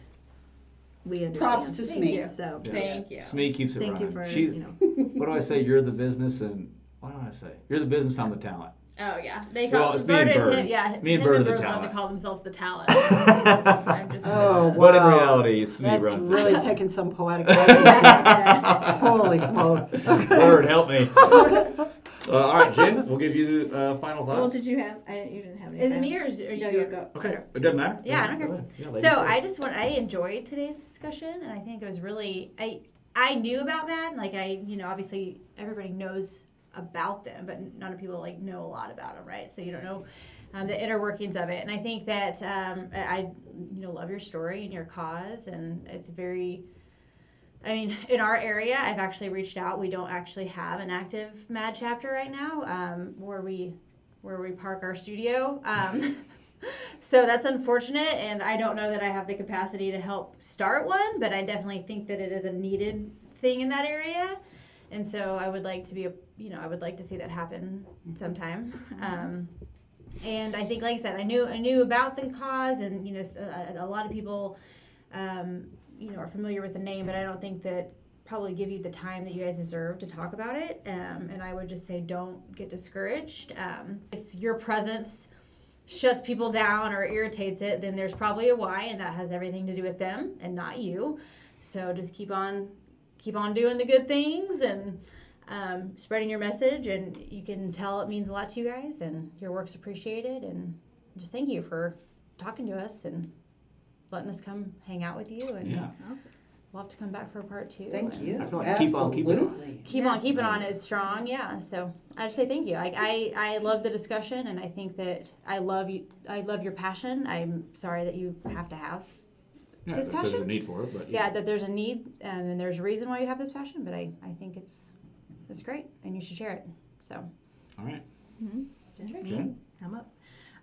We understand. Props to Thank Smee. you. So Yeah. Thank you. Smee keeps it thank you running. for She, you know. what do I say? You're the business, and what do I say? You're the business. I'm the talent. Oh yeah, they Well, call it's me and Bird Bird. him. Yeah, Me and him Bird and are the Bird love talent. to call themselves the talent. I'm just. Oh, But in wow. reality, Smee That's runs really it. taking some poetic license. Holy smoke. Bird, help me. Uh, all right, Jen, we'll give you uh, final thoughts. Well, did you have? I didn't. You didn't have any. Is it me or is, are you? No, you go. okay, it doesn't matter. Yeah, I don't care. Yeah, So first. I just want I enjoyed today's discussion and I think it was really I I knew about MADD like I you know obviously everybody knows about them but none of people like know a lot about them right so you don't know um, the inner workings of it and I think that um, I I, you know love your story and your cause and it's very I mean, in our area, I've actually reached out. We don't actually have an active MADD chapter right now, um, where we where we park our studio. Um, so that's unfortunate, and I don't know that I have the capacity to help start one. But I definitely think that it is a needed thing in that area, and so I would like to be a you know I would like to see that happen sometime. Um, and I think, like I said, I knew I knew about the cause, and you know, a lot of people, um, you know, are familiar with the name, but I don't think that probably give you the time that you guys deserve to talk about it. Um, and I would just say, don't get discouraged. Um, if your presence shuts people down or irritates it, then there's probably a why, and that has everything to do with them and not you. So just keep on, keep on doing the good things and um, spreading your message, and you can tell it means a lot to you guys, and your work's appreciated. And just thank you for talking to us and letting us come hang out with you. And Yeah. we'll have to come back for a part two. Thank you. I feel like keep on keeping on. Absolutely. Keep on keeping on is strong, yeah. So I just say thank you. I, I I love the discussion, and I think that I love you. I love your passion. I'm sorry that you have to have Yeah, This if there's a need for it, but yeah, that there's a need um, and there's a reason why you have this passion, but I, I think it's it's great and you should share it. So All right. Me? Jen? I'm up.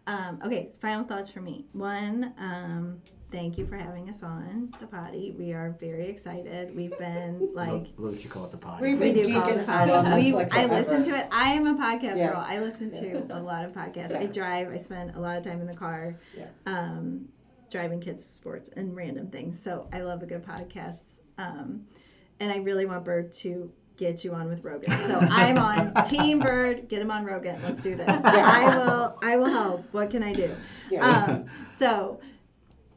Um, okay, so final thoughts for me. One, um, thank you for having us on the potty. We are very excited. We've been like. what love that you call it the potty. We've We been do call it geeking the potty. We- like I listen to it. I am a podcast Yeah. girl. I listen to a lot of podcasts. I drive. I spend a lot of time in the car, Yeah. um, driving kids to sports and random things. So I love a good podcast. Um, and I really want Bird to get you on with Rogan. So I'm on Team Bird. Get him on Rogan. Let's do this. I will. I will help. What can I do? Yeah. Um, so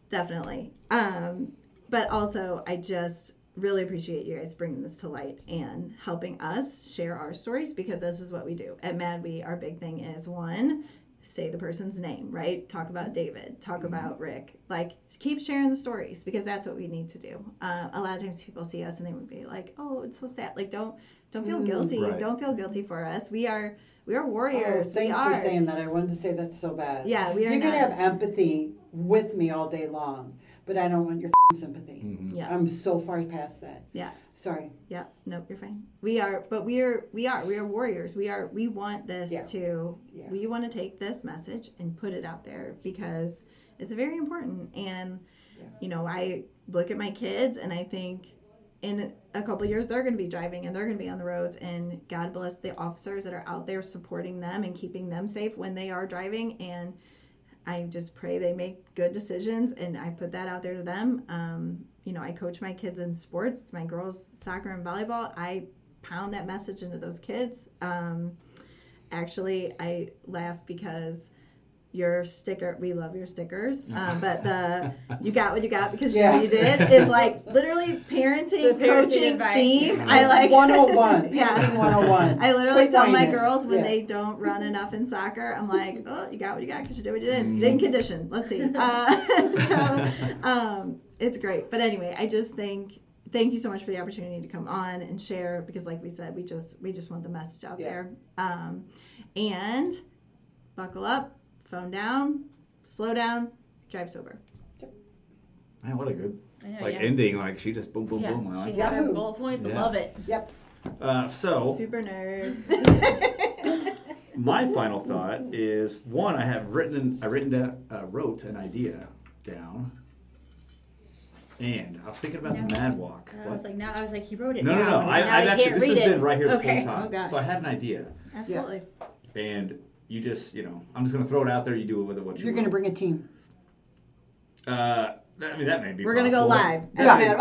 definitely. Um, but also, I just really appreciate you guys bringing this to light and helping us share our stories because this is what we do at MADD We. Our big thing is one, say the person's name, right? Talk about David, talk about Rick. Like, keep sharing the stories because that's what we need to do. Uh, a lot of times people see us and they would be like, "Oh, it's so sad." Like, don't don't feel guilty. Right. Don't feel guilty for us. We are we are Oh, warriors. we thanks are. for saying that. I wanted to say that's so bad. Yeah, we are You can not- have empathy with me all day long, but I don't want your f***ing sympathy. Mm-hmm. Yeah. I'm so far past that. Yeah. Sorry. Yeah, nope, you're fine. We are, but we are, we are, we are warriors. We are, we want this Yeah. to, Yeah. we want to take this message and put it out there because it's very important. And, Yeah. you know, I look at my kids and I think in a couple years they're going to be driving and they're going to be on the roads. And God bless the officers that are out there supporting them and keeping them safe when they are driving. And I just pray they make good decisions, and I put that out there to them. Um, you know, I coach my kids in sports, my girls soccer and volleyball. I pound that message into those kids. Um, actually, I laugh because your sticker, we love your stickers, um, but the you got what you got because you know Yeah. you did is like literally parenting, The parenting coaching advice. theme. I like 101. Yeah. 101. I literally Quit tell my whining. girls when Yeah. they don't run enough in soccer, I'm like, oh, you got what you got because you did what you did. You didn't condition. Let's see. Uh, so um, it's great. But anyway, I just think thank you so much for the opportunity to come on and share because, like we said, we just we just want the message out Yeah. there. Um, and buckle up, phone down, slow down, drive sober. Man, what a good I know, like yeah. ending. Like she just boom, boom, Yeah, boom. I she like got her bullet points. Yeah. Love it. Yep. Uh, so Super nerd. my final thought is one. I have written. I written down. Uh, wrote an idea down. And I was thinking about the MADD Walk. And I was like, no, I was like, he wrote it no, no, down. no. and I, now I've I actually. can't This has it. been right here the okay. whole time. Oh, God. so I had an idea, Absolutely. and you just, you know, I'm just gonna throw it out there. You do it with it what you. You're going to bring a team. Uh, that- I mean, that may be. We're gonna go possible. live. Yeah.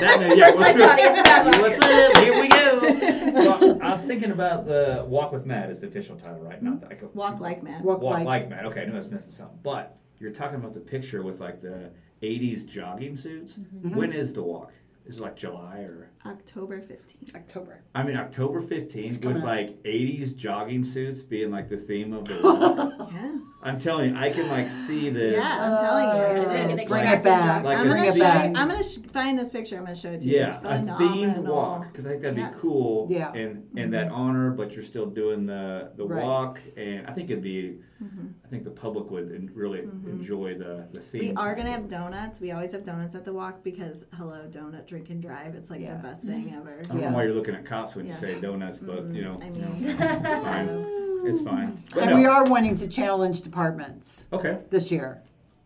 That may, yeah, let's like do it. Bonnie and Clyde. Let's do it. Here we go. So I was thinking about the Walk with MADD is the official title, right? Not the I go- Walk like MADD. Walk, Walk like. like, MADD. Okay, I knew I was missing something. But you're talking about the picture with like the '80s jogging suits. Mm-hmm. When is the walk? Is it like July or? October 15th. October. I mean October 15th with up. like '80s jogging suits being like the theme of the walk. Yeah. I'm telling you, I can like see this. Yeah, I'm telling you. Uh, It an is. Bring extracted it back. Like I'm a gonna show you. I'm gonna sh- find this picture. I'm gonna show it to you. Yeah, it's a themed phenomenal. walk because I think that'd Yes. be cool. Yeah. and and that honor, but you're still doing the the Right. walk, and I think it'd be. Mm-hmm. I think the public would en- really mm-hmm. enjoy the the theme. We are gonna have donuts. We always have donuts at the walk because hello, donut, drink and drive. It's like Yeah. the best thing ever. I don't Yeah. know why you're looking at cops when Yeah. you say donuts, but mm-hmm. you know, I you know, mean, it's fine. It's fine. But And no. we are wanting to challenge departments okay. this year.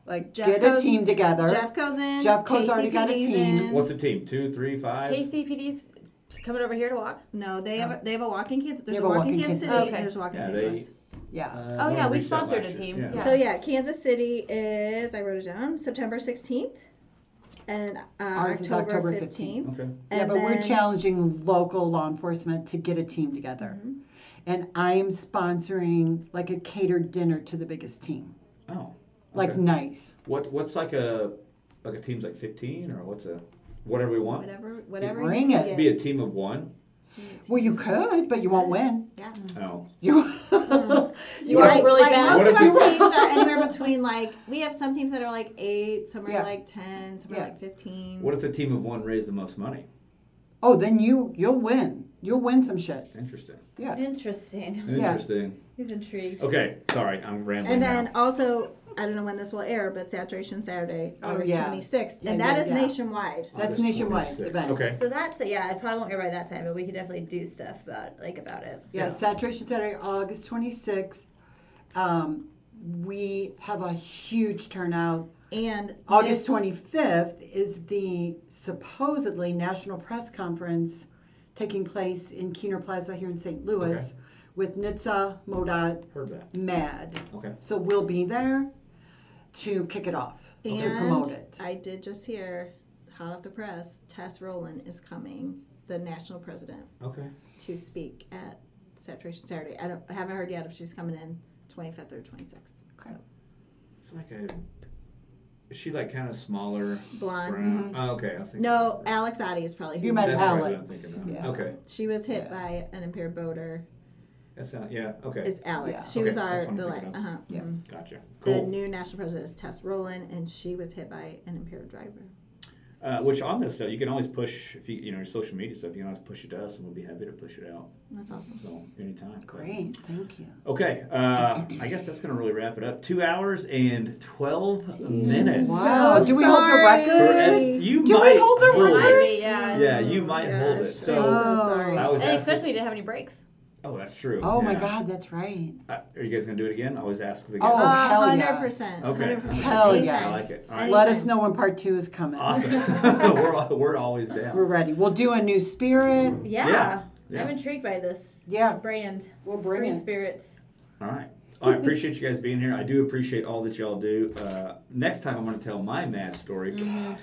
Like, Jeff get goes- a team together. Jeff goes in. Jeff Co's already got a team. in. What's the team? Two, three, five. KCPD's coming over here to walk. No, they have a, they have a walking kids. There's have a a walking walking Kansas Kansas City. Oh, City. There's a walking Yeah, St. they- Louis. yeah. Uh, Oh, one yeah, we reached sponsored a team. Yeah. So yeah, Kansas City is I wrote it down September 16th, and uh, Ours is October, October 15th. Okay. Yeah, And but we're challenging local law enforcement to get a team together. Mm-hmm. And I am sponsoring like a catered dinner to the biggest team. Oh. Like nice. What what's like a like a team's like 15 or what's a whatever we want? Whatever, whatever. Bring you it. can get. Be a team of one. Well, you could, but you won't win. Yeah. Oh. You. Mm. You What are if- really like fast. most What of if our you- teams are anywhere between like we have some teams that are like eight, some are Yeah. like ten, some Yeah. are like fifteen. What if the team of one raised the most money? oh, then you you'll win. You'll win some shit. Interesting. Yeah. Interesting. Yeah. Interesting. He's intrigued. Okay, sorry, I'm rambling. and now. then also, I don't know when this will air, but Saturation Saturday, Oh, August yeah. twenty sixth, Yeah, and that yeah, is yeah. nationwide. That's August nationwide 26th. event. Okay. So that's yeah. I probably won't hear by that time, but we could definitely do stuff about like about it. Yeah, Yeah. Saturation Saturday, August 26th. Um, we have a huge turnout. And August this- 25th is the supposedly National Press Conference taking place in Kiener Plaza here in St. Louis with NHTSA, MoDOT, Heard that. MADD. Okay. So we'll be there to kick it off, to promote And it. I did just hear, hot off the press, Tess Rowland is coming, the national president, Okay. to speak at Saturation Saturday. I don't, I haven't heard yet if she's coming in 25th or 26th. So, I feel like I. Is she like kind of smaller? blonde. Brown? Mm-hmm. Oh, okay. I was thinking No, Alex Otte is probably who You met That's Alex. Yeah. Okay. She was hit Yeah. by an impaired boater. That's not. Yeah. Okay. Is Alex? Yeah. She Okay, was that's our what I'm the thinking of. uh-huh. Yeah. mhm. Gotcha. The Cool. new national president is Tess Rowland, and she was hit by an impaired driver. Uh, which on this stuff, you can always push if you you know your social media stuff. You can always push it to us, and we'll be happy to push it out. That's awesome. So anytime. Great, thank you. Okay, uh, I guess that's going to really wrap it up. Two hours and twelve minutes. Wow, So do we hold the sorry. record? You Do we might hold the hold It it. might be, yeah. Yeah, you might hold it. So, I'm so Oh. sorry. I was And asking- especially we didn't have any breaks. Oh, that's true. Oh my. God, that's right. Uh, are you guys going to do it again? I always ask the Oh. Uh, hell hundred yes. percent. Okay. Hundred percent. Hell Anytime. yes. I like it. All right. Let us know when part two is coming. Awesome. we're, we're always down. We're ready. We'll do a new spirit. Yeah. Yeah, yeah. I'm intrigued by this Yeah. brand. We'll bring Free it. spirits. All right. All right. Appreciate you guys being here. I do appreciate all that y'all do. Uh, next time, I'm going to tell my MADD story.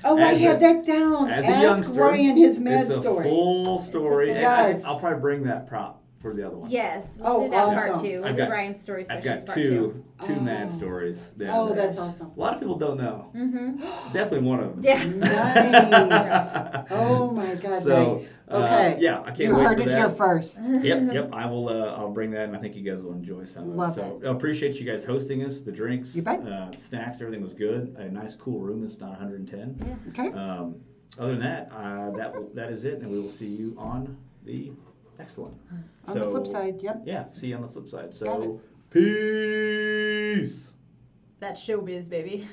Oh, I As a- have that down. As a Ask youngster, Ryan his MADD it's a story. full story. and Yes. I, will probably bring that prop for the other one. Yes. We'll Oh, do that part awesome. two. We'll I've do got- Ryan's story I've sections got part two. two two Oh. MADD stories. Down Oh, there. that's awesome. A lot of people don't know. Mm-hmm. Definitely one of them. Yeah. Nice. Oh my God, So, nice. uh, Okay. yeah, I can't You wait heard for it that. here first. Yep, yep. I will. Uh, I'll bring that, and I think you guys will enjoy some of Love it. So, I appreciate you guys hosting us. The drinks, You bet. Uh, snacks, everything was good. A nice, cool room. It's not 110. Yeah. Okay. Um, other than that, uh, that that is it, and we will see you on the next one. On so, the flip side, yep. Yeah, see you on the flip side. So, peace. That's showbiz, baby.